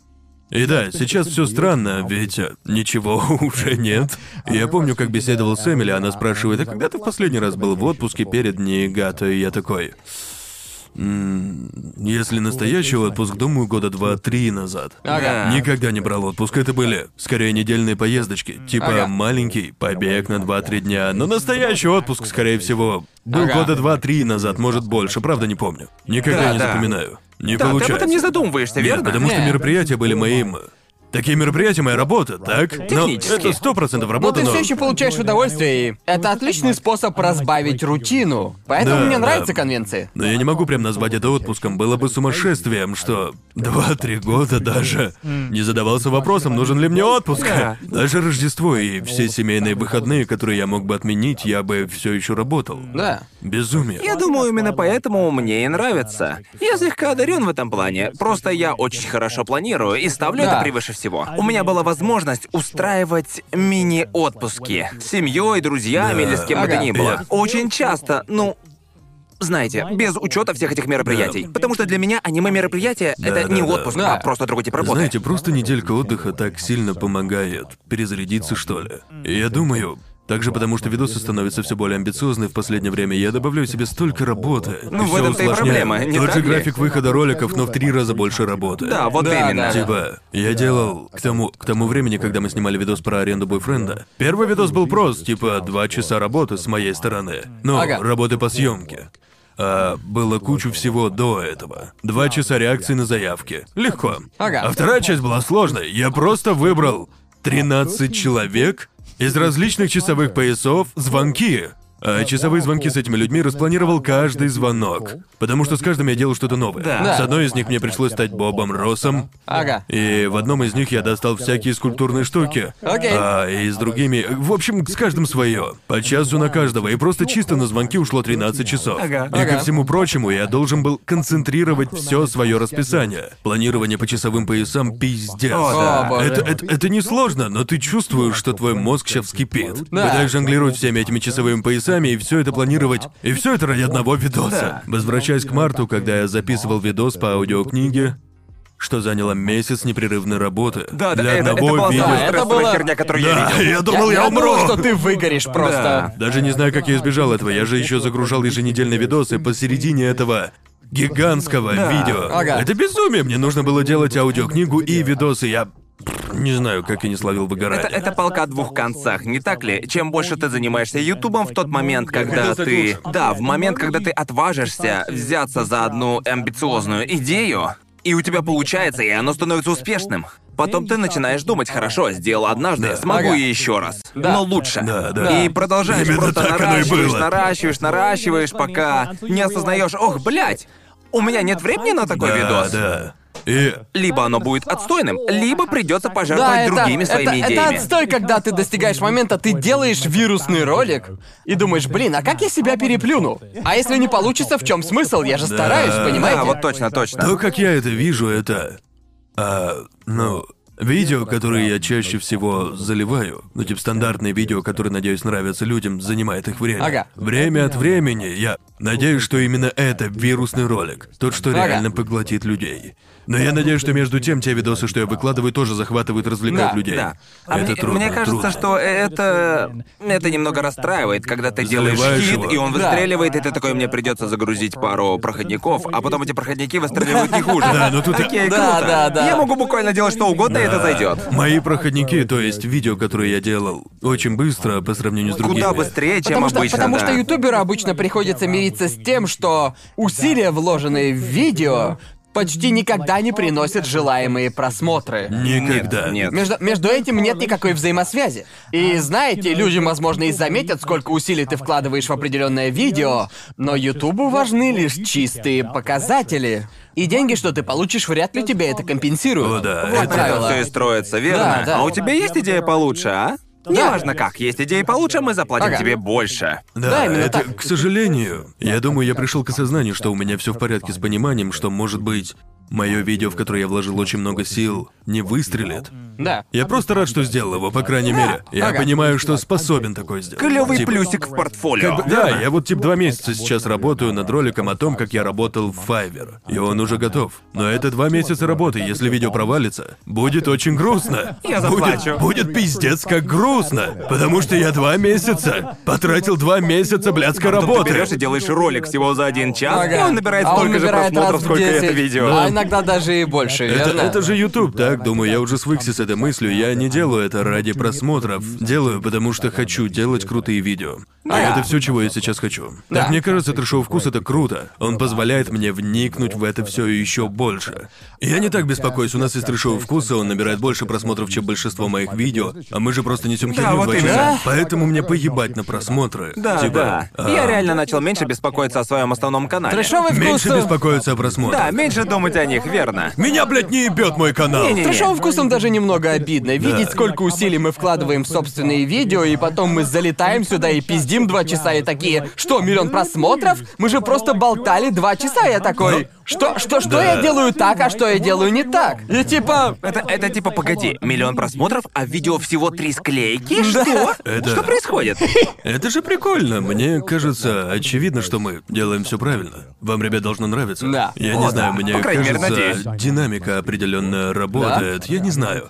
и да, сейчас все странно, ведь э, ничего уже нет. Я помню, как беседовал с Эмили, она спрашивает, а когда ты в последний раз был в отпуске перед Ниигато? И я такой... «М, Если настоящий отпуск, думаю, года два-три назад. Ага. Никогда не брал отпуск, это были скорее недельные поездочки. Типа Ага. маленький побег на 2-3 дня. Но настоящий отпуск, скорее всего, был Ага. года два-три назад, может больше, правда не помню. Никогда Да, не да. запоминаю. Не Да, ты получается. об этом не задумываешься, Нет, верно? потому что Нет. мероприятия были моим. Такие мероприятия моя работа, так? Но Технически. это сто процентов Но работа, ты но. все еще получаешь удовольствие, и это отличный способ разбавить рутину. Поэтому Да, мне да. нравятся конвенции. Но я не могу прям назвать это отпуском. Было бы сумасшествием, что два-три года даже не задавался вопросом, нужен ли мне отпуск. Да. Даже Рождество и все семейные выходные, которые я мог бы отменить, я бы все еще работал. Да. Безумие. Я думаю, именно поэтому мне и нравится. Я слегка одарен в этом плане. Просто я очень хорошо планирую и ставлю Да. это превыше всего. У меня была возможность устраивать мини-отпуски с семьей, друзьями Да. или с кем бы то ни было. Очень часто, ну. Знаете, без учета всех этих мероприятий. Потому что для меня аниме-мероприятие это да, не да. отпуск, Да. а просто другой тип работы. Знаете, просто неделька отдыха так сильно помогает перезарядиться, что ли. Я думаю, также потому что видосы становятся все более амбициозны в последнее время, я добавляю себе столько работы. Ну, в всё этом-то и усложняю. проблема, не Тот так же ли? график выхода роликов, но в три раза больше работы. Да, вот Да, именно. да. Типа, я делал к тому, к тому времени, когда мы снимали видос про аренду бойфренда. Первый видос был прост, типа два часа работы с моей стороны. Ну, Ага. работы по съемке. А было кучу всего до этого. Два часа реакции на заявки. Легко. Ага. А вторая часть была сложной. Я просто выбрал 13 человек из различных часовых поясов, звонки. А часовые звонки с этими людьми распланировал каждый звонок. Потому что с каждым я делал что-то новое. Да. С одной из них мне пришлось стать Бобом Россом. Ага. И в одном из них я достал всякие скульптурные штуки. Окей. А и с другими... В общем, с каждым свое. По часу на каждого. И просто чисто на звонки ушло 13 часов. Ага. И Ага. ко всему прочему, я должен был концентрировать все свое расписание. Планирование по часовым поясам пиздец. О, да. О, это, это не сложно, но ты чувствуешь, что твой мозг сейчас вскипит. Да. Пытаешь жонглировать всеми этими часовыми поясами и все это планировать. И все это ради одного видоса. Возвращаясь к марту, когда я записывал видос по аудиокниге, что заняло месяц непрерывной работы. Да, да, для это, это одного была видео. самая это было- херня, которую я Да, видел. я думал, я, я умру. думал, что ты выгоришь просто. Даже не знаю, как я избежал этого. Я же еще загружал еженедельные видосы посередине этого гигантского видео. Ага. Это безумие. Мне нужно было делать аудиокнигу и видосы. Я не знаю, как я не словил выгорание. Это, это полка о двух концах, не так ли? Чем больше ты занимаешься Ютубом в тот момент, когда ты... Да, в момент, когда ты отважишься взяться за одну амбициозную идею, и у тебя получается, и оно становится успешным. Потом ты начинаешь думать, хорошо, сделал однажды, смогу Ага. и еще раз. Да. Но лучше. Да, да. И продолжаешь Именно просто так оно и наращиваешь, было. наращиваешь, наращиваешь, пока не осознаешь, ох, блядь, у меня нет времени на такой да, видос. да. И Либо оно будет отстойным, либо придется пожертвовать Да, это, другими это, своими это идеями. отстой, когда ты достигаешь момента, ты делаешь вирусный ролик и думаешь, блин, а как я себя переплюну? А если не получится, в чем смысл? Я же стараюсь, понимаете? Да, вот точно, точно. то, как я это вижу, это... а, ну, видео, которые я чаще всего заливаю, ну, типа стандартные видео, которые, надеюсь, нравятся людям, занимает их время. Ага. Время от времени я надеюсь, что именно это вирусный ролик, тот, что Ага. реально поглотит людей. Но я надеюсь, что между тем те видосы, что я выкладываю, тоже захватывают и развлекают Да, людей. Да. А это мне, трудно, мне кажется, трудно. что это это немного расстраивает, когда ты делаешь Заливаешь хит, его. и он Да. выстреливает, и ты такой, мне придется загрузить пару проходников, а потом эти проходники выстреливают не хуже. Да, но тут и- Окей, Да, круто. да, да. Я могу буквально делать что угодно, и это зайдет. Мои проходники, то есть видео, которые я делал, очень быстро по сравнению с другими. Куда быстрее, чем Потому что, обычно. потому да. что ютуберу обычно приходится мириться с тем, что усилия, вложенные в видео, почти никогда не приносят желаемые просмотры. Никогда. Нет, нет. Между, между этим нет никакой взаимосвязи. И знаете, люди, возможно, и заметят, сколько усилий ты вкладываешь в определенное видео, но Ютубу важны лишь чистые показатели. И деньги, что ты получишь, вряд ли тебе это компенсируют. О, да, Вот это- правило. все и строится, верно? Да, да. А у тебя есть идея получше, а? Неважно как, есть идея получше, мы заплатим Ага. тебе больше. Да, Да, именно это, так. к сожалению, я думаю, я пришел к осознанию, что у меня все в порядке с пониманием, что, может быть, мое видео, в которое я вложил очень много сил, не выстрелит. Да. Я просто рад, что сделал его, по крайней мере. Я Ага. понимаю, что способен такое сделать. Клевый Типа, плюсик в портфолио. Как бы- да, я вот типа два месяца сейчас работаю над роликом о том, как я работал в Fiverr. И он уже готов. Но это два месяца работы. Если видео провалится, будет очень грустно. Я Будет, заплачу. будет пиздец как грустно. Потому что я два месяца потратил два месяца блядской Тут работы. ты берешь и делаешь ролик всего за один час, и Ага. он набирает А он столько же набирает просмотров, раз в сколько и это 10, видео. А иногда даже и больше, Это, верно? это же YouTube, так? Думаю, я уже свыкся с этой мыслью. Я не делаю это ради просмотров. Делаю, потому что хочу делать крутые видео. И Ага. это все, чего я сейчас хочу. Да. Так мне кажется, трешовый вкус это круто. Он позволяет мне вникнуть в это все еще больше. Я не так беспокоюсь, у нас есть трешовый вкус, и он набирает больше просмотров, чем большинство моих видео, а мы же просто несем Да, херню вот в два часа. Поэтому мне поебать на просмотры. Да, Типа, да. а, Я реально начал меньше беспокоиться о своем основном канале. Трэшовый вкус... Меньше беспокоиться о просмотрах. Да, меньше думать о них, верно. Меня, блядь, не ебет мой канал. Не-не-не. Трэшовым вкусом даже немного обидно. Видеть, сколько усилий мы вкладываем в собственные видео, и потом мы залетаем сюда и пиздим два часа, и такие, что, миллион просмотров? Мы же просто болтали два часа, я такой, что, что, что Да. я делаю так, а что я делаю не так? И типа... Это, это типа, погоди, миллион просмотров, а видео всего три склейки? Что? Это- Что происходит? Это же прикольно. Мне кажется, очевидно, что мы делаем все правильно. Вам, ребят, должно нравиться. Да. Я О, не знаю, да. мне По крайней мере, кажется, надеюсь. динамика определенно работает. Я не знаю.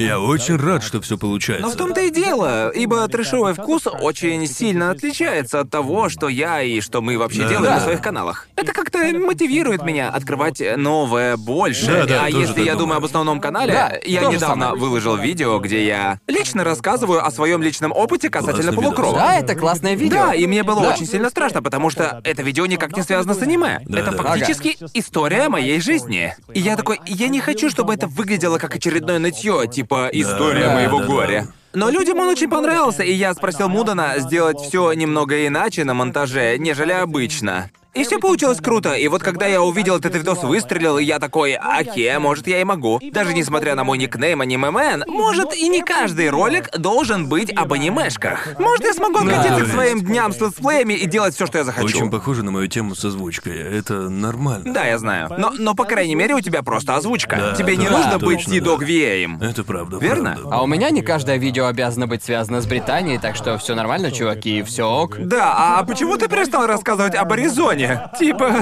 Я очень рад, что все получается. Но в том-то и дело, ибо трэшовый вкус очень сильно отличается от того, что я и что мы вообще Да. делаем Да. на своих каналах. Это как-то мотивирует меня открывать новое больше. Да, да, а если я думаю. думаю об основном канале, Да, я недавно самое. выложил видео, где я лично рассказываю о своем личном опыте касательно Классный видос. полукрова. Да, это классное видео. Да, и мне было Да. очень сильно страшно, потому что это видео никак не связано с аниме. Да, это да. фактически история моей жизни. И я такой, я не хочу, чтобы это выглядело как очередное нытье, типа история Да, моего да, да. горя. Но людям он очень понравился, и я спросил Мудана сделать все немного иначе на монтаже, нежели обычно. И все получилось круто, и вот когда я увидел этот видос выстрелил, и я такой, окей, может я и могу. Даже несмотря на мой никнейм анимемен, может и не каждый ролик должен быть об анимешках. Может я смогу откатиться к своим дням с летсплеями и делать все, что я захочу. Очень похоже на мою тему с озвучкой. Это нормально. Да, я знаю. Но, но по крайней мере у тебя просто озвучка. Да, Тебе не да, нужно точно, быть да. Сидок VA. Это правда. Верно? правда. А у меня не каждое видео обязано быть связано с Британией, так что все нормально, чуваки, все ок. Да, а почему ты перестал рассказывать об Аризоне? Типа,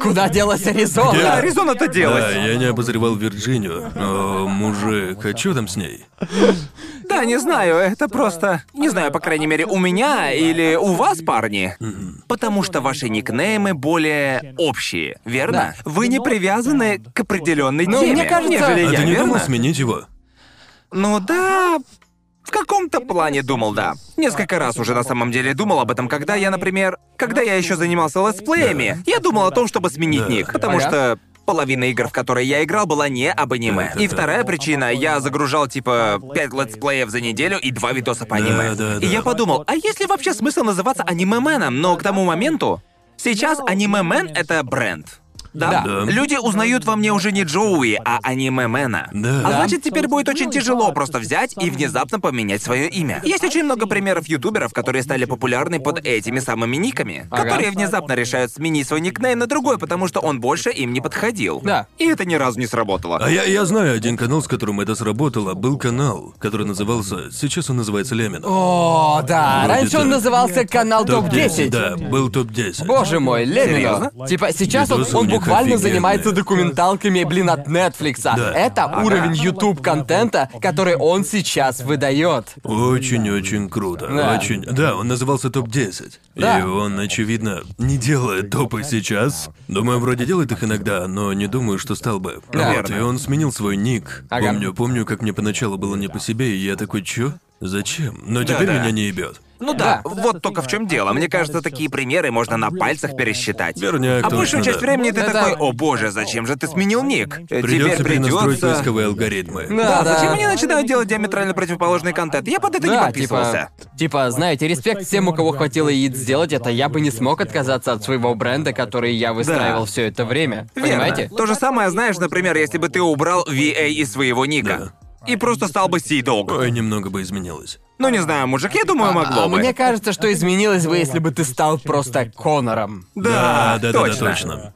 Куда делась Аризона? Аризона-то Да, делась? я не обозревал Вирджинию. О, мужик, а чё там с ней? Да, не знаю, это просто... Не знаю, по крайней мере, у меня или у вас, парни. Потому что ваши никнеймы более общие, верно? Вы не привязаны к определенной Ну, теме, мне кажется- нежели А я, ты не верно? думал сменить его? Ну да, каком-то плане думал, да. Несколько раз уже на самом деле думал об этом, когда я, например, когда я еще занимался летсплеями, я думал о том, чтобы сменить Да. ник, потому Ага. что половина игр, в которые я играл, была не об аниме. Да, да, И да. вторая причина, я загружал типа 5 летсплеев за неделю и два видоса по аниме. да, И да. я подумал, а есть ли вообще смысл называться анимеменом? Но к тому моменту сейчас анимемен это бренд. Да? Да. Люди узнают во мне уже не Джоуи, а анимемена. Да. А значит, теперь будет очень тяжело просто взять и внезапно поменять свое имя. Есть очень много примеров ютуберов, которые стали популярны под этими самыми никами, Ага. которые внезапно решают сменить свой никнейм на другой, потому что он больше им не подходил. Да. И это ни разу не сработало. А я, я знаю один канал, с которым это сработало. Был канал, который назывался... Сейчас он называется Лемин. О, да. Вроде Раньше он назывался канал ТОП-10. Да, был топ-10. Боже мой, Лемино. Серьезно? Типа сейчас он, он них буквально занимается документалками, блин, от Нетфликса. Да. Это уровень YouTube контента, который он сейчас выдает. Очень-очень круто. Да. Очень. Да, он назывался топ-10. Да. И он, очевидно, не делает топы сейчас. Думаю, вроде делает их иногда, но не думаю, что стал бы. Да. Вот, и он сменил свой ник. Ага. Помню, помню, как мне поначалу было не по себе, и я такой, чё? Зачем? Но теперь Да-да. меня не ебет. Ну да, Да. вот только в чем дело. Мне кажется, такие примеры можно на пальцах пересчитать. Верняк, а большую точно, часть да. времени ты Это- такой, о боже, зачем же ты сменил ник? Э, Придется Теперь перенастроить придется. поисковые алгоритмы. Да, Да, зачем да. они начинают делать диаметрально противоположный контент? Я под это не Да, подписывался. типа, типа, знаете, респект всем, у кого хватило яиц сделать это, я бы не смог отказаться от своего бренда, который я выстраивал Да. все это время. Верно. Понимаете? То же самое, знаешь, например, если бы ты убрал VA из своего ника. И просто стал бы Sea-Dog. Ой, немного бы изменилось. Ну не знаю, мужик, я думаю, могло А бы. мне кажется, что изменилось бы, если бы ты стал просто Конором. Да, да, да, да, точно. точно.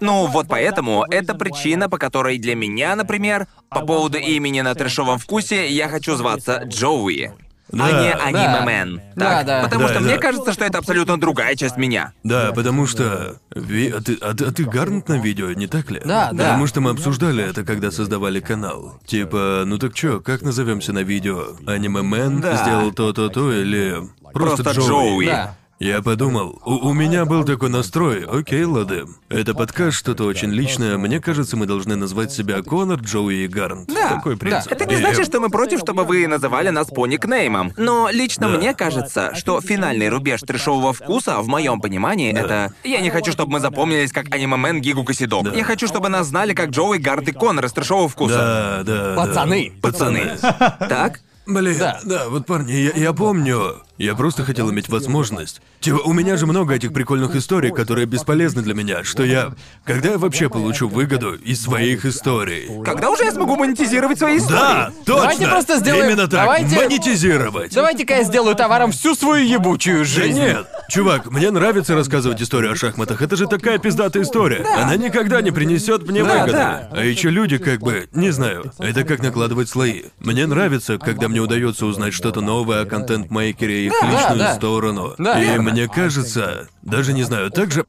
Ну, вот поэтому это причина, по которой для меня, например, по поводу имени на трешовом вкусе, я хочу зваться Джоуи. А Да. не Да. аниме-мен. Да, Так? да. Потому Да, что да. мне кажется, что это абсолютно другая часть меня. Да, потому что... Ви- А, ты, а, а ты гарнт на видео, не так ли? Да, да. Потому что мы обсуждали это, когда создавали канал. Типа, ну так чё, как назовемся на видео? Аниме Мэн Да. сделал то-то-то или... Просто, Просто Джоуи? Джоуи. Да. Я подумал, у, у меня был такой настрой, окей, лады. Это подкаст что-то очень личное, мне кажется, мы должны назвать себя Конор, Джоуи и Гарнт. Да, Такой принцип. Это не И- значит, что мы против, чтобы вы называли нас по никнеймам. Но лично Да. мне кажется, что финальный рубеж трешового вкуса, в моем понимании, это... Я не хочу, чтобы мы запомнились как аниме-мен Гигу Косидок. Да. Я хочу, чтобы нас знали как Джоуи, Гард и Коннор из трешового вкуса. Да, да, да. Пацаны. Пацаны. Так? Блин, Да. да. вот парни, я, я помню. Я просто хотел иметь возможность. Типа, у меня же много этих прикольных историй, которые бесполезны для меня, что я... Когда я вообще получу выгоду из своих историй? Когда уже я смогу монетизировать свои истории? Да, точно! Давайте просто сделаем- Именно так, давайте- монетизировать. Давайте-ка я сделаю товаром всю свою ебучую Да жизнь. нет, чувак, мне нравится рассказывать историю о шахматах. Это же такая пиздатая история. Она никогда не принесет мне Да, выгоды. да. А еще люди как бы, не знаю, это как накладывать слои. Мне нравится, когда мне удается узнать что-то новое о контент-мейкере и их Да, личную да. сторону. Да, и верно. мне кажется, даже не знаю, так же.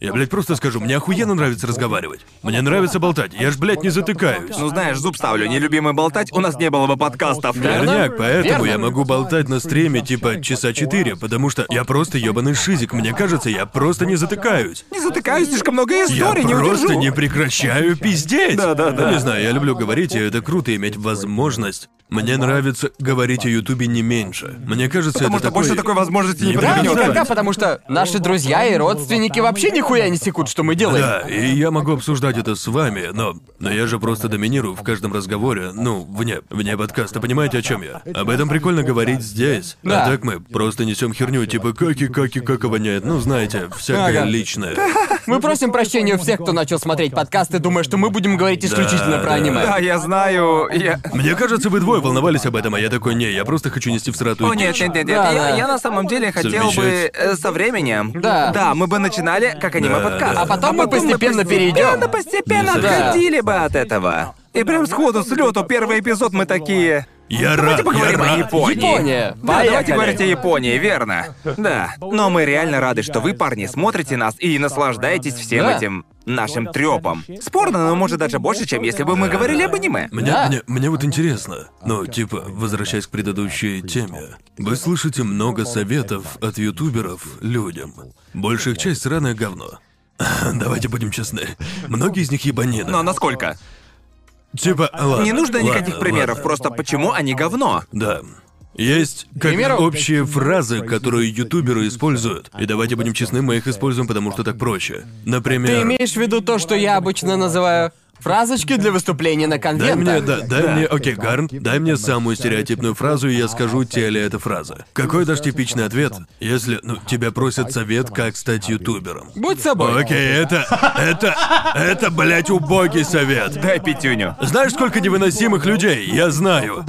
Я, блядь, просто скажу, мне охуенно нравится разговаривать. Мне нравится болтать. Я ж, блядь, не затыкаюсь. Ну знаешь, зуб ставлю, нелюбимый болтать, у нас не было бы подкастов. Верняк, поэтому Верно. я могу болтать на стриме типа часа четыре, потому что я просто ебаный шизик. Мне кажется, я просто не затыкаюсь. Не затыкаюсь, слишком много Я историй, не просто удержу. не прекращаю пиздеть. Да-да-да. Ну, не знаю, я люблю говорить, и это круто иметь возможность Мне нравится говорить о Ютубе не меньше. Мне кажется, Потому это что такой... больше такой возможности не Да, Да, никогда, потому что наши друзья и родственники вообще нихуя не секут, что мы делаем. Да, и я могу обсуждать это с вами, но, но я же просто доминирую в каждом разговоре, ну, вне, вне подкаста, понимаете, о чем я? Об этом прикольно говорить здесь. Да. А так мы просто несем херню, типа каки, каки, как воняет, ну, знаете, всякое Ага. личное. Мы просим прощения у всех, кто начал смотреть подкасты, думая, что мы будем говорить исключительно Да, про да. аниме. Да, я знаю. Я... Мне кажется, вы двое волновались об этом, а я такой, не, я просто хочу нести в сратую О, нет, дичь». нет, нет, нет. Да, я, да. я на самом деле хотел бы э, со временем. Да. Да, мы бы начинали как аниме-подкаст. да. А потом мы постепенно перейдем. Постепенно, постепенно Да. отходили бы от этого. И прям сходу с лету первый эпизод мы такие. Я Давайте рад, я рад. Японии. Япония. Да, давайте Поехали. говорить о Японии, верно? Да. Но мы реально рады, что вы, парни, смотрите нас и наслаждаетесь всем Да. этим нашим трёпом. Спорно, но может даже больше, чем если бы мы говорили об аниме. Мне, Да. мне, мне вот интересно, ну, типа, возвращаясь к предыдущей теме, вы слышите много советов от ютуберов людям. Большая их часть сраное говно. Давайте будем честны. Многие из них ебанины. Но насколько? Типа, ладно. Не нужно ладно, никаких примеров, ладно. просто почему они говно. Да. Есть как примеру? общие фразы, которые ютуберы используют. И давайте будем честны, мы их используем, потому что так проще. Например... Ты имеешь в виду то, что я обычно называю фразочки для выступления на Дай конвентах? мне, да, дай мне, окей, Гарн, дай мне самую стереотипную фразу, и я скажу, те ли эта фраза. Какой дашь типичный ответ, если, ну, тебя просят совет, как стать ютубером? Будь собой. Окей, это, это, это, блядь, убогий совет. Дай пятюню. Знаешь, сколько невыносимых людей? Я знаю.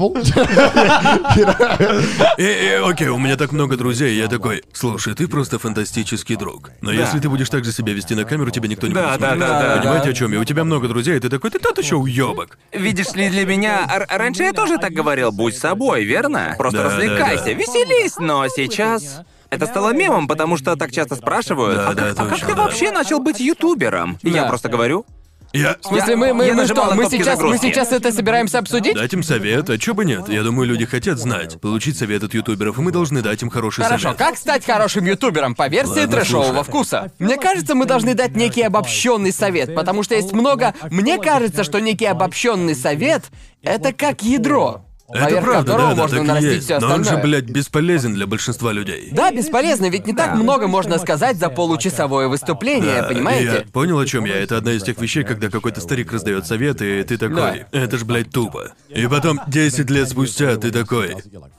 И, и, окей, у меня так много друзей, я такой, слушай, ты просто фантастический друг. Но если ты будешь так же себя вести на камеру, тебя никто не Да, будет да, смотреть. да, да, Понимаете, да. о чем? И у тебя много друзей, ты такой, ты тот еще уебок. Видишь ли, для меня... р- раньше я тоже так говорил, будь собой, верно? Просто Да, развлекайся, да, да. веселись, но сейчас... Это стало мемом, потому что так часто спрашивают, Да, а, да, как, а как точно, ты да. вообще начал быть ютубером? И Я Да. просто говорю, Я... В смысле, мы, мы, я мы нажимал что, на мы кнопки сейчас, мы загрузки. сейчас это собираемся обсудить? Дать им совет, а чё бы нет? Я думаю, люди хотят знать, получить совет от ютуберов, и мы должны дать им хороший Хорошо, совет. как стать хорошим ютубером по версии Ладно, трэшового слушай. вкуса? Мне кажется, мы должны дать некий обобщенный совет, потому что есть много. Мне кажется, что некий обобщенный совет это как ядро. Это поверх правда, которого да, да, можно так и нарастить есть. Но он же, остальное. блядь, бесполезен для большинства людей. Да, бесполезно, ведь не так много можно сказать за получасовое выступление, Да, понимаете? Я понял, о чем я. Это одна из тех вещей, когда какой-то старик раздает советы, и ты такой, это ж, блядь, тупо. И потом, 10 лет спустя, ты такой,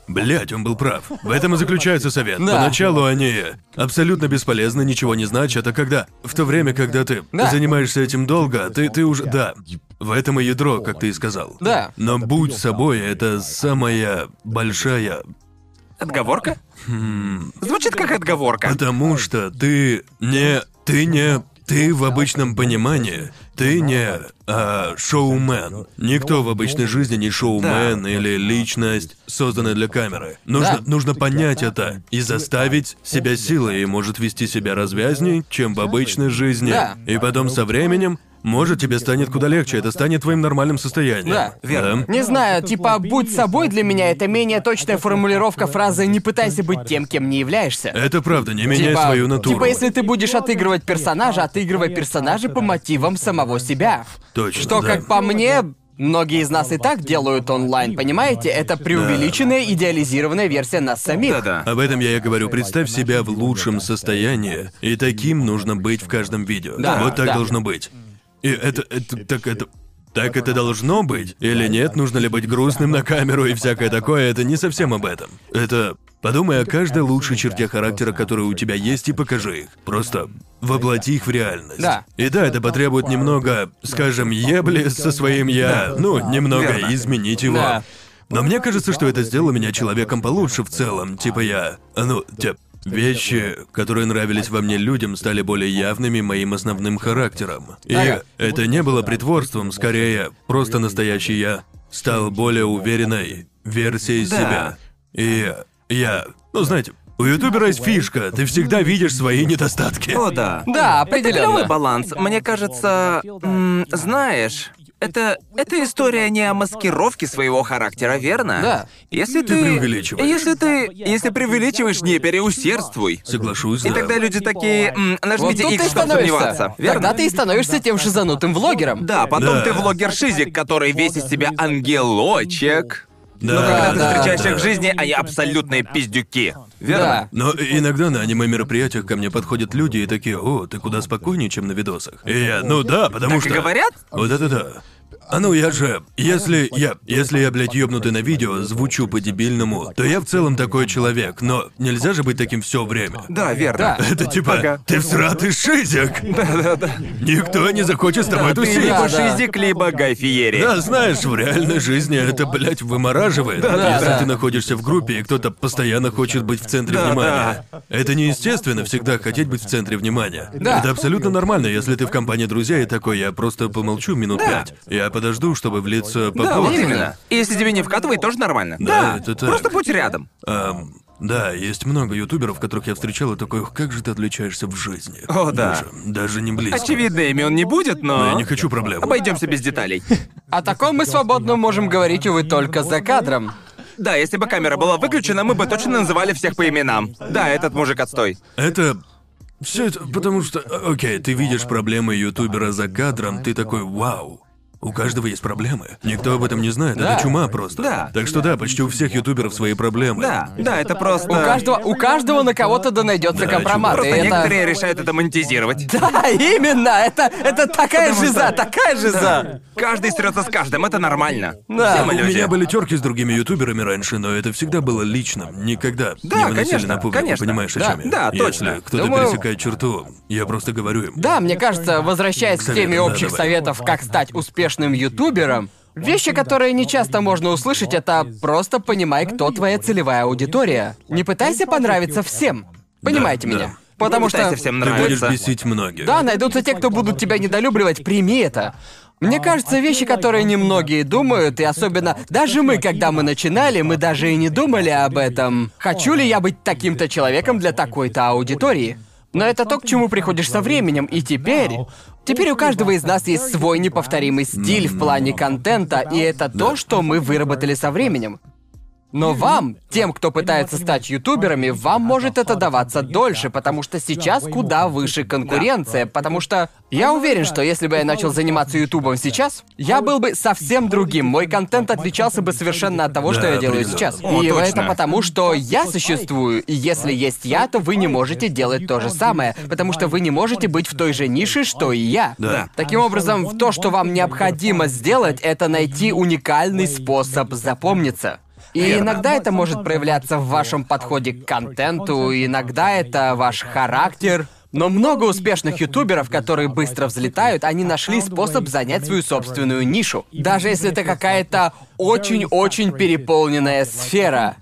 блядь, он был прав. В этом и заключается совет. Да. Поначалу они абсолютно бесполезны, ничего не значат, а когда... В то время, когда ты Да. занимаешься этим долго, ты, ты уже... Да, в этом и ядро, как ты и сказал. Да. Но будь собой, это самая большая отговорка? Звучит как отговорка. Потому что ты не... Ты не... Ты в обычном понимании, ты не а, шоумен. Никто в обычной жизни не шоумен или личность, созданная для камеры. Нужно, Да. нужно понять это и заставить себя силой, и может вести себя развязней, чем в обычной жизни. Да. И потом со временем, может, тебе станет куда легче, это станет твоим нормальным состоянием. Да. Верно. Не знаю, типа «будь собой» для меня это менее точная формулировка фразы «не пытайся быть тем, кем не являешься». Это правда, не меняй Типа, свою натуру. типа, если ты будешь отыгрывать персонажа, отыгрывай персонажа по мотивам самого себя. Точно, Что, да. как по мне, многие из нас и так делают онлайн, понимаете? Это преувеличенная, идеализированная версия нас самих. Да-да. Об этом я и говорю. Представь себя в лучшем состоянии, и таким нужно быть в каждом видео. Да, вот так да. должно быть. И это, это, так это... Так это должно быть? Или нет? Нужно ли быть грустным на камеру и всякое такое? Это не совсем об этом. Это... Подумай о каждой лучшей черте характера, которая у тебя есть, и покажи их. Просто воплоти их в реальность. Да. И да, это потребует немного, скажем, ебли со своим я. Ну, немного Верно. изменить его. Да. Но мне кажется, что это сделало меня человеком получше в целом. Типа я... Ну, те... Вещи, которые нравились во мне людям, стали более явными моим основным характером. И это не было притворством, скорее, просто настоящий я стал более уверенной версией Да. себя. И я... Ну, знаете, у ютубера есть фишка, ты всегда видишь свои недостатки. О, да. Да, Это клевый определенно. баланс. Мне кажется, м, знаешь, это это история не о маскировке своего характера, верно? Да. Если Ты ты, преувеличиваешь. если ты, если преувеличиваешь, не переусердствуй. Соглашусь, И да. тогда люди такие, м, Вот нажмите тут X, ты чтобы становишься. сомневаться, верно? Тогда ты и становишься тем шизанутым влогером. Да, потом Да. ты влогер Шизик, который весь из себя ангелочек. Но Да, когда ты да, встречаешь да. их в жизни, они абсолютные пиздюки. Верно? Да. Но иногда на аниме-мероприятиях ко мне подходят люди и такие, о, ты куда спокойнее, чем на видосах. И я, ну да, потому Так и что... говорят? Вот это да. А ну я же, если я, если я, блядь, ёбнутый на видео, звучу по-дебильному, то я в целом такой человек, но нельзя же быть таким все время. Да, верно. Да. Это типа, Ага. ты всратый шизик. Да-да-да. Никто не захочет с тобой Ты тусить. либо. Шизик, либо Гай Фиери. Да, знаешь, в реальной жизни это, блядь, вымораживает. да, Если да. ты находишься в группе, и кто-то постоянно хочет быть в центре Да, внимания. Это неестественно всегда хотеть быть в центре внимания. Да. Это абсолютно нормально, если ты в компании друзей и такой, я просто помолчу минут пять. Я подожду, чтобы влиться по Да, вот полной». именно. И если тебе не вкатывает, тоже нормально. Да, это так. Просто будь рядом. Ам, да, есть много ютуберов, которых я встречал, и такой, «Ух, как же ты отличаешься в жизни. О, да. Даже, даже не близко. Очевидно, ими он не будет, Но но... я не хочу проблем. Обойдемся без деталей. О таком мы свободно можем говорить, увы, только за кадром. Да, если бы камера была выключена, мы бы точно называли всех по именам. Да, этот мужик отстой. Это... Все это потому что... Окей, ты видишь проблемы ютубера за кадром, ты такой, вау. У каждого есть проблемы. Никто об этом не знает, Да. это чума просто. Да. Так что да, почти у всех ютуберов свои проблемы. Да, да, это просто... У каждого, у каждого на кого-то да найдется Да, компромат. Просто это... некоторые решают это монетизировать. Да, именно! Это, это такая Потому жиза, что- такая жиза! Каждый срется с каждым, это нормально. Да. Все мы У люди. меня были терки с другими ютуберами раньше, но это всегда было личным. Никогда Да, не выносили конечно, на публику, конечно. понимаешь, Да, о чем я? да, Если точно. кто-то Думаю- пересекает черту, я просто говорю им. Да, мне кажется, возвращаясь к Советы, теме да, общих давай. советов, как стать успешным ютубером, вещи, которые не часто можно услышать, это просто понимай, кто твоя целевая аудитория. Не пытайся понравиться всем. Понимаете Да, меня? да. Потому что... пытайся всем Ты будешь бесить многих. Да, найдутся те, кто будут тебя недолюбливать, прими это. Мне кажется, вещи, которые немногие думают, и особенно даже мы, когда мы начинали, мы даже и не думали об этом. Хочу ли я быть таким-то человеком для такой-то аудитории? Но это то, к чему приходишь со временем, и теперь... Теперь у каждого из нас есть свой неповторимый стиль в плане контента, и это то, что мы выработали со временем. Но вам, тем, кто пытается стать ютуберами, вам может это даваться дольше, потому что сейчас куда выше конкуренция, потому что я уверен, что если бы я начал заниматься ютубом сейчас, я был бы совсем другим. Мой контент отличался бы совершенно от того, что я делаю сейчас. И это потому, что я существую, и если есть я, то вы не можете делать то же самое, потому что вы не можете быть в той же нише, что и я. Да. Таким образом, то, что вам необходимо сделать, это найти уникальный способ запомниться. И иногда это может проявляться в вашем подходе к контенту, иногда это ваш характер. Но много успешных ютуберов, которые быстро взлетают, они нашли способ занять свою собственную нишу. Даже если это какая-то очень-очень переполненная сфера.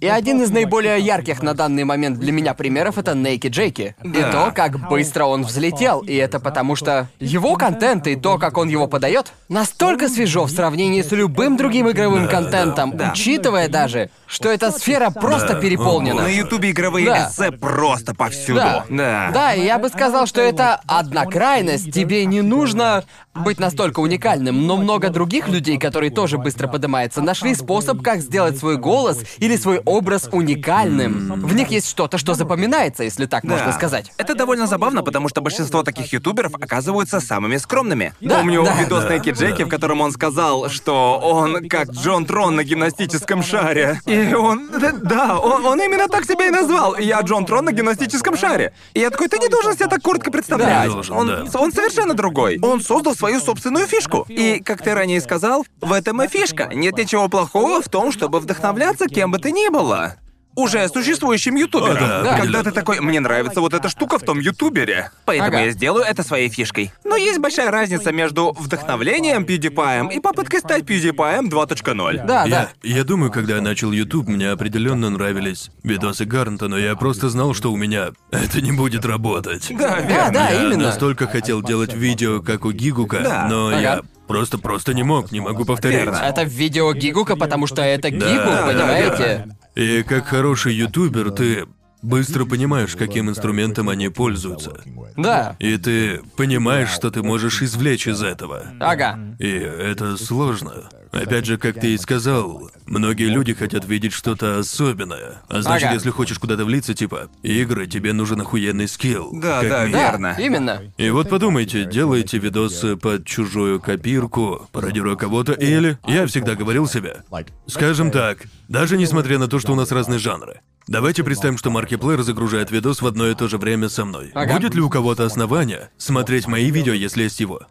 И один из наиболее ярких на данный момент для меня примеров это Нейки Джейки. И Да. то, как быстро он взлетел. И это потому что его контент и то, как он его подает, настолько свежо в сравнении с любым другим игровым контентом, да. учитывая даже, что эта сфера просто Да. переполнена. На ютубе игровые Да. эссе просто повсюду. Да. Да. Да, и я бы сказал, что это одна крайность. Тебе не нужно быть настолько уникальным, но много других людей, которые тоже быстро поднимаются, нашли способ, как сделать свой голос или свой образ уникальным. В них есть что-то, что запоминается, если так можно сказать. Это довольно забавно, потому что большинство таких ютуберов оказываются самыми скромными. Да, Помню да. видос Да. Нейки Джеки, в котором он сказал, что он как Джон Трон на гимнастическом шаре. И он... да, он, он именно так себя и назвал. Я Джон Трон на гимнастическом шаре. И я такой, ты не должен себя так коротко представлять. Да, должен, он, да. он совершенно другой. Он создал свою собственную фишку. И, как ты ранее сказал, в этом и фишка. Нет ничего плохого в том, чтобы вдохновляться кем бы ты ни было. Уже существующим ютубером. О, да, Когда определенно. ты такой, мне нравится вот эта штука в том ютубере. Поэтому Ага. я сделаю это своей фишкой. Но есть большая разница между вдохновлением PewDiePie и попыткой стать PewDiePie 2.0. Да, Я, да. я думаю, когда я начал YouTube, мне определенно нравились видосы Гарнта, но я просто знал, что у меня это не будет работать. Да, Да, верно. да, я именно. настолько хотел делать видео, как у Гигука, Да. но Ага. я просто просто не мог, не могу повторить. Верно. Это видео Гигука, потому что это Гигу, да, понимаете? И как хороший ютубер, ты быстро понимаешь, каким инструментом они пользуются. Да. И ты понимаешь, что ты можешь извлечь из этого. Ага. И это сложно. Опять же, как ты и сказал, многие люди хотят видеть что-то особенное. А значит, Ага. если хочешь куда-то влиться, типа, игры, тебе нужен охуенный скилл. Да, Как да. Да, Верно. именно. И вот подумайте, делаете видосы под чужую копирку, пародируя кого-то, или, я всегда говорил себе, скажем так, даже несмотря на то, что у нас разные жанры, давайте представим, что Маркиплеер загружает видос в одно и то же время со мной. Будет ли у кого-то основания смотреть мои видео, если есть его?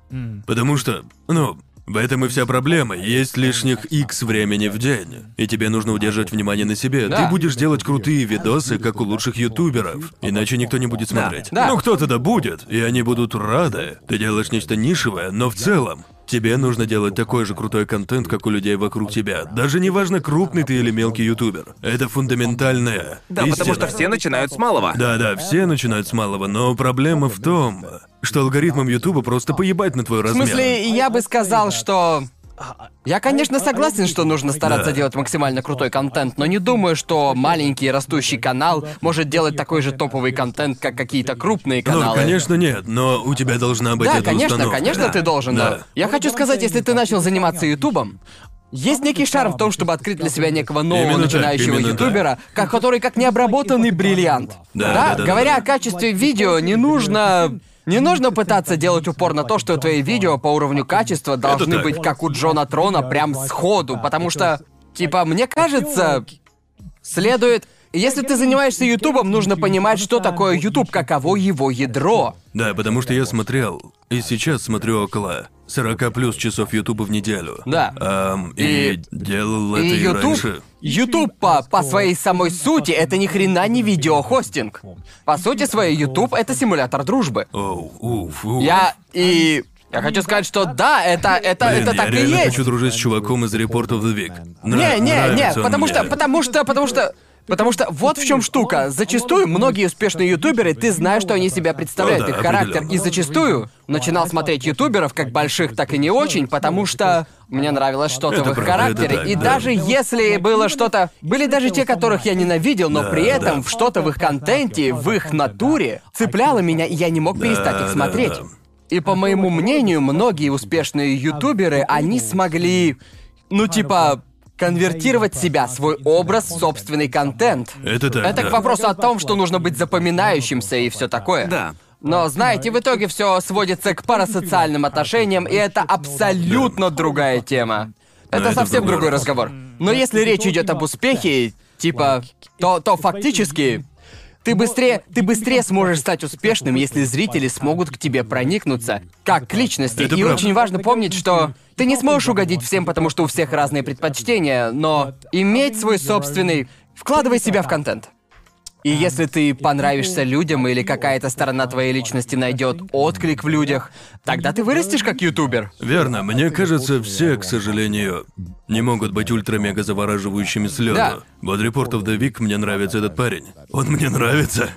Потому что, ну, в этом и вся проблема. Есть лишних X времени в день. И тебе нужно удерживать внимание на себе. Да. Ты будешь делать крутые видосы, как у лучших ютуберов. Иначе никто не будет смотреть. Да. Ну, кто-то да будет, и они будут рады. Ты делаешь нечто нишевое, но в целом Тебе нужно делать такой же крутой контент, как у людей вокруг тебя. Даже не важно, крупный ты или мелкий ютубер. Это фундаментальная Да, потому истина. что все начинают с малого. Да-да, все начинают с малого, но проблема в том, что алгоритмам Ютуба просто поебать на твой В размер. смысле, я бы сказал, что... Я, конечно, согласен, что нужно стараться Да. делать максимально крутой контент, но не думаю, что маленький растущий канал может делать такой же топовый контент, как какие-то крупные Ну, каналы. конечно, нет, но у тебя должна быть Да, эта конечно, установка. конечно, ты должен, Да. да. Я хочу сказать, если ты начал заниматься Ютубом, есть некий шарм в том, чтобы открыть для себя некого нового Именно начинающего так. ютубера, как, который как необработанный бриллиант. Да, да, да, говоря да. о качестве видео, не нужно. Не нужно пытаться делать упор на то, что твои видео по уровню качества должны быть как у Джона Трона прям сходу, потому что, типа, мне кажется, следует. Если ты занимаешься Ютубом, нужно понимать, что такое Ютуб, каково его ядро. Да, потому что я смотрел, и сейчас смотрю около 40 плюс часов Ютуба в неделю. Да. Ам, и, И- делал И это и YouTube, раньше. YouTube по, по своей самой сути это ни хрена не видеохостинг. По сути своей YouTube это симулятор дружбы. Оу, уф, уф. Я и я хочу сказать, что да, это это Блин, это я так и есть. хочу дружить с чуваком из Report of the Week. Нра- Не, не, не, потому мне. что, потому что, потому что. Потому что вот в чем штука. Зачастую многие успешные ютуберы, ты знаешь, что они себя представляют, Ну да, их характер. И зачастую начинал смотреть ютуберов, как больших, так и не очень, потому что мне нравилось что-то Это в их правда, характере. это так, и да. даже если было что-то. Были даже те, которых я ненавидел, но Да, при этом да. что-то в их контенте, в их натуре цепляло меня, и я не мог перестать их да, смотреть. да. И по моему мнению, многие успешные ютуберы, они смогли, ну типа, конвертировать себя, свой образ, в собственный контент. Это так, Это да. к вопросу о том, что нужно быть запоминающимся и все такое. Да. Но знаете, в итоге все сводится к парасоциальным отношениям, и это абсолютно другая тема. Это это совсем другой другой раз. разговор. Но если речь идет об успехе, типа, то, то фактически ты быстрее, ты быстрее сможешь стать успешным, если зрители смогут к тебе проникнуться, как к личности. Это и правда. очень важно помнить, что ты не сможешь угодить всем, потому что у всех разные предпочтения, но иметь свой собственный... Вкладывай себя в контент. И если ты понравишься людям или какая-то сторона твоей личности найдет отклик в людях, тогда ты вырастешь как ютубер. Верно, мне кажется, все, к сожалению, не могут быть ультра-мега завораживающими с лёду. Да. Вот Report of the Week мне нравится этот парень. Он мне нравится.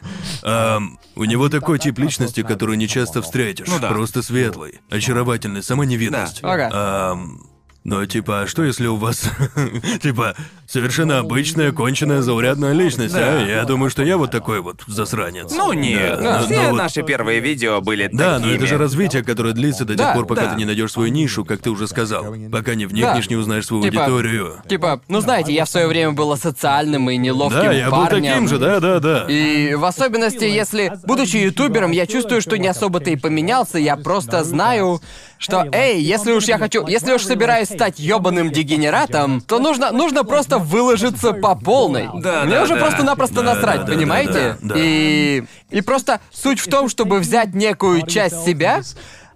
Ам, у него такой тип личности, который не часто встретишь. Ну да. Просто светлый, очаровательный, сама невинность. Да. Ага. Ам, но типа, а что если у вас, типа, совершенно обычная, конченая, заурядная личность, а? Я думаю, что я вот такой вот засранец. Ну нет, Да, все но вот- наши первые видео были Да, но такими. это же развитие, которое длится до тех Да, пор, пока да. ты не найдешь свою нишу, как ты уже сказал. Пока не вникнешь, Да. не узнаешь свою Типа- аудиторию. Типа, ну знаете, я в свое время был социальным и неловким Да, я был парнем. таким же, да, да, да. И в особенности, если, будучи ютубером, я чувствую, что не особо-то и поменялся, я просто знаю, что, эй, если уж я хочу, если уж собираюсь стать ёбаным дегенератом, то нужно, нужно просто выложиться по полной. Да, Мне да, уже да. просто напросто Да, насрать, да, да, понимаете? да, да. И и просто суть в том, чтобы взять некую часть себя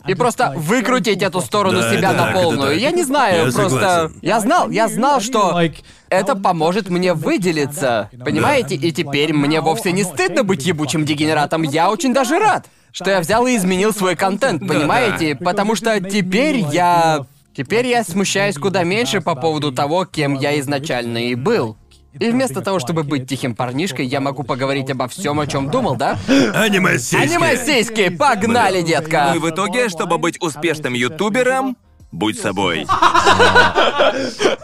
и просто выкрутить эту сторону Да, себя это на так, это полную. так. Я не знаю, Я просто согласен. я знал, я знал, что это поможет мне выделиться. Понимаете? И теперь мне вовсе не стыдно быть ебучим дегенератом. Я очень даже рад, что я взял и изменил свой контент, понимаете? Потому что теперь я... Теперь я смущаюсь куда меньше по поводу того, кем я изначально и был. И вместо того, чтобы быть тихим парнишкой, я могу поговорить обо всем, о чем думал, да? Аниме-сиськи. Аниме-сиськи, погнали, детка! Ну и в итоге, чтобы быть успешным ютубером, Будь собой.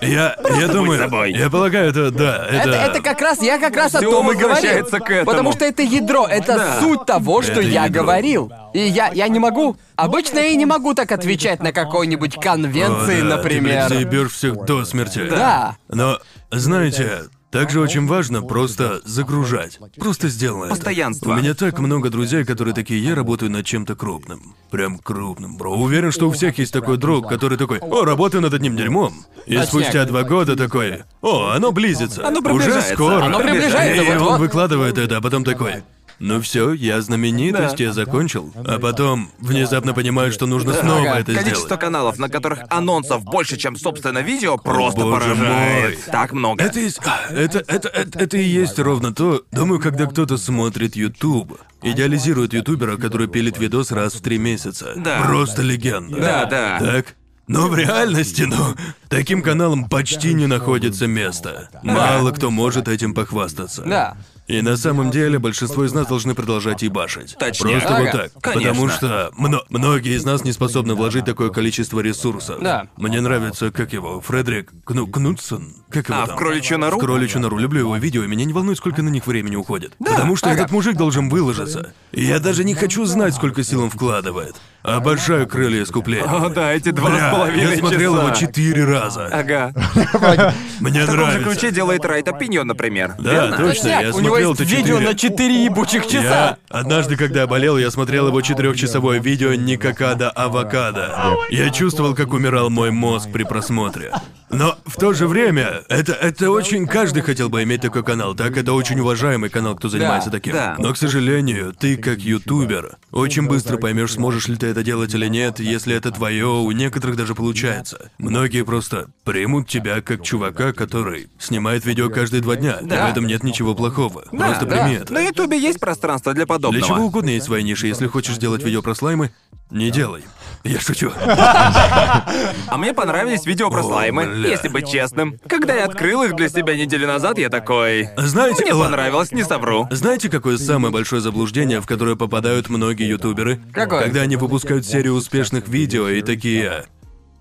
Я, я думаю, собой. я полагаю, это да, это. Это, это как раз, я как раз о Всё том и говорил. возвращается к этому. Потому что это ядро, это Да. суть того, что Это я ядро. говорил. И я, я не могу. Обычно я и не могу так отвечать на какой-нибудь О, конвенции, да, например. Ты заебёшь всех до смерти. Да. Но, знаете, также очень важно просто загружать. Просто сделай это. Постоянство. У меня так много друзей, которые такие, я работаю над чем-то крупным. Прям крупным, бро. Уверен, что у всех есть такой друг, который такой, о, работаю над одним дерьмом. И Точняк. спустя два года такой, о, оно близится. Оно Уже приближается. скоро. Оно приближается, И вот-вот. он выкладывает это, а потом такой, ну все, я знаменитость, я закончил. А потом внезапно понимаю, что нужно снова Ага. это Количество сделать. каналов, на которых анонсов больше, чем собственно видео, просто боже поражает. мой. Так много. Это, есть, а, это, это, это, это и есть ровно то. Думаю, когда кто-то смотрит YouTube, идеализирует ютубера, который пилит видос раз в три месяца. Да. Просто легенда. Да, да. Так? Но в реальности, ну, таким каналам почти не находится места. Мало кто может этим похвастаться. Да. И на самом деле большинство из нас должны продолжать ебашить. Точняк. Просто вот Ага. так. Конечно. Потому что мно- многие из нас не способны вложить такое количество ресурсов. Да. Мне нравится, как его, Фредерик Кну Кнутсон? Как его А, там? в «Кроличью нору»? В кроличью нору. Люблю его видео, и меня не волнует, сколько на них времени уходит. Потому что ага. этот мужик должен выложиться. И я даже не хочу знать, сколько сил он вкладывает. Обожаю крылья искупления. О, да, эти два с Бля, половиной я смотрел часа. его четыре раза. Ага. Мне В таком же нравится. ключе делает Райт Опинион, например. Да, Верно? точно, я у него смотрел есть это видео четыре. на 4 ебучих часа. Я однажды, когда я болел, я смотрел его четырехчасовое видео Никакада Авокадо. Я чувствовал, как умирал мой мозг при просмотре. Но в то же время, это, это очень... Каждый хотел бы иметь такой канал, так? Это очень уважаемый канал, кто занимается Да, таким. да. Но, к сожалению, ты как ютубер очень быстро поймешь, сможешь ли ты это делать или нет, если это твое, у некоторых даже получается. Многие просто примут тебя как чувака, который снимает видео каждые два дня. Да. в этом нет ничего плохого. Просто да. прими это. На Ютубе есть пространство для подобного. Для чего угодно есть своя ниша. Если хочешь делать видео про слаймы, не делай. Я шучу. А мне понравились видео про слаймы, бля. если быть честным. Когда я открыл их для себя неделю назад, я такой... Знаете, Мне ладно. понравилось, не совру. Знаете, какое самое большое заблуждение, в которое попадают многие ютуберы? Какое? Когда они выпускают серию успешных видео и такие...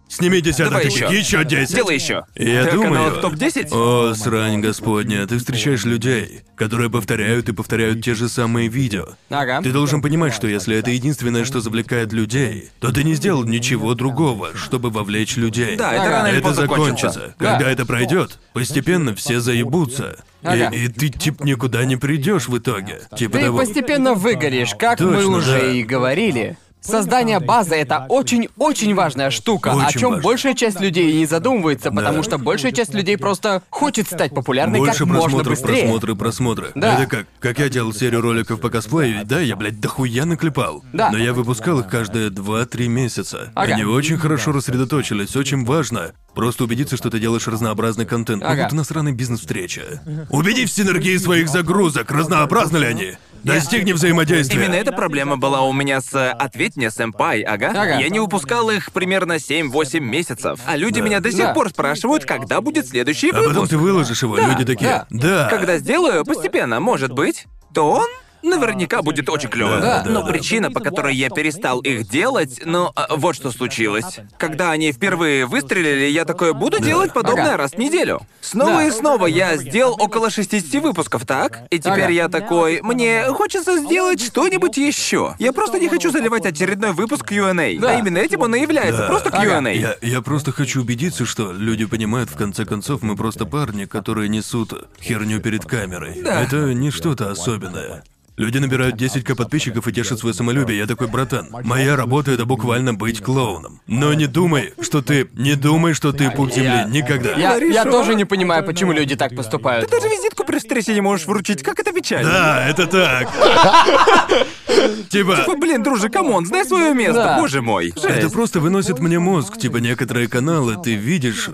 Сними десяток Давай еще. еще десять. Делай еще. И Я Ты думаю... каналах топ-10? О, срань господня, ты встречаешь людей, которые повторяют и повторяют те же самые видео. Ага. Ты должен понимать, что если это единственное, что завлекает людей, то ты не сделал ничего другого, чтобы вовлечь людей. Да, это рано или Это поздно закончится. кончится. Да. Когда это пройдет, постепенно все заебутся. И- Ага. И, ты типа никуда не придешь в итоге. Типа Ты того. постепенно выгоришь, как мы Точно, уже да. и говорили. Создание базы это очень-очень важная штука, о Очень чем важно. большая часть людей и не задумывается, потому что большая часть людей просто хочет стать популярной Больше как можно просмотров, быстрее. просмотры, просмотры. Да. Это как, как я делал серию роликов по косплею, да, я, блядь, дохуя наклепал. Да. Но я выпускал их каждые 2-3 месяца. Ага. Они очень хорошо рассредоточились, очень важно. Просто убедиться, что ты делаешь разнообразный контент. Ну, Ага. будто насраный бизнес-встреча. Убедись в синергии своих загрузок, разнообразны ли они. Достигни взаимодействия. Именно эта проблема была у меня с э, «Ответь мне, сэмпай», ага. Ага. Я не выпускал их примерно 7-8 месяцев. А люди меня до сих Да. пор спрашивают, когда будет следующий А потом выпуск. ты выложишь его, люди такие. Да. Когда сделаю, постепенно, может быть, то он наверняка будет очень клёвым. Да, да, Но да. причина, по которой я перестал их делать, ну, а, вот что случилось. Когда они впервые выстрелили, я такой, буду делать подобное Ага. раз в неделю. Снова Да. и снова я сделал около 60 выпусков, так? И теперь Ага. я такой, мне хочется сделать что-нибудь еще. Я просто не хочу заливать очередной выпуск Q&A. Да. А именно этим он и является, Да. просто Q&A. Я, я просто хочу убедиться, что люди понимают, в конце концов, мы просто парни, которые несут херню перед камерой. Да. Это не что-то особенное. Люди набирают 10к подписчиков и тешат свое самолюбие. Я такой, братан, моя работа это буквально быть клоуном. Но не думай, что ты... Не думай, что ты пуп земли. Никогда. Я, я тоже не понимаю, почему люди так поступают. Ты даже визитку при встрече не можешь вручить, как это печально. Да, это так. Типа... Типа, блин, друже, come on, знай свое место, Да. боже мой. Это Жесть. просто выносит мне мозг. Типа некоторые каналы ты видишь,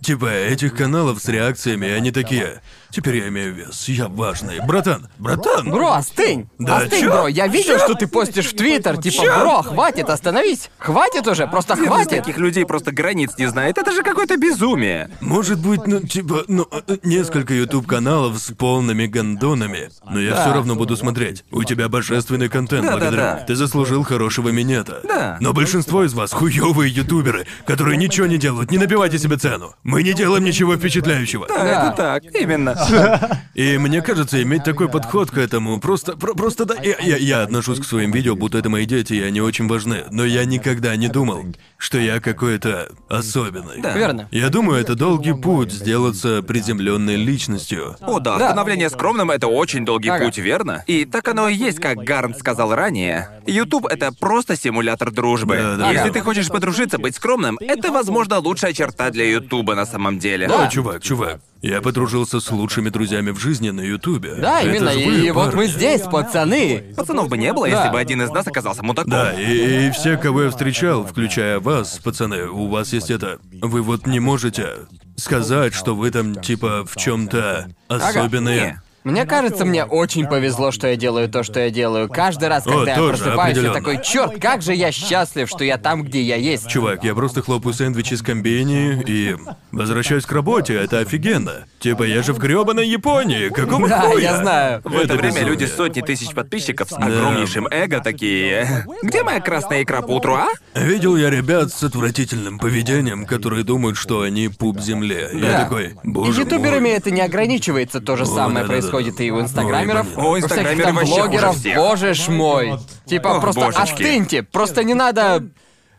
типа этих каналов с реакциями, они такие. Теперь я имею вес, я важный. Братан, братан! Бро, остынь! Да остынь, чё? бро. Я видел, Чё? что ты постишь в Твиттер, типа, Чё? бро, хватит, остановись. Хватит уже, просто из хватит. таких людей просто границ не знает. Это же какое-то безумие. Может быть, ну, типа, ну, э, несколько YouTube-каналов с полными гондонами, но я все равно буду смотреть. У тебя божественный контент, Да, да, благодаря. да. Ты заслужил хорошего минета. Да. Но большинство из вас хуёвые ютуберы, которые ничего не делают, не набивайте себе цену. Мы не делаем ничего впечатляющего. Да, это так, именно. И мне кажется, иметь такой подход к этому просто, про- просто да. Я, я, я отношусь к своим видео, будто это мои дети, и они очень важны. Но я никогда не думал, что я какой-то особенный. Да. Верно. Я думаю, это долгий путь сделаться приземленной личностью. О, да, становление скромным — это очень долгий Ага. путь, верно? И так оно и есть, как Гарн сказал ранее. YouTube — это просто симулятор дружбы. Да, да. Если Ага. ты хочешь подружиться, быть скромным, это, возможно, лучшая черта для YouTube на самом деле. О, чувак, чувак. Я подружился с лучшими друзьями в жизни на Ютубе. Да, Это именно. ж И, вы, вот мы парни. здесь, пацаны. Пацанов бы не было, Да. если бы один из нас оказался мудаком. Да, и, и все, кого я встречал, включая вас, пацаны, у вас есть это. Вы вот не можете сказать, что вы там типа в чем-то особенные. Не. Мне кажется, мне очень повезло, что я делаю то, что я делаю. Каждый раз, когда я тоже, просыпаюсь, я определенно. такой, черт, как же я счастлив, что я там, где я есть. Чувак, я просто хлопаю сэндвичи с комбини и возвращаюсь к работе, это офигенно. Типа, я же в грёбаной Японии, какого Да, хуя? я знаю. В это время безумие. люди с сотни тысяч подписчиков с огромнейшим эго такие. Где моя красная икра по утру, а? Видел я ребят с отвратительным поведением, которые думают, что они пуп земле. Я Да. такой, И боже ютуберами мой. это не ограничивается, то же самое да-да-да. Происходит и у инстаграмеров. О, у всяких инстаграмеры там блогеров, боже ж мой. Типа Ох, просто божечки. остыньте, просто не надо...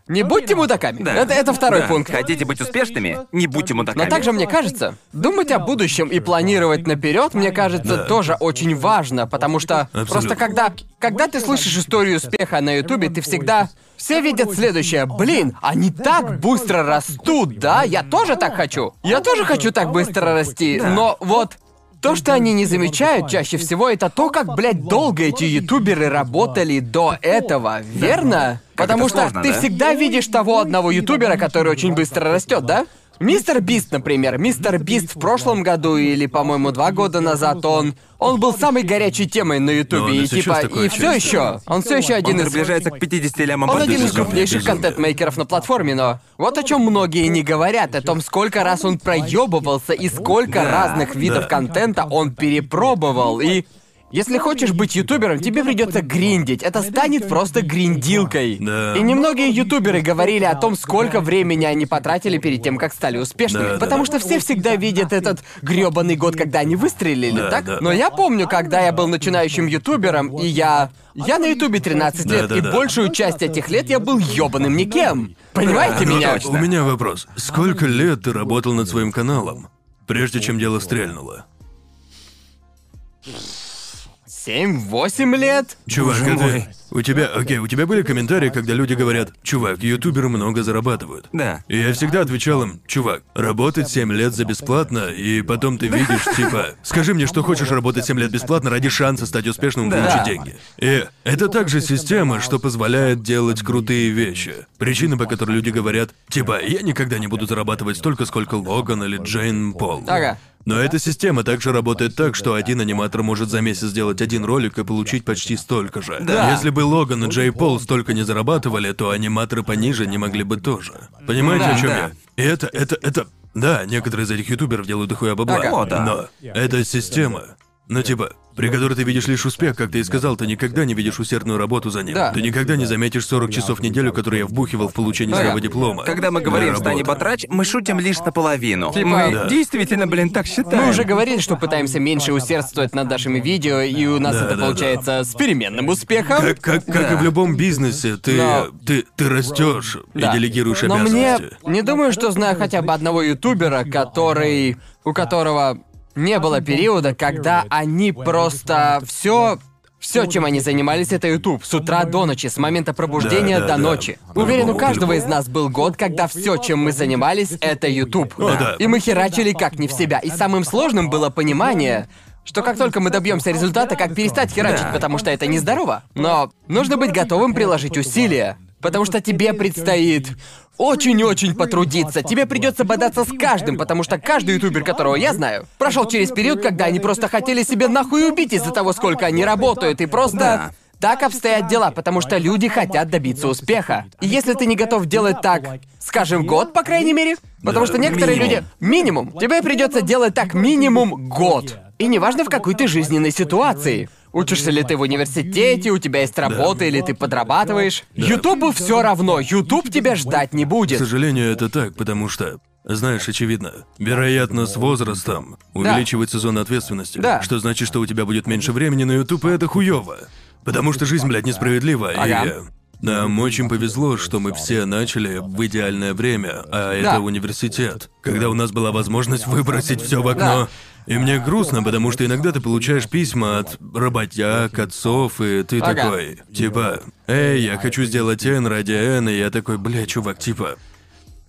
Не будьте мудаками. Да. Это, это второй Да. пункт. Хотите быть успешными? Не будьте мудаками. Но также мне кажется, думать о будущем и планировать наперед, мне кажется, Да. тоже очень важно, потому что Абсолютно. просто когда, когда ты слышишь историю успеха на Ютубе, ты всегда все видят следующее. Блин, они так быстро растут, да? Я тоже так хочу. Я тоже хочу так быстро расти, но вот. То, что они не замечают чаще всего, это то, как, блядь, долго эти ютуберы работали до этого, верно? Потому что сложно, ты да? всегда видишь того одного ютубера, который очень быстро растет, да? Мистер Бист, например. Мистер Бист в прошлом году или, по-моему, два года назад он. Он был самой горячей темой на Ютубе. он и сейчас типа. И все еще. Он все еще один из. приближается к 50 лямам Он один из крупнейших контент-мейкеров на платформе, но вот о чем многие не говорят, о том, сколько раз он проебывался и сколько разных видов контента он перепробовал. И если хочешь быть ютубером, тебе придется гриндить. Это станет просто гриндилкой. Да. И немногие ютуберы говорили о том, сколько времени они потратили перед тем, как стали успешными. Да, да. потому что все всегда видят этот грёбаный год, когда они выстрелили, Да, так? да. Но я помню, когда я был начинающим ютубером, и я. Я на ютубе 13 лет, Да, да, и да. большую часть этих лет я был ёбаным никем. Понимаете Ну, меня? У меня вопрос. Сколько лет ты работал над своим каналом, прежде чем дело стрельнуло? 7-8 лет? Чувак, Боже это... мой. У тебя, окей, у тебя были комментарии, когда люди говорят, чувак, ютуберы много зарабатывают. Да. И я всегда отвечал им, чувак, работать 7 лет за бесплатно, и потом ты видишь, типа, скажи мне, что хочешь работать 7 лет бесплатно ради шанса стать успешным и Да. получить деньги. И это также система, что позволяет делать крутые вещи. Причина, по которой люди говорят, типа, я никогда не буду зарабатывать столько, сколько Логан или Джейн Пол. Ага. Но эта система также работает так, что один аниматор может за месяц сделать один ролик и получить почти столько же. Да. Если бы Логан и Джей Пол столько не зарабатывали, то аниматоры пониже не могли бы тоже. Понимаете, Да, о чем да. я? И это, это, это... Да, некоторые из этих ютуберов делают дохуя бабла. Ага. О, да. Но это система. Ну типа, при которой ты видишь лишь успех, как ты и сказал, ты никогда не видишь усердную работу за ним. Да. Ты никогда не заметишь 40 часов в неделю, которые я вбухивал в получение Ага. своего диплома. Когда мы говорим «Стань работы. батрач», мы шутим лишь наполовину. Типа- мы Да. действительно, блин, так считаем. Мы уже говорили, что пытаемся меньше усердствовать над нашими видео, и у нас Да, это да, получается с переменным успехом. Как, как, как и в любом бизнесе, ты, Но- ты, ты растешь Да. и делегируешь Но мне обязанности. не думаю, что знаю хотя бы одного ютубера, который. у которого не было периода, когда они просто все. Все, чем они занимались, это YouTube. С утра до ночи, с момента пробуждения Да, да, до да. ночи. Уверен, у каждого из нас был год, когда все, чем мы занимались, это YouTube. О, да. И мы херачили как не в себя. И самым сложным было понимание, что как только мы добьемся результата, как перестать херачить, потому что это нездорово. Но нужно быть готовым приложить усилия. Потому что тебе предстоит очень-очень потрудиться. Тебе придется бодаться с каждым, потому что каждый ютубер, которого я знаю, прошел через период, когда они просто хотели себе нахуй убить из-за того, сколько они работают, и просто... Да. Так обстоят дела, потому что люди хотят добиться успеха. И если ты не готов делать так, скажем, год, по крайней мере, потому Да, что некоторые минимум. люди... Минимум. Тебе придется делать так минимум год. И неважно в какой ты жизненной ситуации. Учишься ли ты в университете, у тебя есть работа или ты подрабатываешь. Ютубу все равно, Ютуб тебя ждать не К будет. сожалению, это так, потому что, знаешь, очевидно, вероятно, с возрастом увеличивается зона ответственности. Да. Что значит, что у тебя будет меньше времени на YouTube, и это хуёво. Потому что жизнь, блядь, несправедлива, и... Нам очень повезло, что мы все начали в идеальное время, а это Да. университет, когда у нас была возможность выбросить все в окно. И мне грустно, потому что иногда ты получаешь письма от работяг, отцов, и ты Ага. такой, типа, «Эй, я хочу сделать N ради N», и я такой, бля, чувак, типа,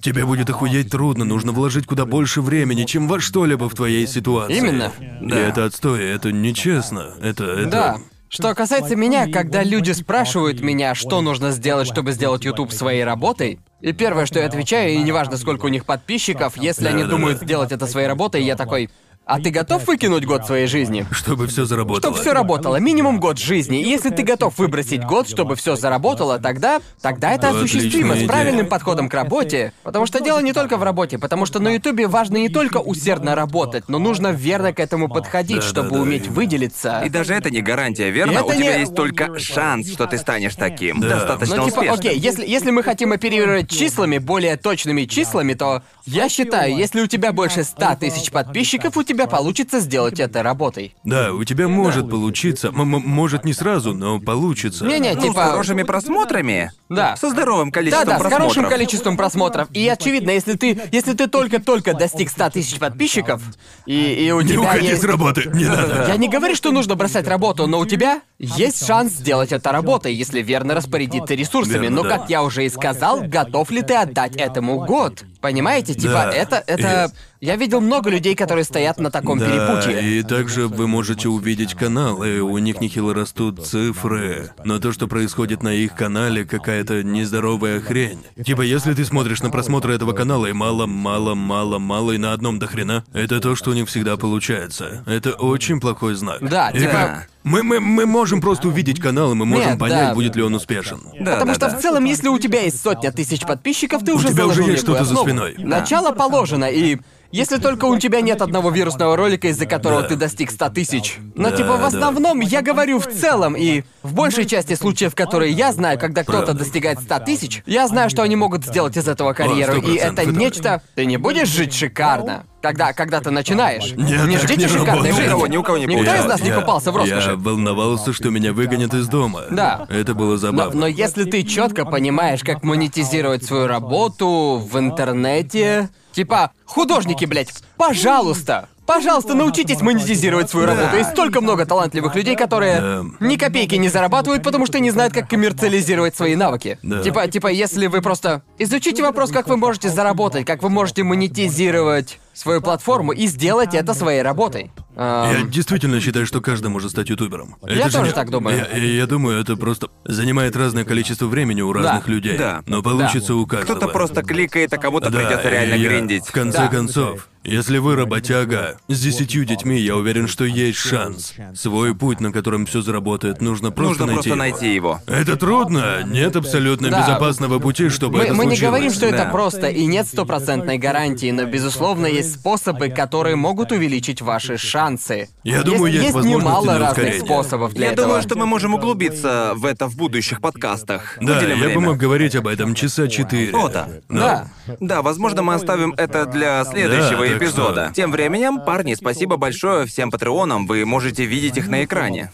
Тебе будет охуеть трудно, нужно вложить куда больше времени, чем во что-либо в твоей ситуации. Именно. И Да. это отстой, это нечестно. Это, это... Да. Что касается меня, когда люди спрашивают меня, что нужно сделать, чтобы сделать YouTube своей работой, и первое, что я отвечаю, и неважно, сколько у них подписчиков, если они думают сделать это своей работой, я такой, а ты готов выкинуть год своей жизни? Чтобы все заработало. Чтобы все работало, минимум год жизни. И если ты готов выбросить год, чтобы все заработало, тогда, тогда это Ну, осуществимо с правильным подходом к работе. Потому что дело не только в работе, потому что на Ютубе важно не только усердно работать, но нужно верно к этому подходить, Да-да-да, чтобы уметь именно. выделиться. И даже это не гарантия, верно? Это У тебя не- есть только шанс, что ты станешь таким. Да. Достаточно Ну, типа, успешным. окей, если, если мы хотим оперировать числами, более точными числами, то я считаю, если у тебя больше 100 тысяч подписчиков, у тебя получится сделать это работой. Да, у тебя может получиться. М- м- может не сразу, но получится. Не-не, Ну, типа... с хорошими просмотрами. Да. Со здоровым количеством Да-да, с просмотров. хорошим количеством просмотров. И очевидно, если ты, если ты только-только достиг 100 тысяч подписчиков, и, и у Не тебя уходи есть... с работы, не надо. Я не говорю, что нужно бросать работу, но у тебя есть шанс сделать это работой, если верно распорядиться ресурсами. Верно, но, да. как я уже и сказал, готов ли ты отдать этому год? Понимаете? Типа, Да. это, это... Я видел много людей, которые стоят на таком Да, перепутье. и также вы можете увидеть канал, и у них нехило растут цифры. Но то, что происходит на их канале, какая-то нездоровая хрень. Типа, если ты смотришь на просмотры этого канала, и мало, мало, мало, мало, и на одном до хрена, это то, что у них всегда получается. Это очень плохой знак. Да, И типа- Мы, мы, мы можем просто увидеть канал, и мы можем Нет, понять, да. будет ли он успешен. Да, Потому да, что да. в целом, если у тебя есть сотня тысяч подписчиков, ты уже тебя уже есть что-то за спиной. Начало положено, и если только у тебя нет одного вирусного ролика, из-за которого Да. ты достиг 100 тысяч. Но Да, типа в да. основном я говорю в целом, и в большей части случаев, которые я знаю, когда кто-то достигает 100 тысяч, я знаю, что они могут сделать из этого карьеру, и 100%, это нечто... Ты не будешь жить шикарно, когда, когда ты начинаешь. Нет, не ждите не шикарной работает. жизни. Ни у кого- ни у кого не Никто из получалось. нас не Я- купался в роскоши. Я волновался, что меня выгонят из дома. Да. Это было Но, забавно. но если ты четко понимаешь, как монетизировать свою работу в интернете, типа художники, блядь, пожалуйста, пожалуйста, научитесь монетизировать свою работу. Есть столько много талантливых людей, которые ни копейки не зарабатывают, потому что не знают, как коммерциализировать свои навыки. Да. Типа, типа, если вы просто изучите вопрос, как вы можете заработать, как вы можете монетизировать свою платформу и сделать это своей работой. Эм, Я действительно считаю, что каждый может стать ютубером. Я тоже так думаю. Я, я- я думаю, это просто занимает разное количество времени у разных людей. Да. Но получится у каждого. Кто-то просто кликает, а кому-то Да, придется реально и я- гриндить. В конце Да. концов, если вы работяга с десятью детьми, я уверен, что есть шанс. Свой путь, на котором все заработает, нужно просто Нужно найти. просто его. найти его. Это трудно. Нет абсолютно Да. безопасного пути, чтобы Мы, это мы не случилось. говорим, что это Да. просто и нет стопроцентной гарантии, но безусловно есть способы, которые могут увеличить ваши шансы. Я думаю, есть есть возможности немало для разных ускорения. способов для Я этого. думаю, что мы можем углубиться в это в будущих подкастах. Да, Выделим я бы время. мог говорить об этом часа четыре. О, да. Да. Да, возможно, мы оставим это для следующего Да, эпизода. что- Тем временем, парни, спасибо большое всем патреонам. Вы можете видеть их на экране.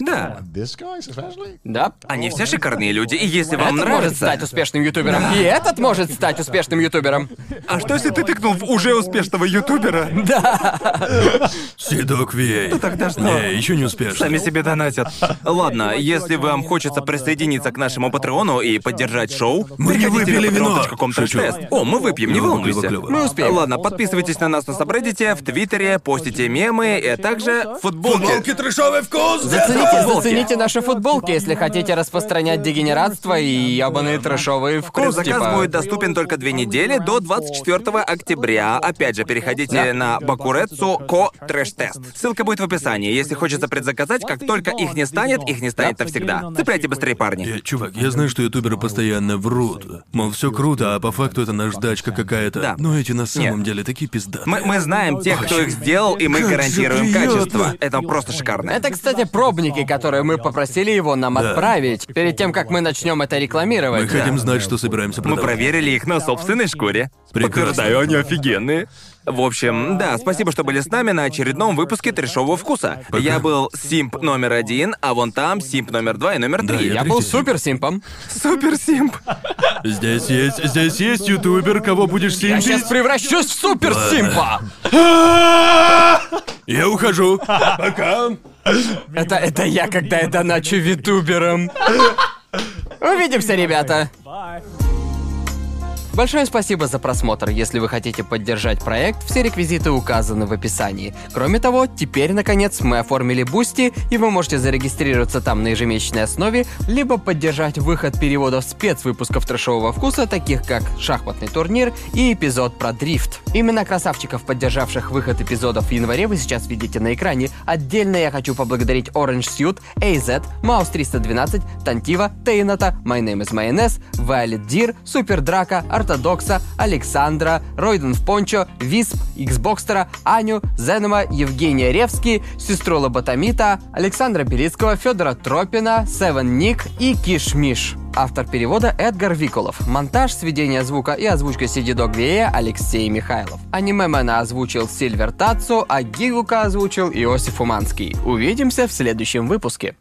Да. Да. Они все шикарные люди, и если вам Этот нравится... может стать успешным ютубером. И этот может стать успешным ютубером. А что если ты тыкнул в уже успешного ютубера? Седок Вей. Ну тогда что? Не, еще не успешно. Сами себе донатят. Ладно, если вам хочется присоединиться к нашему патреону и поддержать шоу, Мы не выпили вино. Шучу. О, мы выпьем, не волнуйся. Мы успеем, ладно, подписывайтесь на нас на сабреддите, в Твиттере, постите мемы, и также футболки. трешовый вкус! Зацените, футболки. зацените наши футболки, если хотите распространять дегенератство и ябаные трэшовые вкус, Предзаказ типа. будет доступен только две недели до 24 октября. Опять же, переходите на Бакурецу Ко Трэш Тест. Ссылка будет в описании. Если хочется предзаказать, как только их не станет, их не станет навсегда. Цепляйте быстрее, парни. Я- чувак, я знаю, что ютуберы постоянно врут. Мол, все круто, а по факту это наждачка какая-то. Да. Но эти на самом Нет. деле такие пиздатые. Мы, мы знаем тех, кто их сделал, и мы Как же гарантируем приятно. качество. Это просто шикарно. Это, кстати, пробники, которые мы попросили его нам Да. отправить перед тем, как мы начнем это Мы рекламировать. хотим знать, что собираемся Мы продавать. проверили их на собственной шкуре. Прекрасно. Подтверждаю, они офигенные. В общем, да, спасибо, что были с нами на очередном выпуске трешового вкуса. Пока. Я был симп номер один, а вон там симп номер два и номер Да, три. Я был супер симпом. Супер simp. Здесь есть, здесь есть ютубер, кого будешь Я сейчас simp ить? превращусь в супер simp а. Я ухожу. Пока. Это, это я, когда я доначу VTuber ом. Увидимся, ребята. Большое спасибо за просмотр. Если вы хотите поддержать проект, все реквизиты указаны в описании. Кроме того, теперь, наконец, мы оформили Boosty, и вы можете зарегистрироваться там на ежемесячной основе, либо поддержать выход переводов спецвыпусков трэшового вкуса, таких как шахматный турнир и эпизод про дрифт. Именно красавчиков, поддержавших выход эпизодов в январе, вы сейчас видите на экране. Отдельно я хочу поблагодарить Orange Suit, AZ, Маус 312, Тантива, Тейната, My Name is Mayonnaise, Violet Deer, Супер Драка, Ортодокса, Александра, Ройден в Пончо, Висп, Xboxtера, Аню, Зенема, Евгения Ревский, сестру Лоботомита, Александра Белицкого, Федора Тропина, Севен Ник и Киш Миш. Автор перевода Эдгар Виколов. Монтаж, сведение звука и озвучка CD Dog VA Алексей Михайлов. Анимемена озвучил Сильвер Тацу, а Гигука озвучил Иосиф Уманский. Увидимся в следующем выпуске.